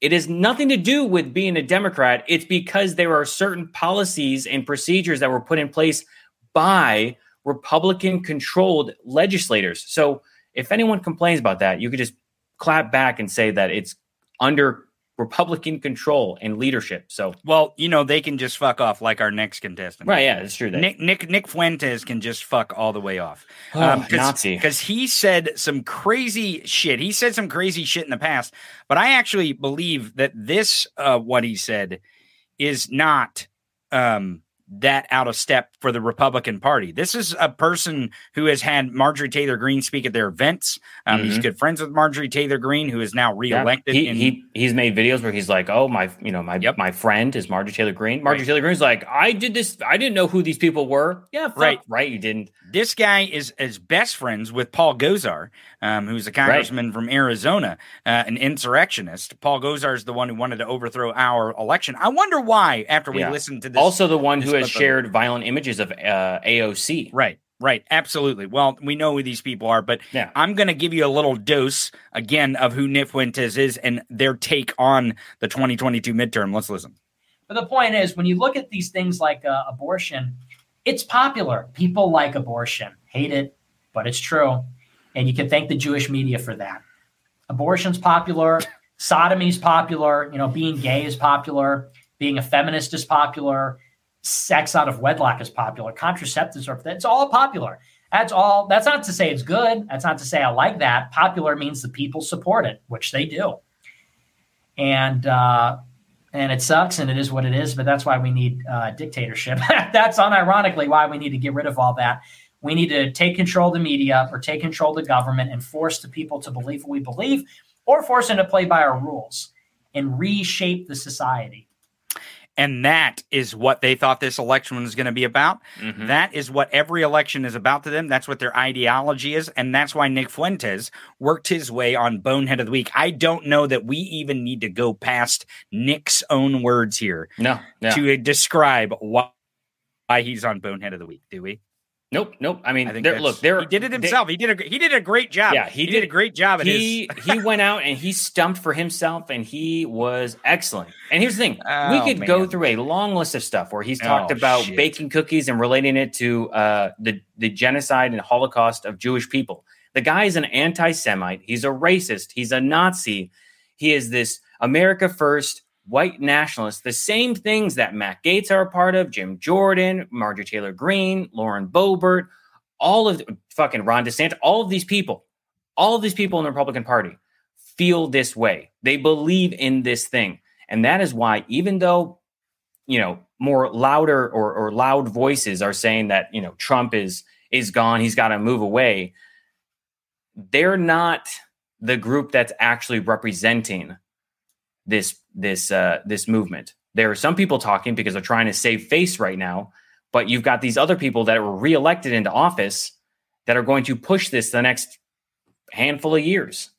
It has nothing to do with being a Democrat. It's because there are certain policies and procedures that were put in place by Republican controlled legislators. So if anyone complains about that, you could just clap back and say that it's under Republican control and leadership. So Well, you know they can just fuck off like our next contestant. right, yeah, it's true. That Nick Nick Nick Fuentes can just fuck all the way off. Oh, Nazi. Because he said some crazy shit. He said some crazy shit in the past, but I actually believe that this uh what he said is not um that out of step for the Republican Party. This is a person who has had Marjorie Taylor Greene speak at their events. Um, He's Mhm. good friends with Marjorie Taylor Greene, who is now Yeah. reelected. He, in- he he's made videos where he's like, "Oh my, you know my my friend is Marjorie Taylor Greene." Marjorie Right. Taylor Greene's like, "I did this. I didn't know who these people were." Yeah, fuck, Right. right. You didn't. this guy is is best friends with Paul Gosar, um, who's a congressman from Arizona, uh, an insurrectionist. Paul Gosar is the one who wanted to overthrow our election. I wonder why. After we Yeah. listened to this, Also, the one who has clip of- shared violent images of uh, AOC. Right, right, absolutely. Well, we know who these people are, but Yeah. I'm going to give you a little dose again of who Nick Fuentes is and their take on the 2022 midterm. Let's listen. But the point is, when you look at these things like uh, abortion, it's popular. People like abortion, hate it, but it's true. And you can thank the Jewish media for that. Abortion's popular, [laughs] sodomy's popular, you know, being gay is popular, being a feminist is popular, sex out of wedlock is popular, contraceptives are it's all popular. That's all. That's not to say it's good. That's not to say I like that. Popular means the people support it, which they do. And uh, and it sucks and it is what it is but that's why we need uh, dictatorship [laughs] that's unironically why we need to get rid of all that we need to take control of the media or take control of the government and force the people to believe what we believe or force them to play by our rules and reshape the society And that is what they thought this election was going to be about. Mhm. That is what every election is about to them. That's what their ideology is. And that's why Nick Fuentes worked his way on Bonehead of the Week. I don't know that we even need to go past Nick's own words here No, no. to describe why, why he's on Bonehead of the Week, do we? Nope, nope. I mean, I think there, look, there he did it himself. he did a he did a great job. Yeah, he did, did- a great job he his. [laughs] he went out and he stumped for himself and he was excellent. And here's the thing: Oh, we could go through a long list of stuff where he's talked Oh, about shit. baking cookies and relating it to uh, the the genocide and Holocaust of Jewish people. The guy is an anti-Semite. He's a racist. He's a Nazi. He is this America first white nationalists, the same things that Matt Gaetz are a part of, Jim Jordan, Marjorie Taylor Greene, Lauren Boebert, all of fucking Ron DeSantis, all of these people, all of these people in the Republican Party feel this way. They believe in this thing. And that is why, even though, you know, more louder or, or loud voices are saying that, you know, Trump is is gone, he's got to move away, they're not the group that's actually representing this this uh this movement. There are some people talking because they're trying to save face right now, but you've got these other people that were reelected into office that are going to push this the next handful of years.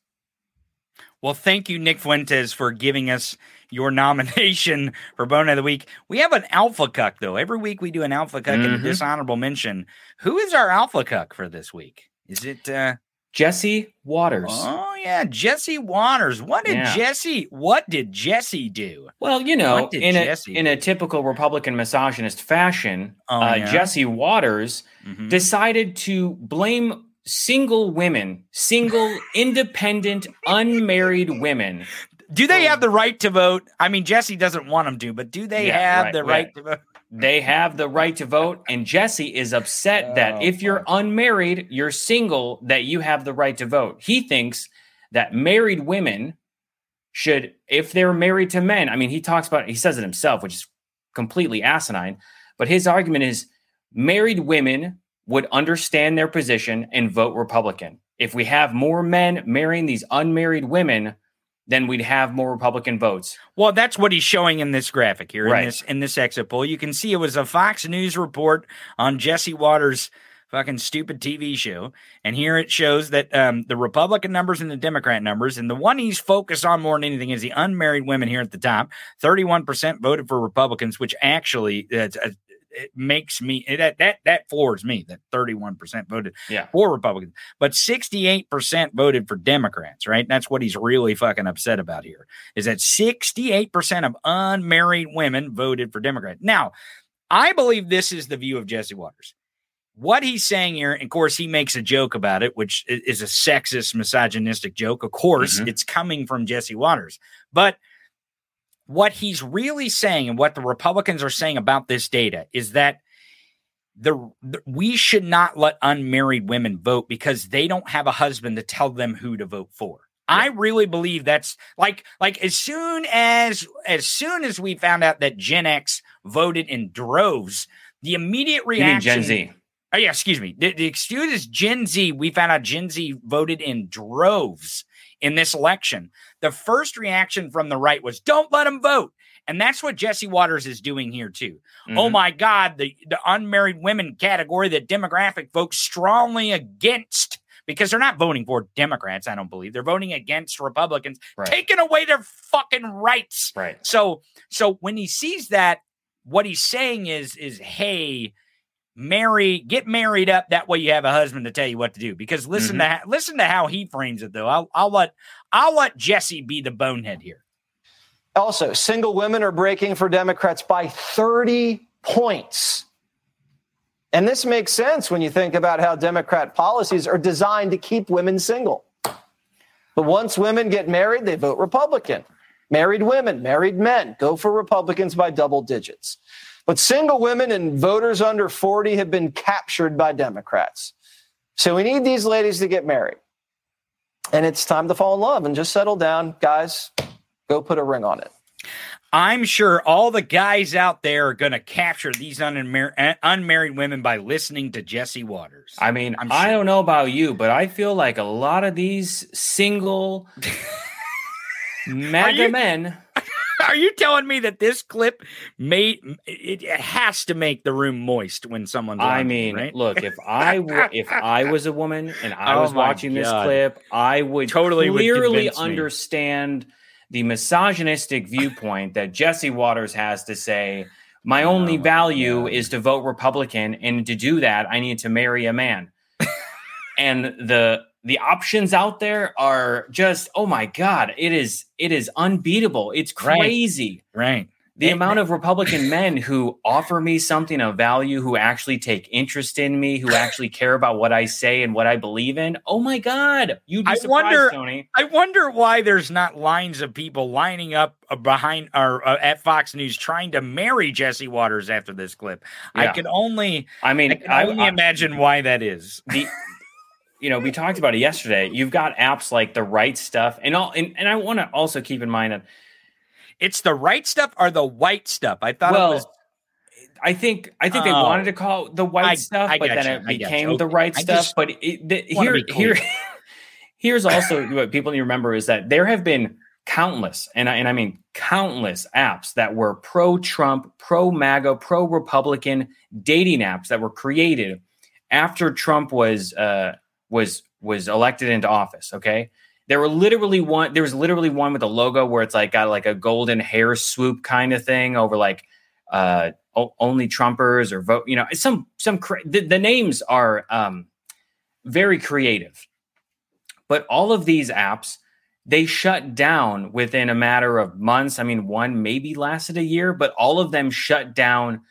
Well, thank you, Nick Fuentes, for giving us your [laughs] nomination for Bone of the Week. We have an alpha cuck, though. Every week we do an alpha cuck and a dishonorable mention. Who is our alpha cuck for this week? Is it uh Jesse Watters. Oh yeah, Jesse Watters. What did Yeah. Jesse what did Jesse do? Well, you know, in a in a typical Republican misogynist fashion, Oh, uh, yeah? Jesse Watters Mhm. decided to blame single women, single [laughs] independent unmarried women. Do they have the right to vote? I mean, Jesse doesn't want them to, but do they Yeah, have right, the right. right to vote? They have the right to vote, and Jesse is upset that Oh, if you're unmarried, you're single, that you have the right to vote. He thinks that married women should, if they're married to men, I mean, he talks about, he says it himself, which is completely asinine, but his argument is married women would understand their position and vote Republican. If we have more men marrying these unmarried women, then we'd have more Republican votes. Well, that's what he's showing in this graphic here Right. in this in this exit poll. You can see it was a Fox News report on Jesse Watters' fucking stupid TV show, and here it shows that um, the Republican numbers and the Democrat numbers, and the one he's focused on more than anything is the unmarried women here at the top. Thirty-one percent voted for Republicans, which actually uh, it makes me that that that floors me that 31% voted Yeah. for Republicans, but 68% voted for Democrats, right? That's what he's really fucking upset about here. Is that 68% of unmarried women voted for Democrats. Now, I believe this is the view of Jesse Watters. What he's saying here, and of course, he makes a joke about it, which is a sexist, misogynistic joke. Of course, Mhm. it's coming from Jesse Watters. But what he's really saying and what the Republicans are saying about this data is that the, the we should not let unmarried women vote because they don't have a husband to tell them who to vote for. I really believe that's like like as soon as as soon as we found out that Gen X voted in droves. The immediate reaction. Gen Z? Oh yeah, excuse me. The, the excuse is Gen Z. We found out Gen Z voted in droves in this election. The first reaction from the right was, "Don't let them vote," and that's what Jesse Watters is doing here too. Oh Mhm. my God, the the unmarried women category, the demographic vote strongly against because they're not voting for Democrats. I don't believe they're voting against Republicans, Right. taking away their fucking rights. Right. So so when he sees that, what he's saying is is hey, marry, get married up. That way you have a husband to tell you what to do. Because listen to Mm-hmm. how, listen to how he frames it though. I'll I'll let I'll let Jesse be the bonehead here. Also, single women are breaking for Democrats by 30 points. And this makes sense when you think about how Democrat policies are designed to keep women single. But once women get married, they vote Republican. Married women, married men go for Republicans by double digits. But single women and voters under 40 have been captured by Democrats. So we need these ladies to get married. And it's time to fall in love and just settle down. Guys, go put a ring on it. I'm sure all the guys out there are going to capture these unmar- uh, unmarried women by listening to Jesse Watters. I mean, I'm I don't know about you, but I feel like a lot of these single [laughs] MAGA you- men. [laughs] Are you telling me that this clip made it, it has to make the room moist when someone's I mean, right? look, if I were, if I [laughs] was a woman and I Oh was watching this clip, I would Totally would clearly me. understand the misogynistic viewpoint that Jesse Watters has to say. My oh only Oh value is to vote Republican, and to do that, I need to marry a man. [laughs] and the the options out there are just oh my god, it is it is unbeatable. It's crazy right. the They- amount of Republican men who offer me something of value, who actually take interest in me, who actually care about what I say and what I believe in. Oh my God. You'd I wonder- Tony. I wonder why there's not lines of people lining up uh, behind or uh, at Fox News trying to marry Jesse Watters after this clip. I can only I mean, I can I, only I- imagine why that is. the you know, we talked about it yesterday. You've got apps like the right stuff, and all and, and I want to also keep in mind that It's the right stuff or the white stuff. I thought well, it was I think I think they Oh. wanted to call it the white I- stuff, I but then gotcha, it became the right stuff. But it, the, here, here, [laughs] here's also what people need to remember is that there have been countless, and I, and I mean countless apps that were pro-Trump, pro-MAGA, pro-Republican dating apps that were created after Trump was uh, was was elected into office. Okay, there were literally one. There was literally one with a logo where it's like got like a golden hair swoop kind of thing over like uh only Trumpers or vote. You know, some some cra- the, the names are um very creative, but all of these apps they shut down within a matter of months. I mean, one maybe lasted a year, but all of them shut down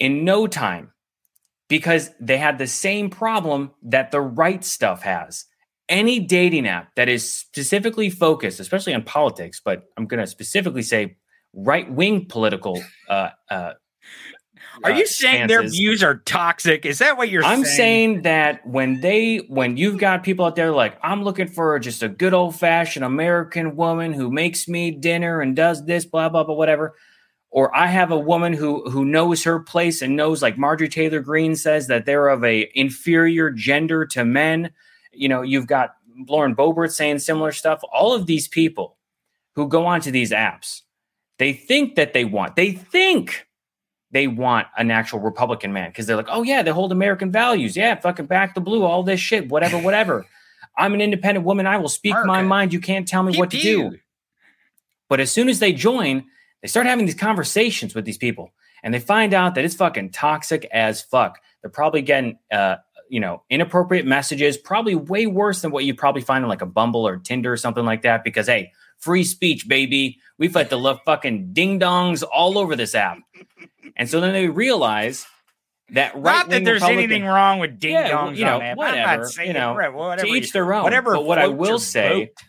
in no time because they had the same problem that the right stuff has. Any dating app that is specifically focused, especially on politics, but I'm going to specifically say right wing political. Uh, uh, Are uh, you saying their views are toxic? Is that what you're saying? I'm saying? saying that when they when you've got people out there like I'm looking for just a good old fashioned American woman who makes me dinner and does this blah blah blah whatever or I have a woman who who knows her place and knows like Marjorie Taylor Greene says that they're of a inferior gender to men you know you've got Lauren Boebert saying similar stuff all of these people who go onto these apps they think that they want they think they want an actual Republican man because they're like, oh yeah, they hold American values. Yeah, fucking back the blue, all this shit, whatever, whatever. [laughs] I'm an independent woman. I will speak my mind. You can't tell me Pew, what to do. But as soon as they join, they start having these conversations with these people, and they find out that it's fucking toxic as fuck. They're probably getting, uh, you know, inappropriate messages, probably way worse than what you probably find on like a Bumble or Tinder or something like that. Because hey, free speech, baby. We've had to love fucking ding dongs all over this app. And so then they realize that right Not that there's anything wrong with ding Yeah, dongs you know, on whatever, you know, right, whatever to each their own. Whatever. But what I will say, boat.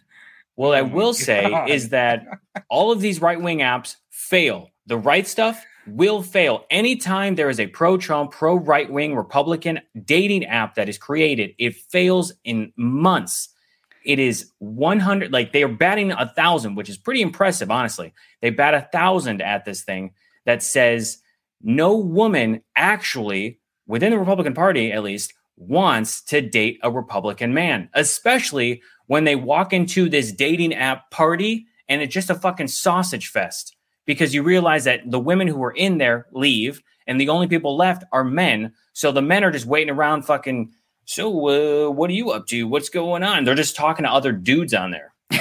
what I will [laughs] say is that all of these right wing apps fail. The right stuff will fail anytime there is a pro Trump, pro right wing Republican dating app that is created. It fails in months. It is 100, like they are batting a thousand, which is pretty impressive, honestly. They bat a thousand at this thing. that says no woman actually, within the Republican Party at least, wants to date a Republican man, especially when they walk into this dating app party and it's just a fucking sausage fest because you realize that the women who were in there leave and the only people left are men. So the men are just waiting around fucking. So, uh, what are you up to? What's going on? They're just talking to other dudes on there. [laughs]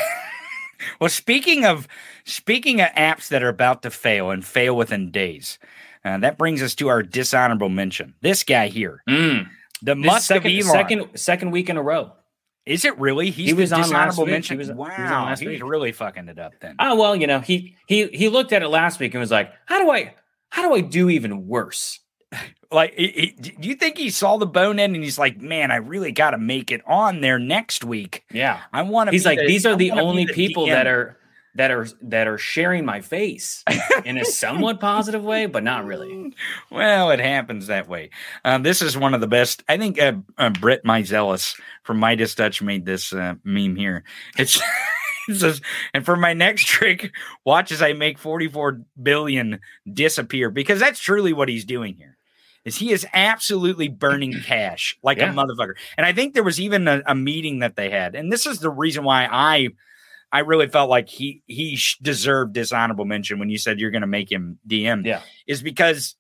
Well, speaking of speaking of apps that are about to fail and fail within days, uh, that brings us to our dishonorable mention. This guy here, Mm. the This Musk second, of Elon. second second week in a row. Is it really? He's He was the on last dishonorable mention. He was- wow, he was on last he's week. really fucking it up then. Oh well, you know he he he looked at it last week and was like, "How do I how do I do even worse?" [laughs] Like, he- he- do you think he saw the bonehead and he's like, "Man, I really got to make it on there next week. Yeah, I want to." he's like, "These are I the only the people DM." that are that are that are sharing my face in a somewhat positive way, but not really." [laughs] Well, it happens that way. Um, this is one of the best. I think uh, uh, Brett Meiselas from MeidasTouch made this uh, meme here. It's [laughs] it says, and for my next trick, watch as I make 44 billion disappear because that's truly what he's doing here. Is he is absolutely burning [clears throat] cash like Yeah. a motherfucker. And I think there was even a, a meeting that they had, and this is the reason why I. I really felt like he he deserved dishonorable mention when you said you're going to make him DM. Yeah. is because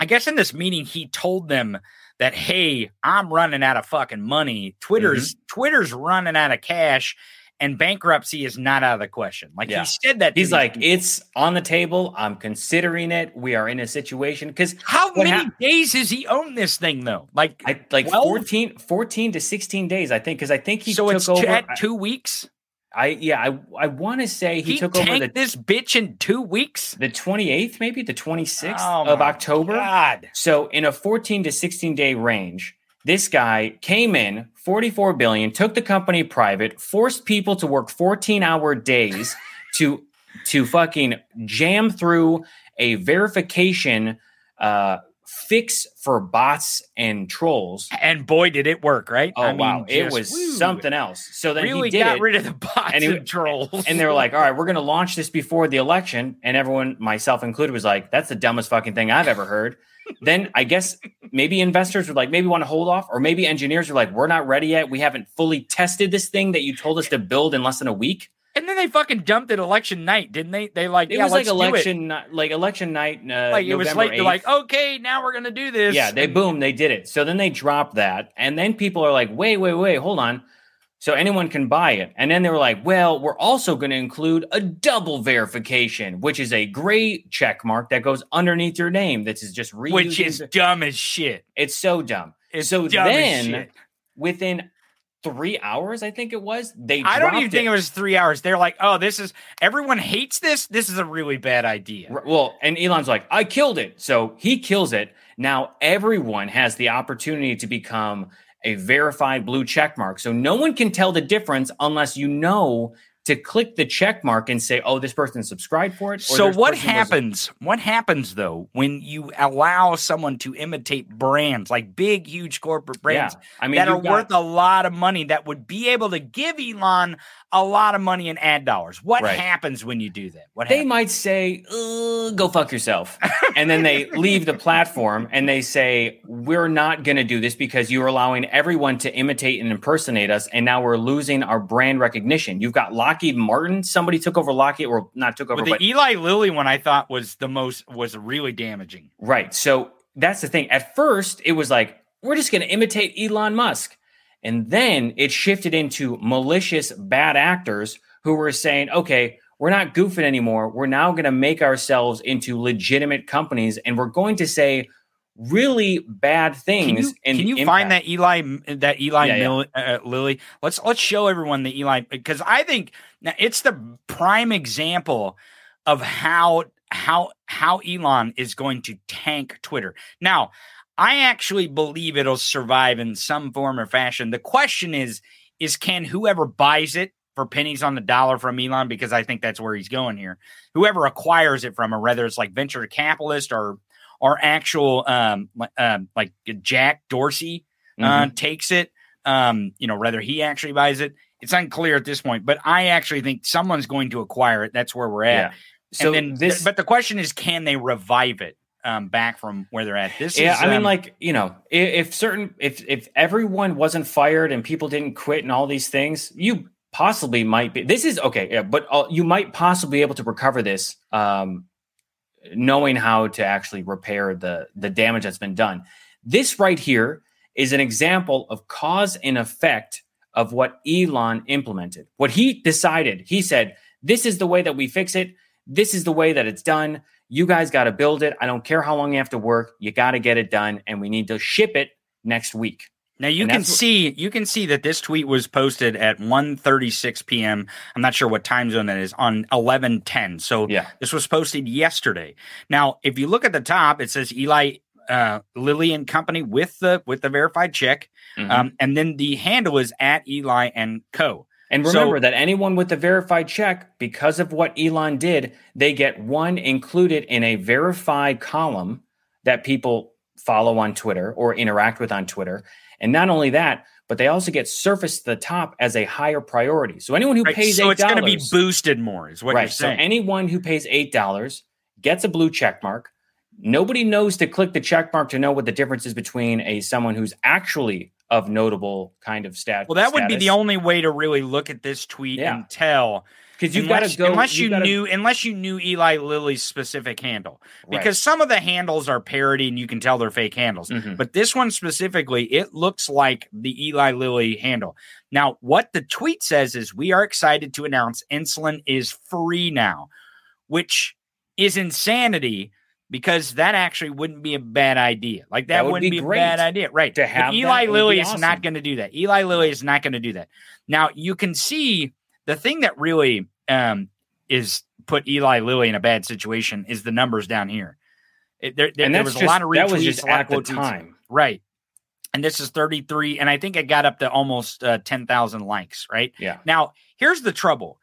I guess in this meeting he told them that hey, I'm running out of fucking money. Twitter's Mm-hmm. Twitter's running out of cash, and bankruptcy is not out of the question. Like Yeah. he said that. He's like, people. "It's on the table. I'm considering it. We are in a situation because how many hap- days has he owned this thing though? Like I like 12? 14, 14 to 16 days, I think, because I think he so took it's over. at two weeks. I yeah, I I want to say he, He, took over the this bitch in two weeks. the 28th, maybe the 26th Oh of October. God. So in a 14 to 16 day range, this guy came in 44 billion, took the company private, forced people to work 14 hour days [laughs] to to fucking jam through a verification uh fix for bots and trolls. And boy, did it work! Right? Oh I mean, wow, it was woo. something else. So then really he did got it, rid of the bots and and, trolls. and they were like, [laughs] "All right, we're going to launch this before the election," and everyone, myself included, was like, "That's the dumbest fucking thing I've ever heard." then I guess maybe investors were like, maybe want to hold off, or maybe engineers are like, "We're not ready yet. We haven't fully tested this thing that you told us to build in less than a week." And then they fucking dumped it election night, didn't they? They like It yeah, was like election, ni- like election night. Uh, Like it was November like they're like, okay, now we're gonna do this. Yeah, they boom, they did it. So then they dropped that, and then people are like, "Wait, wait, wait, hold on." So anyone can buy it, and then they were like, "Well, we're also going to include a double verification, which is a gray check mark that goes underneath your name. That is just reusing which is dumb as shit. it's so dumb. It's so dumb then within three hours, I think it was, they I don't even dropped think it was three hours. They're like, oh, this is everyone hates this. This is a really bad idea. Well, and Elon's like, I killed it. So he kills it. Now everyone has the opportunity to become a verified blue check mark. So no one can tell the difference unless you know to click the check mark and say, oh, this person subscribed for it. or So what person was- happens? What happens though when you allow someone to imitate brands like big, huge corporate brands Yeah. I mean, that are got- worth a lot of money that would be able to give Elon a lot of money in ad dollars? What Right. happens when you do that? What They happens? might say, "Uh, go fuck yourself. and then they [laughs] leave the platform and they say, we're not going to do this because you're allowing everyone to imitate and impersonate us. And now we're losing our brand recognition. You've got Lockheed Martin. Somebody took over Lockheed or not took over, But the but Eli Lilly one I thought was the most was really damaging. Right. So that's the thing. At first, it was like, we're just going to imitate Elon Musk. And then it shifted into malicious bad actors who were saying, okay, we're not goofing anymore. We're now going to make ourselves into legitimate companies and we're going to say really bad Can things. you, and can you find that Eli that Eli Yeah, yeah. Uh, Lilly? Let's let's show everyone the Eli because I think now it's the prime example of how how how Elon is going to tank Twitter. Now, I actually believe it'll survive in some form or fashion. The question is is can whoever buys it for pennies on the dollar from Elon because I think that's where he's going here. Whoever acquires it from him, whether it's like venture capitalist or or actual um, um like Jack Dorsey uh, takes it. Um, you know, whether he actually buys it, it's unclear at this point. But I actually think someone's going to acquire it. That's where we're at. Yeah. So and then, this- but the question is, can they revive it um, back from where they're at? This yeah, is, I mean, um, like you know, if, if certain if if everyone wasn't fired and people didn't quit and all these things, you possibly might be. This is okay, yeah, but uh, you might possibly be able to recover this, um, knowing how to actually repair the the damage that's been done. This right here is an example of cause and effect of what Elon implemented. What he decided, he said, "This is the way that we fix it. This is the way that it's done." You guys got to build it. I don't care how long you have to work. You got to get it done, and we need to ship it next week. Now you And can see you can see that this tweet was posted at 1:36 p.m. I'm not sure what time zone that is on 11:10. So Yeah. this was posted yesterday. Now, if you look at the top, it says Eli uh, Lilly and Company with the with the verified check, Mhm. um, and then the handle is at Eli and Co. And So- remember that anyone with a verified check, because of what Elon did, they get one included in a verified column that people follow on Twitter or interact with on Twitter. And not only that, but they also get surfaced to the top as a higher priority. So anyone who Right, pays so $8, it's going to be boosted more, is what right. you're saying. So anyone who pays eight dollars gets a blue check mark. Nobody knows to click the check mark to know what the difference is between a someone who's actually of notable kind of stat. well, that would be the only way to really look at this tweet Yeah. and tell because you've got to go unless you've gotta- knew unless you knew Eli Lilly's specific handle Right. because some of the handles are parody and you can tell they're fake handles Mhm. but this one specifically it looks like the Eli Lilly handle now what the tweet says is we are excited to announce insulin is free now which is insanity because that actually wouldn't be a bad idea like that, That would wouldn't be be, a bad idea right to have that Eli Lilly be is not going to do that Eli Lilly is not going to do that now you can see the thing that really um, is put Eli Lilly in a bad situation is the numbers down here. It, there there, and there was just, a lot of retweets, that was just a lot at of the tweets. time. right? And this is 33, and I think it got up to almost uh, 10,000 likes, right? Yeah. Now, here's the trouble.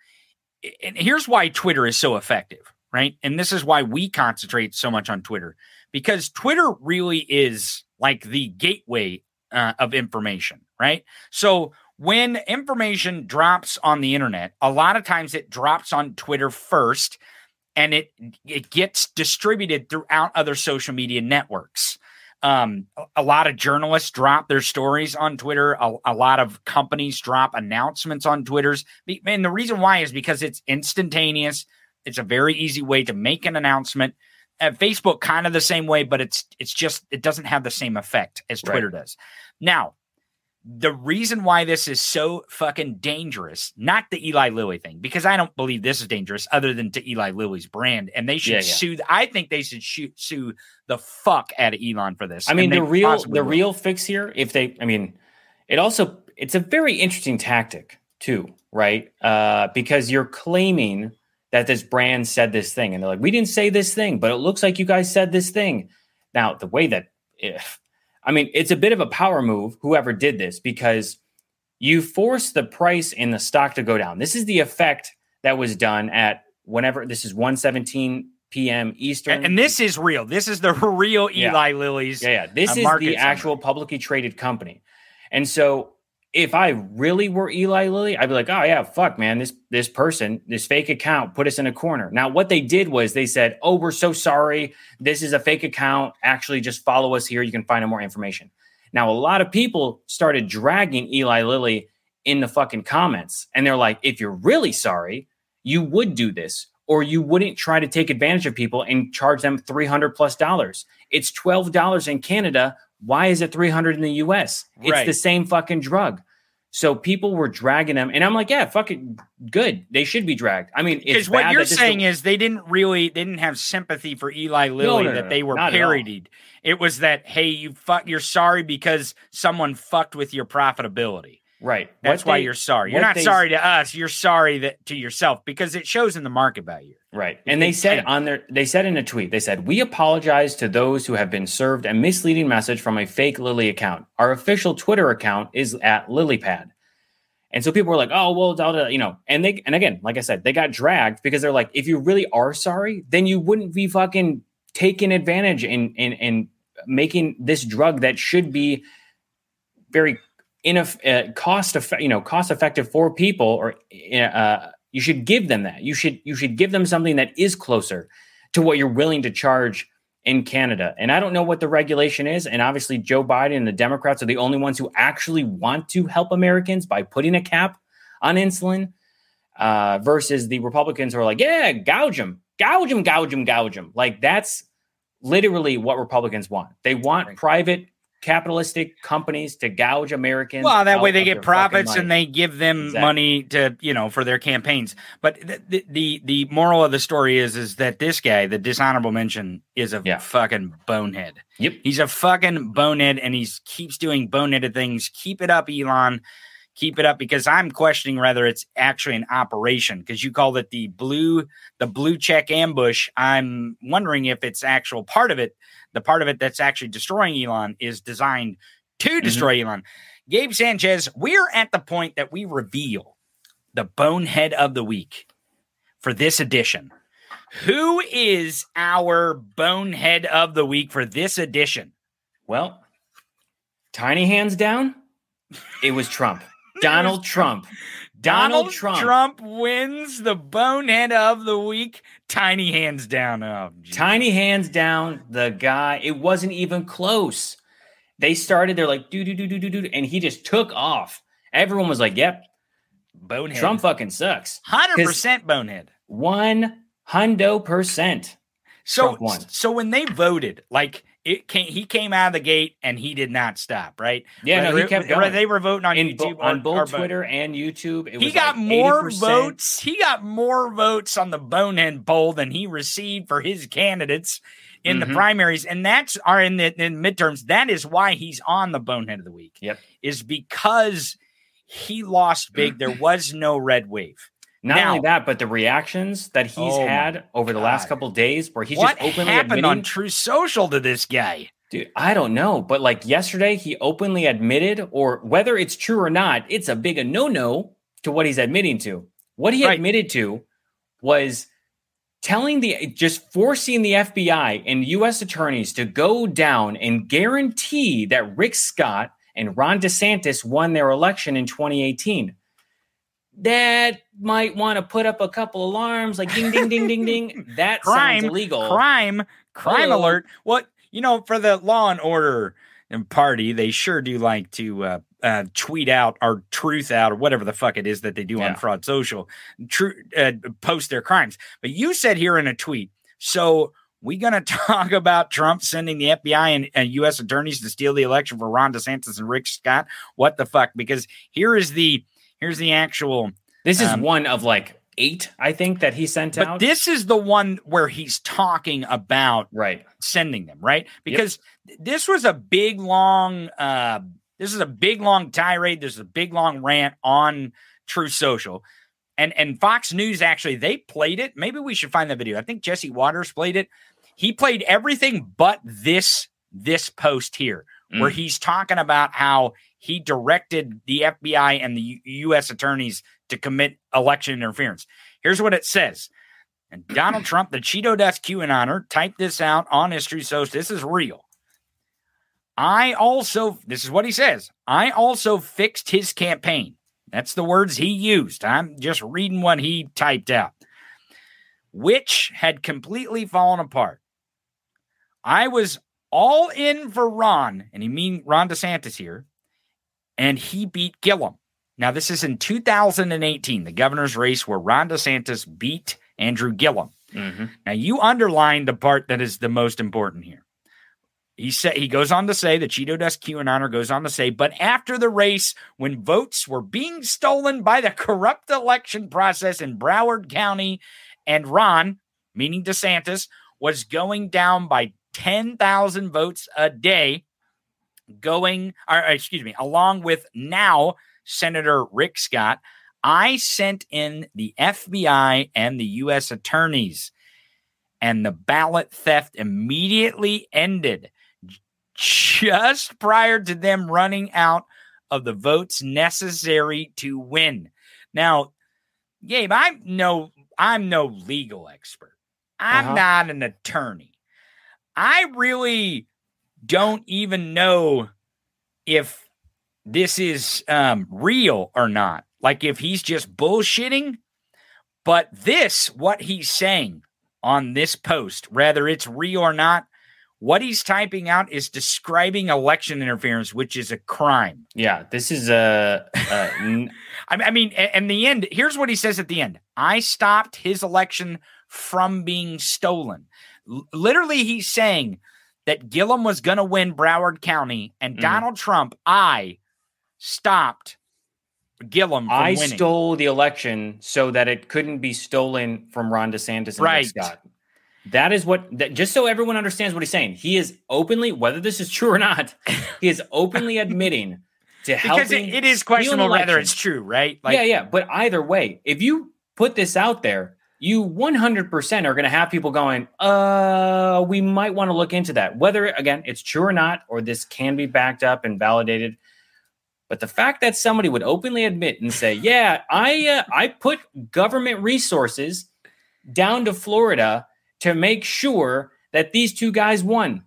And here's why Twitter is so effective, right? And this is why we concentrate so much on Twitter because Twitter really is like the gateway uh, of information, right? So when information drops on the internet, a lot of times it drops on Twitter first and it it gets distributed throughout other social media networks. Um, a- lot of journalists drop their stories on Twitter. A, a lot of companies drop announcements on Twitter's. And the reason why is because it's instantaneous. It's a very easy way to make an announcement. At Facebook, kind of the same way, but it's it's just it doesn't have the same effect as Right. Twitter does. Now, the reason why this is so fucking dangerous, not the Eli Lilly thing, because I don't believe this is dangerous other than to Eli Lilly's brand. And they should Yeah, yeah. sue, I think they should shoot, sue the fuck out of Elon for this. I mean, the real the will. real fix here, if they, I mean, it also it's a very interesting tactic too, right? Uh, because you're claiming that this brand said this thing, and they're like, we didn't say this thing, but it looks like you guys said this thing. Now, the way that if I mean, it's a bit of a power move, whoever did this, because you force the price in the stock to go down. This is the effect that was done at whenever this is 117 p.m. Eastern. And, this is real. This is the [laughs] real Yeah. Eli Lilly's. Yeah, yeah. This uh, is the actual publicly traded company. And so if I really were Eli Lilly, I'd be like, oh yeah, fuck, man, this this person, this fake account put us in a corner. Now, what they did was they said, Oh, we're so sorry. This is a fake account. Actually, just follow us here. You can find out more information. Now, a lot of people started dragging Eli Lilly in the fucking comments. And they're like, if you're really sorry, you would do this, or you wouldn't try to take advantage of people and charge them 300 plus dollars. It's $12 in Canada. Why is it 300 in the US? It's Right. the same fucking drug. So people were dragging them. And I'm like, yeah, fucking good. They should be dragged. I mean, it's Because what you're that saying is they didn't really they didn't have sympathy for Eli Lilly no, that no, they were not at all. parodied. It was that hey, you fuck, you're sorry because someone fucked with your profitability. right. That's What why they- you're sorry. You're not they- sorry to us. You're sorry that to yourself because it shows in the market value. Right. And they said on their they said in a tweet, they said, We apologize to those who have been served a misleading message from a fake Lilly account. Our official Twitter account is at LillyPad. And so people were like, oh, well, da, da, you know, and they and again, like I said, they got dragged because they're like, if you really are sorry, then you wouldn't be fucking taking advantage in in in making this drug that should be very ineff- uh, cost effective, you know, cost effective for people or uh, You should give them that. You should you should give them something that is closer to what you're willing to charge in Canada. And I don't know what the regulation is. And obviously, Joe Biden and the Democrats are the only ones who actually want to help Americans by putting a cap on insulin. Uh, versus the Republicans who are like, yeah, gouge them, gouge them, gouge them, gouge them. Like that's literally what Republicans want. They want private capitalistic companies to gouge Americans. Well, that way they get profits and they give them Exactly. money to you know for their campaigns. But the, the the the moral of the story is is that this guy, the dishonorable mention, is a Yeah. fucking bonehead. Yep. He's a fucking bonehead, and he keeps doing boneheaded things. Keep it up, Elon. Keep it up because I'm questioning whether it's actually an operation because you called it the blue the blue check ambush. I'm wondering if it's actual part of it. The part of it that's actually destroying Elon is designed to mm-hmm. destroy Elon. Gabe Sanchez, we're at the point that we reveal the bonehead of the week for this edition. Who is our bonehead of the week for this edition? Well, tiny hands down, it was Trump. [laughs] Donald Trump. Donald Trump. wins the bonehead of the week. Tiny hands down. Oh, geez. Tiny hands down, the guy, it wasn't even close. They started, they're like, do, do, do, do, do, do, and he just took off. Everyone was like, yep, bonehead. Trump fucking sucks. hundred percent bonehead. One hundo percent. So, so when they voted, like it came, he came out of the gate and he did not stop. Right? Yeah, no, he kept going. They were voting on In bo- YouTube on or- both. Twitter and YouTube. It he was got like more 80%. votes. He got more votes on the bonehead poll than he received for his candidates in the Mhm. primaries, and that's are in the in midterms. That is why he's on the bonehead of the week. Yep. Is because he lost big. [clears throat] There was no red wave. Not Now- only that, but the reactions that he's Oh had over the last couple days, where he's what just openly happened admitting, on Truth Social to this guy? dude, I don't know, but like yesterday, he openly admitted, or whether it's true or not, it's a big a no no to what he's admitting to. What he Right. admitted to was telling the just forcing the FBI and U.S. attorneys to go down and guarantee that Rick Scott and Ron DeSantis won their election in 2018 that might want to put up a couple alarms like ding ding ding ding ding [laughs] that crime, sounds illegal crime, crime alert. What you know for the Law and Order and party, they sure do like to uh, uh, tweet out or truth out or whatever the fuck it is that they do Yeah. on Fraud Social, true uh, post their crimes. But you said here in a tweet, so. We gonna [laughs] talk about Trump sending the FBI and, and U.S. attorneys to steal the election for Ron DeSantis and Rick Scott? What the fuck? Because here is the here's the actual this is Um, one of like eight i think that he sent but out this is the one where he's talking about right sending them, right? Because this was a big long uh this is a big long tirade, this is a big long rant on Truth Social. And and Fox News actually they played it. Maybe we should find the video. I think Jesse Watters played it. He played everything but this this post here where Mm. he's talking about how he directed the FBI and the U- US attorneys to commit election interference. Here's what it says. And Donald Trump, the Cheeto Dust QAnoner, typed this out on History Social. This is real. I also, this is what he says. I also fixed his campaign. That's the words he used. I'm just reading what he typed out, which had completely fallen apart. I was all in for Ron, and he mean Ron DeSantis here, and he beat Gillum. Now, this is in 2018, the governor's race where Ron DeSantis beat Andrew Gillum. Mhm. Now, you underline the part that is the most important here. He said he goes on to say the Cheeto Dust QAnoner goes on to say, but after the race, when votes were being stolen by the corrupt election process in Broward County, and Ron, meaning DeSantis, was going down by 10,000 votes a day, going, or excuse me, along with now Senator Rick Scott, I sent in the FBI and the U.S. attorneys, and the ballot theft immediately ended just prior to them running out of the votes necessary to win. Now, Gabe, I'm no I'm no legal expert. I'm Uh-huh. not an attorney. I really don't even know if this is um, real or not. Like if he's just bullshitting, But this, what he's saying on this post, whether it's real or not, what he's typing out is describing election interference, which is a crime. Yeah, this is a. a [laughs] n- I mean, and the end, here's what he says at the end I stopped his election from being stolen. L- literally, he's saying that Gillum was going to win Broward County and Mhm. Donald Trump, I stopped Gillum from I winning. stole the election so that it couldn't be stolen from Ron DeSantis and Right. Rick Scott. That is what. That, just so everyone understands what he's saying, he is openly, whether this is true or not, [laughs] he is openly admitting to because helping. it, it is questionable whether it's true, right? yeah, yeah. But either way, if you put this out there, you 100% are going to have people going, uh, we might want to look into that. Whether, again, it's true or not, or this can be backed up and validated. But the fact that somebody would openly admit and say, [laughs] yeah, I, uh, I put government resources down to Florida to make sure that these two guys won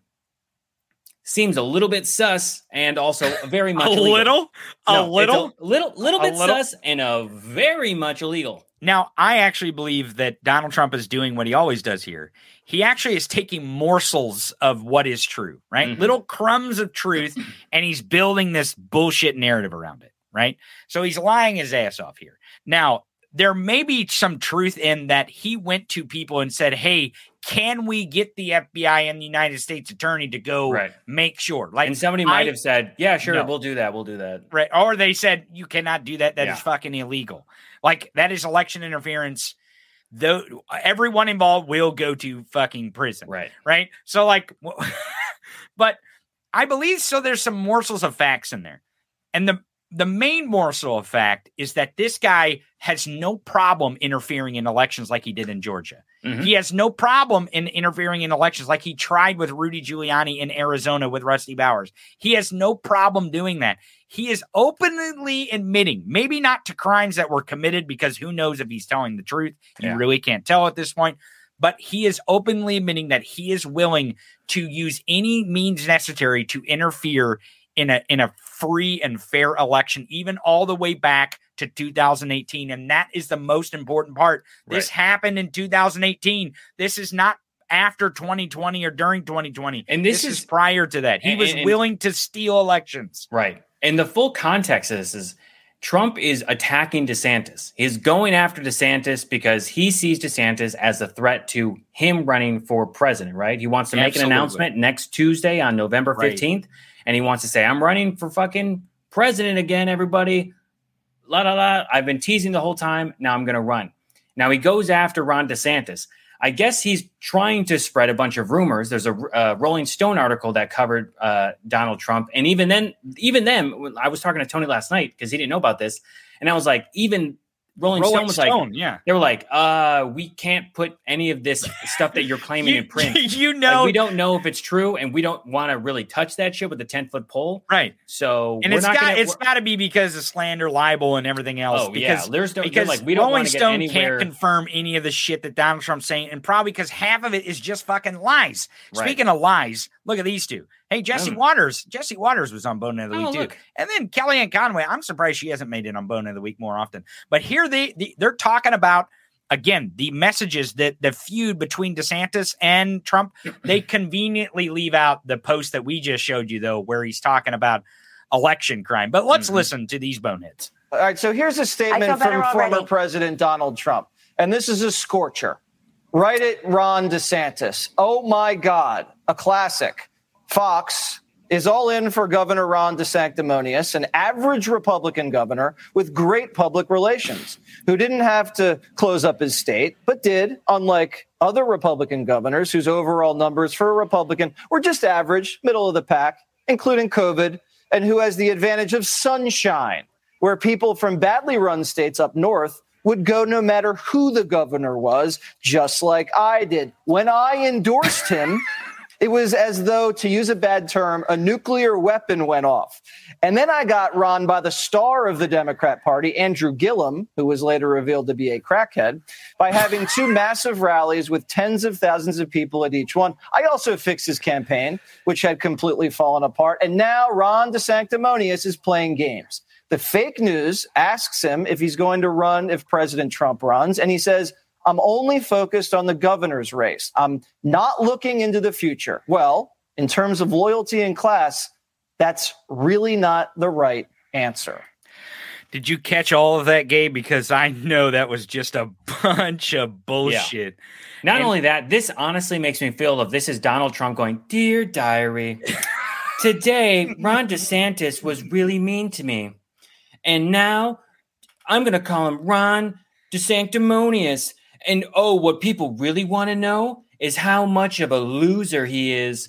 seems a little bit sus and also [laughs] very much a illegal. little, a No, it's little. little, little A bit little? sus and a very much illegal. Now, I actually believe that Donald Trump is doing what he always does here. He actually is taking morsels of what is true, right? Mhm. Little crumbs of truth, [clears throat] and he's building this bullshit narrative around it, right? So he's lying his ass off here. Now, there may be some truth in that he went to people and said, Hey, can we get the FBI and the United States attorney to go Right. make sure? Like, and somebody might have said, "Yeah, sure, No. we'll do that. We'll do that." right? Or they said you cannot do that. That is Yeah. fucking illegal. Like that is election interference. Though everyone involved will go to fucking prison, Right. right? So like, [laughs] but I believe so. There's some morsels of facts in there, and the the main morsel of fact is that this guy has no problem interfering in elections like he did in Georgia. Mhm. He has no problem in interfering in elections like he tried with Rudy Giuliani in Arizona with Rusty Bowers. He has no problem doing that. He is openly admitting, maybe not to crimes that were committed, because who knows if he's telling the truth. You Yeah. really can't tell at this point. But he is openly admitting that he is willing to use any means necessary to interfere in a in a free and fair election, even all the way back to 2018. And that is the most important part. This happened in 2018. This is not after 2020 or during 2020. And this is, is- prior to that. He and- was and- willing to steal elections. Right. And the full context of this is Trump is attacking DeSantis. He's going after DeSantis because he sees DeSantis as a threat to him running for president, right? He wants to make Absolutely. an announcement next Tuesday on November Right. 15th. And he wants to say, I'm running for fucking president again, everybody. La la la. I've been teasing the whole time. Now I'm going to run. Now he goes after Ron DeSantis. I guess he's trying to spread a bunch of rumors. There's a uh, Rolling Stone article that covered uh, Donald Trump, and even then, even then, I was talking to Tony last night because he didn't know about this, and I was like, even Rolling, Rolling Stone was Stone, like, yeah. they were like, uh, we can't put any of this stuff that you're claiming [laughs] You, in print. [laughs] you Like, know, we don't know if it's true, and we don't want to really touch that shit with a ten foot pole. right. So And we're it's not got gonna, it's got to be because of slander, libel, and everything else. Oh, yeah. because There's no- because like, we don't Rolling Stone anywhere- can't confirm any of the shit that Donald Trump's saying, and probably because half of it is just fucking lies. Right. Speaking of lies, look at these two. Hey, Jesse Mm. Watters. Jesse Watters was on Bone of the Oh, Week too, look. and then Kellyanne Conway. I'm surprised she hasn't made it on Bone of the Week more often. But here they, they they're talking about again the messages that the feud between DeSantis and Trump. They [clears throat] conveniently leave out the post that we just showed you though, where he's talking about election crime. But let's Mhm. listen to these boneheads. All right, so here's a statement feel better from former. President Donald Trump. And this is a scorcher. Write it, Ron DeSantis. Oh my God, a classic. Fox is all in for Governor Ron DeSanctimonious, an average Republican governor with great public relations, who didn't have to close up his state, but did, unlike other Republican governors whose overall numbers for a Republican were just average, middle of the pack, including COVID, and who has the advantage of sunshine where people from badly run states up north would go no matter who the governor was, just like I did. When I endorsed him, [laughs] it was as though, to use a bad term, a nuclear weapon went off. And then I got run by the star of the Democrat Party, Andrew Gillum, who was later revealed to be a crackhead, by having two massive rallies with tens of thousands of people at each one. I also fixed his campaign, which had completely fallen apart. And now Ron DeSanctimonious is playing games. The fake news asks him if he's going to run if President Trump runs, and he says, I'm only focused on the governor's race. I'm not looking into the future. Well, in terms of loyalty and class, that's really not the right answer. Did you catch all of that, Gabe? Because I know that was just a [laughs] bunch of bullshit. Not And- only that, this honestly makes me feel if this is Donald Trump going, Dear diary, [laughs] today Ron DeSantis was really mean to me. And now I'm going to call him Ron DeSanctimonious. And oh, what people really want to know is how much of a loser he is.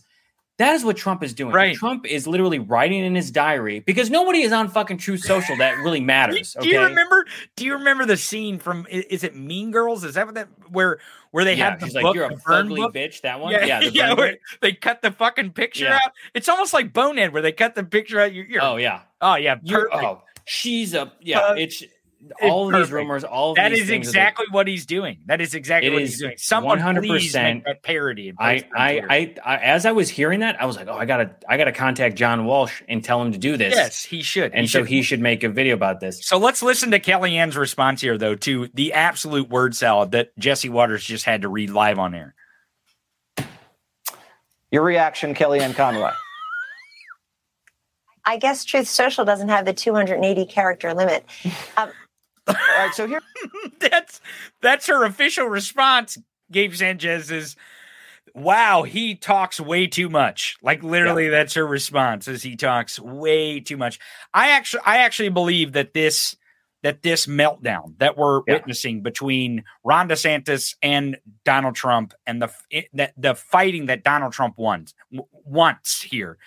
That is what Trump is doing. Right. Trump is literally writing in his diary because nobody is on fucking True Social that really [laughs] matters. Do you remember? Do you remember the scene from? Is it Mean Girls? Is that what that where where they yeah, have the she's book, like, You're a ugly bitch. That one? Yeah, Yeah, the [laughs] yeah. they cut the fucking picture Yeah. out. It's almost like Bonehead, where they cut the picture out. You're, you're Oh, yeah. oh yeah, You're, oh, she's a yeah. Uh, It's all of these rumors. All of That these is things that exactly what he's doing. That is exactly It what is he's doing. Someone 100%, please 100%. make that parody. I, post it on I, I, I, as I was hearing that, I was like, oh, I gotta, I gotta contact John Walsh and tell him to do this. yes, he should. and He so should. he should make a video about this. So let's listen to Kellyanne's response here, though, to the absolute word salad that Jesse Watters just had to read live on air. Your reaction, Kellyanne Conway. I guess Truth Social doesn't have the 280 character limit. Um, All right, so here [laughs] that's that's her official response. Gabe Sanchez is, "Wow, he talks way too much." Like literally, that's her response. Is he talks way too much? I actually, I actually believe that this that this meltdown that we're Yeah. witnessing between Ron DeSantis and Donald Trump and the it- that the fighting that Donald Trump wants wants here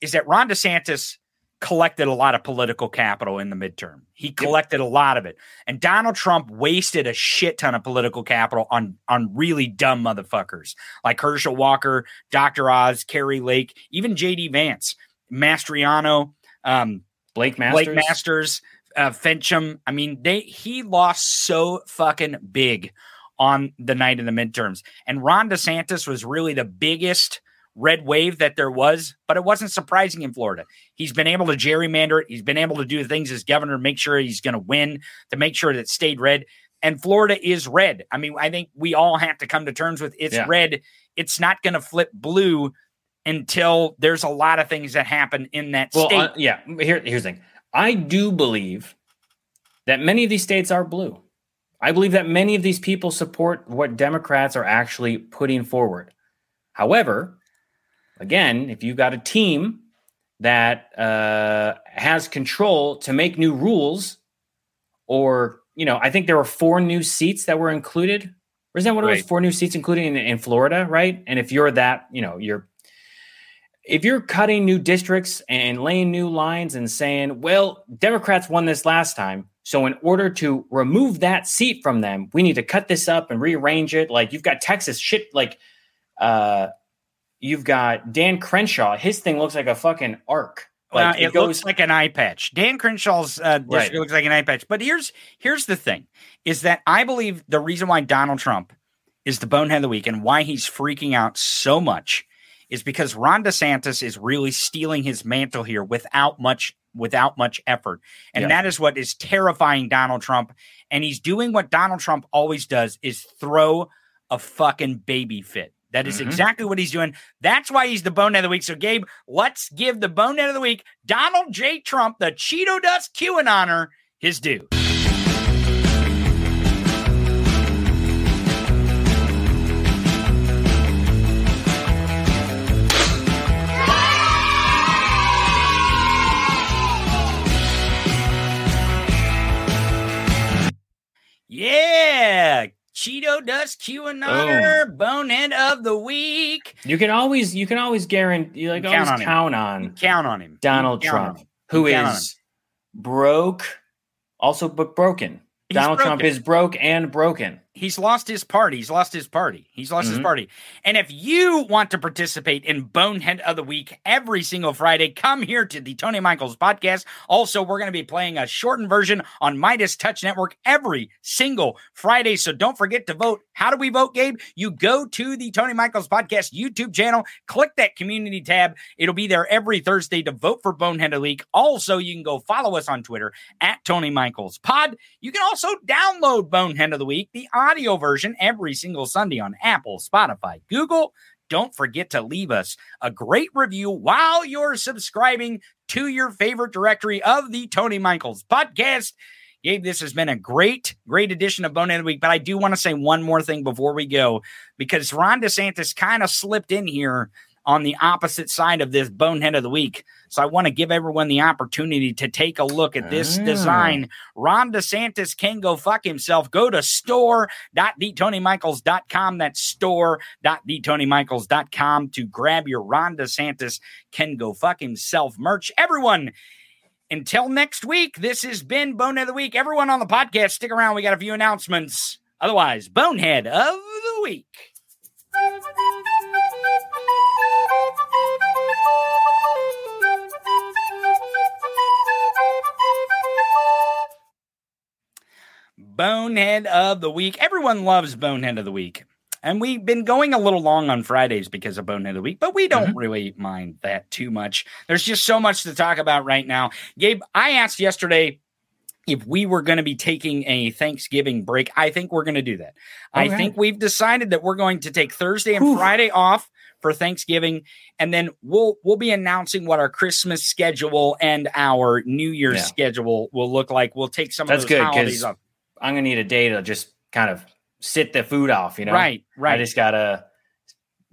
is that Ron DeSantis collected a lot of political capital in the midterm. He collected a lot of it. And Donald Trump wasted a shit ton of political capital on on really dumb motherfuckers like Herschel Walker, Dr. Oz, Kari Lake, even JD Vance, Mastriano, um, Blake Masters. Blake Masters, uh, Finchem. I mean, they he lost so fucking big on the night of the midterms. And Ron DeSantis was really the biggest red wave that there was, but it wasn't surprising in Florida. He's been able to gerrymander it. He's been able to do things as governor to make sure he's going to win, to make sure that it stayed red. And Florida is red. I mean, I think we all have to come to terms with it's Yeah. red. It's not going to flip blue until there's a lot of things that happen in that Well, state. uh, yeah. Here, here's the thing. I do believe that many of these states are blue. I believe that many of these people support what Democrats are actually putting forward. However, again, if you've got a team that uh, has control to make new rules, or you know, I think there were four new seats that were included. Or is that what it was? Four new seats included in, in Florida, right? And if you're that, you know, you're if you're cutting new districts and laying new lines and saying, well, Democrats won this last time. So in order to remove that seat from them, we need to cut this up and rearrange it. Like you've got Texas shit, like uh you've got Dan Crenshaw. His thing looks like a fucking arc. Like it, looks like an eye patch. Dan Crenshaw's uh, Right. looks like an eye patch. But here's here's the thing: is that I believe the reason why Donald Trump is the bonehead of the week and why he's freaking out so much is because Ron DeSantis is really stealing his mantle here without much without much effort, and Yeah. that is what is terrifying Donald Trump. And he's doing what Donald Trump always does: is throw a fucking baby fit. That is Mhm. exactly what he's doing. That's why he's the bonehead of the week. So, Gabe, let's give the bonehead of the week, Donald J. Trump, the Cheeto Dust QAnoner, his due. Yeah, Cheeto Dust Q and QAnoner, oh. bonehead of the week. you can always you can always guarantee you like Count always on him. count on Count on him. Donald Count on Trump, him. who Count is broke, also but broken. He's Donald Trump is broke and broken. He's lost his party. He's lost his party. He's lost his Mhm. party. And if you want to participate in Bonehead of the Week every single Friday, come here to the Tony Michaels podcast. Also, we're going to be playing a shortened version on MeidasTouch Network every single Friday. So don't forget to vote. How do we vote, Gabe? You go to the Tony Michaels podcast YouTube channel, click that community tab. It'll be there every Thursday to vote for Bonehead of the Week. Also, you can go follow us on Twitter at Tony Michaels Pod. You can also download Bonehead of the Week, the audio version, every single Sunday on Apple, Spotify, Google. Don't forget to leave us a great review while you're subscribing to your favorite directory of the Tony Michaels podcast. Gabe, this has been a great, great edition of Bone of the Week. But I do want to say one more thing before we go, because Ron DeSantis kind of slipped in here on the opposite side of this Bonehead of the Week. So I want to give everyone the opportunity to take a look at this Ah. design. Ron DeSantis can go fuck himself. Go to store.theTonyMichaels.com. That's store.theTonyMichaels.com to grab your Ron DeSantis can go fuck himself merch. Everyone, until next week, this has been Bonehead of the Week. Everyone on the podcast, stick around. We got a few announcements. Otherwise, Bonehead of the Week. Bonehead of the Week. Everyone loves Bonehead of the Week. And we've been going a little long on Fridays because of Bonehead of the Week, but we don't mm-hmm. really mind that too much. There's just so much to talk about right now. Gabe, I asked yesterday if we were going to be taking a Thanksgiving break. I think we're going to do that. I think we've decided that we're going to take Thursday and Friday off for Thanksgiving, and then we'll we'll be announcing what our Christmas schedule and our New Year's Yeah. schedule will look like. We'll take some That's of those good holidays off. I'm gonna need a day to just kind of sit the food off. You know, Right, right. I just gotta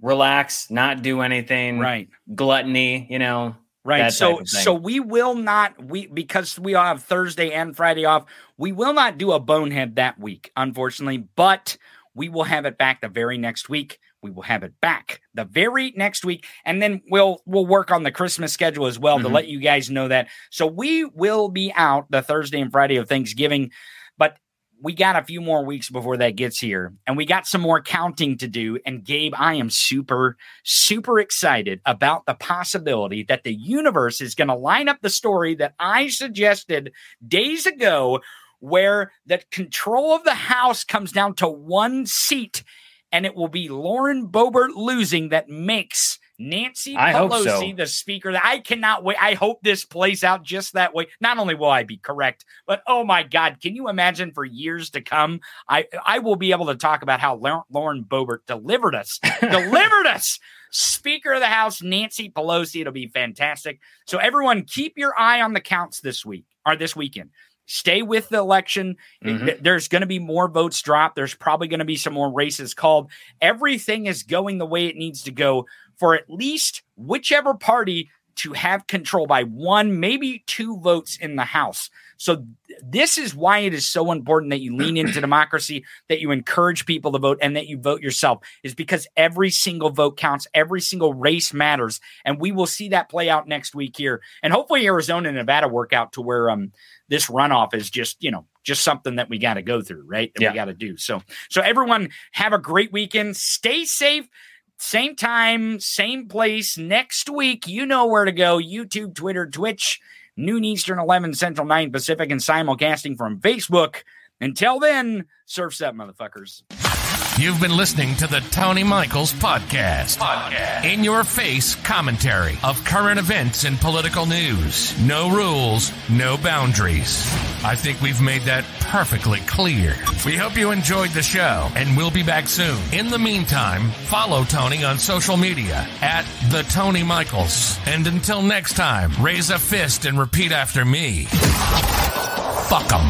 relax, not do anything. Right. Gluttony. You know. Right. So type of thing. so we will not we because we all have Thursday and Friday off, we will not do a bonehead that week, unfortunately, but we will have it back the very next week. We will have it back the very next week. And then we'll we'll work on the Christmas schedule as well to Mhm. let you guys know that. So we will be out the Thursday and Friday of Thanksgiving, but we got a few more weeks before that gets here and we got some more counting to do. And gabe i am super super excited about the possibility that the universe is going to line up the story that i suggested days ago where the control of the house comes down to one seat and it will be lauren boebert losing that makes Nancy I hope Pelosi, so. the speaker, that I cannot wait. I hope this plays out just that way. Not only will I be correct, but oh my God, can you imagine for years to come? I I will be able to talk about how Lauren Boebert delivered us, [laughs] delivered us. Speaker of the House, Nancy Pelosi. It'll be fantastic. So everyone, keep your eye on the counts this week or this weekend. Stay with the election. Mhm. There's going to be more votes dropped. There's probably going to be some more races called. Everything is going the way it needs to go for at least whichever party to have control by one, maybe two votes in the House. So th- this is why it is so important that you lean into [clears throat] democracy, that you encourage people to vote, and that you vote yourself. Is because every single vote counts, every single race matters, and we will see that play out next week here, and hopefully Arizona and Nevada work out to where um this runoff is just you know just something that we got to go through, right? That Yeah. we got to do. So so everyone have a great weekend. Stay safe. Same time, same place next week. You know where to go. YouTube, Twitter, Twitch, noon Eastern, 11 Central, 9 Pacific, and simulcasting from Facebook. Until then, surf's up, motherfuckers. You've been listening to the Tony Michaels Podcast. Podcast. In your face commentary of current events and political news. No rules, no boundaries. I think we've made that perfectly clear. We hope you enjoyed the show and we'll be back soon. In the meantime, follow Tony on social media at the Tony Michaels. And until next time, raise a fist and repeat after me. Fuck 'em.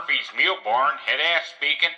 Murphy's Mule Barn, head ass speaking.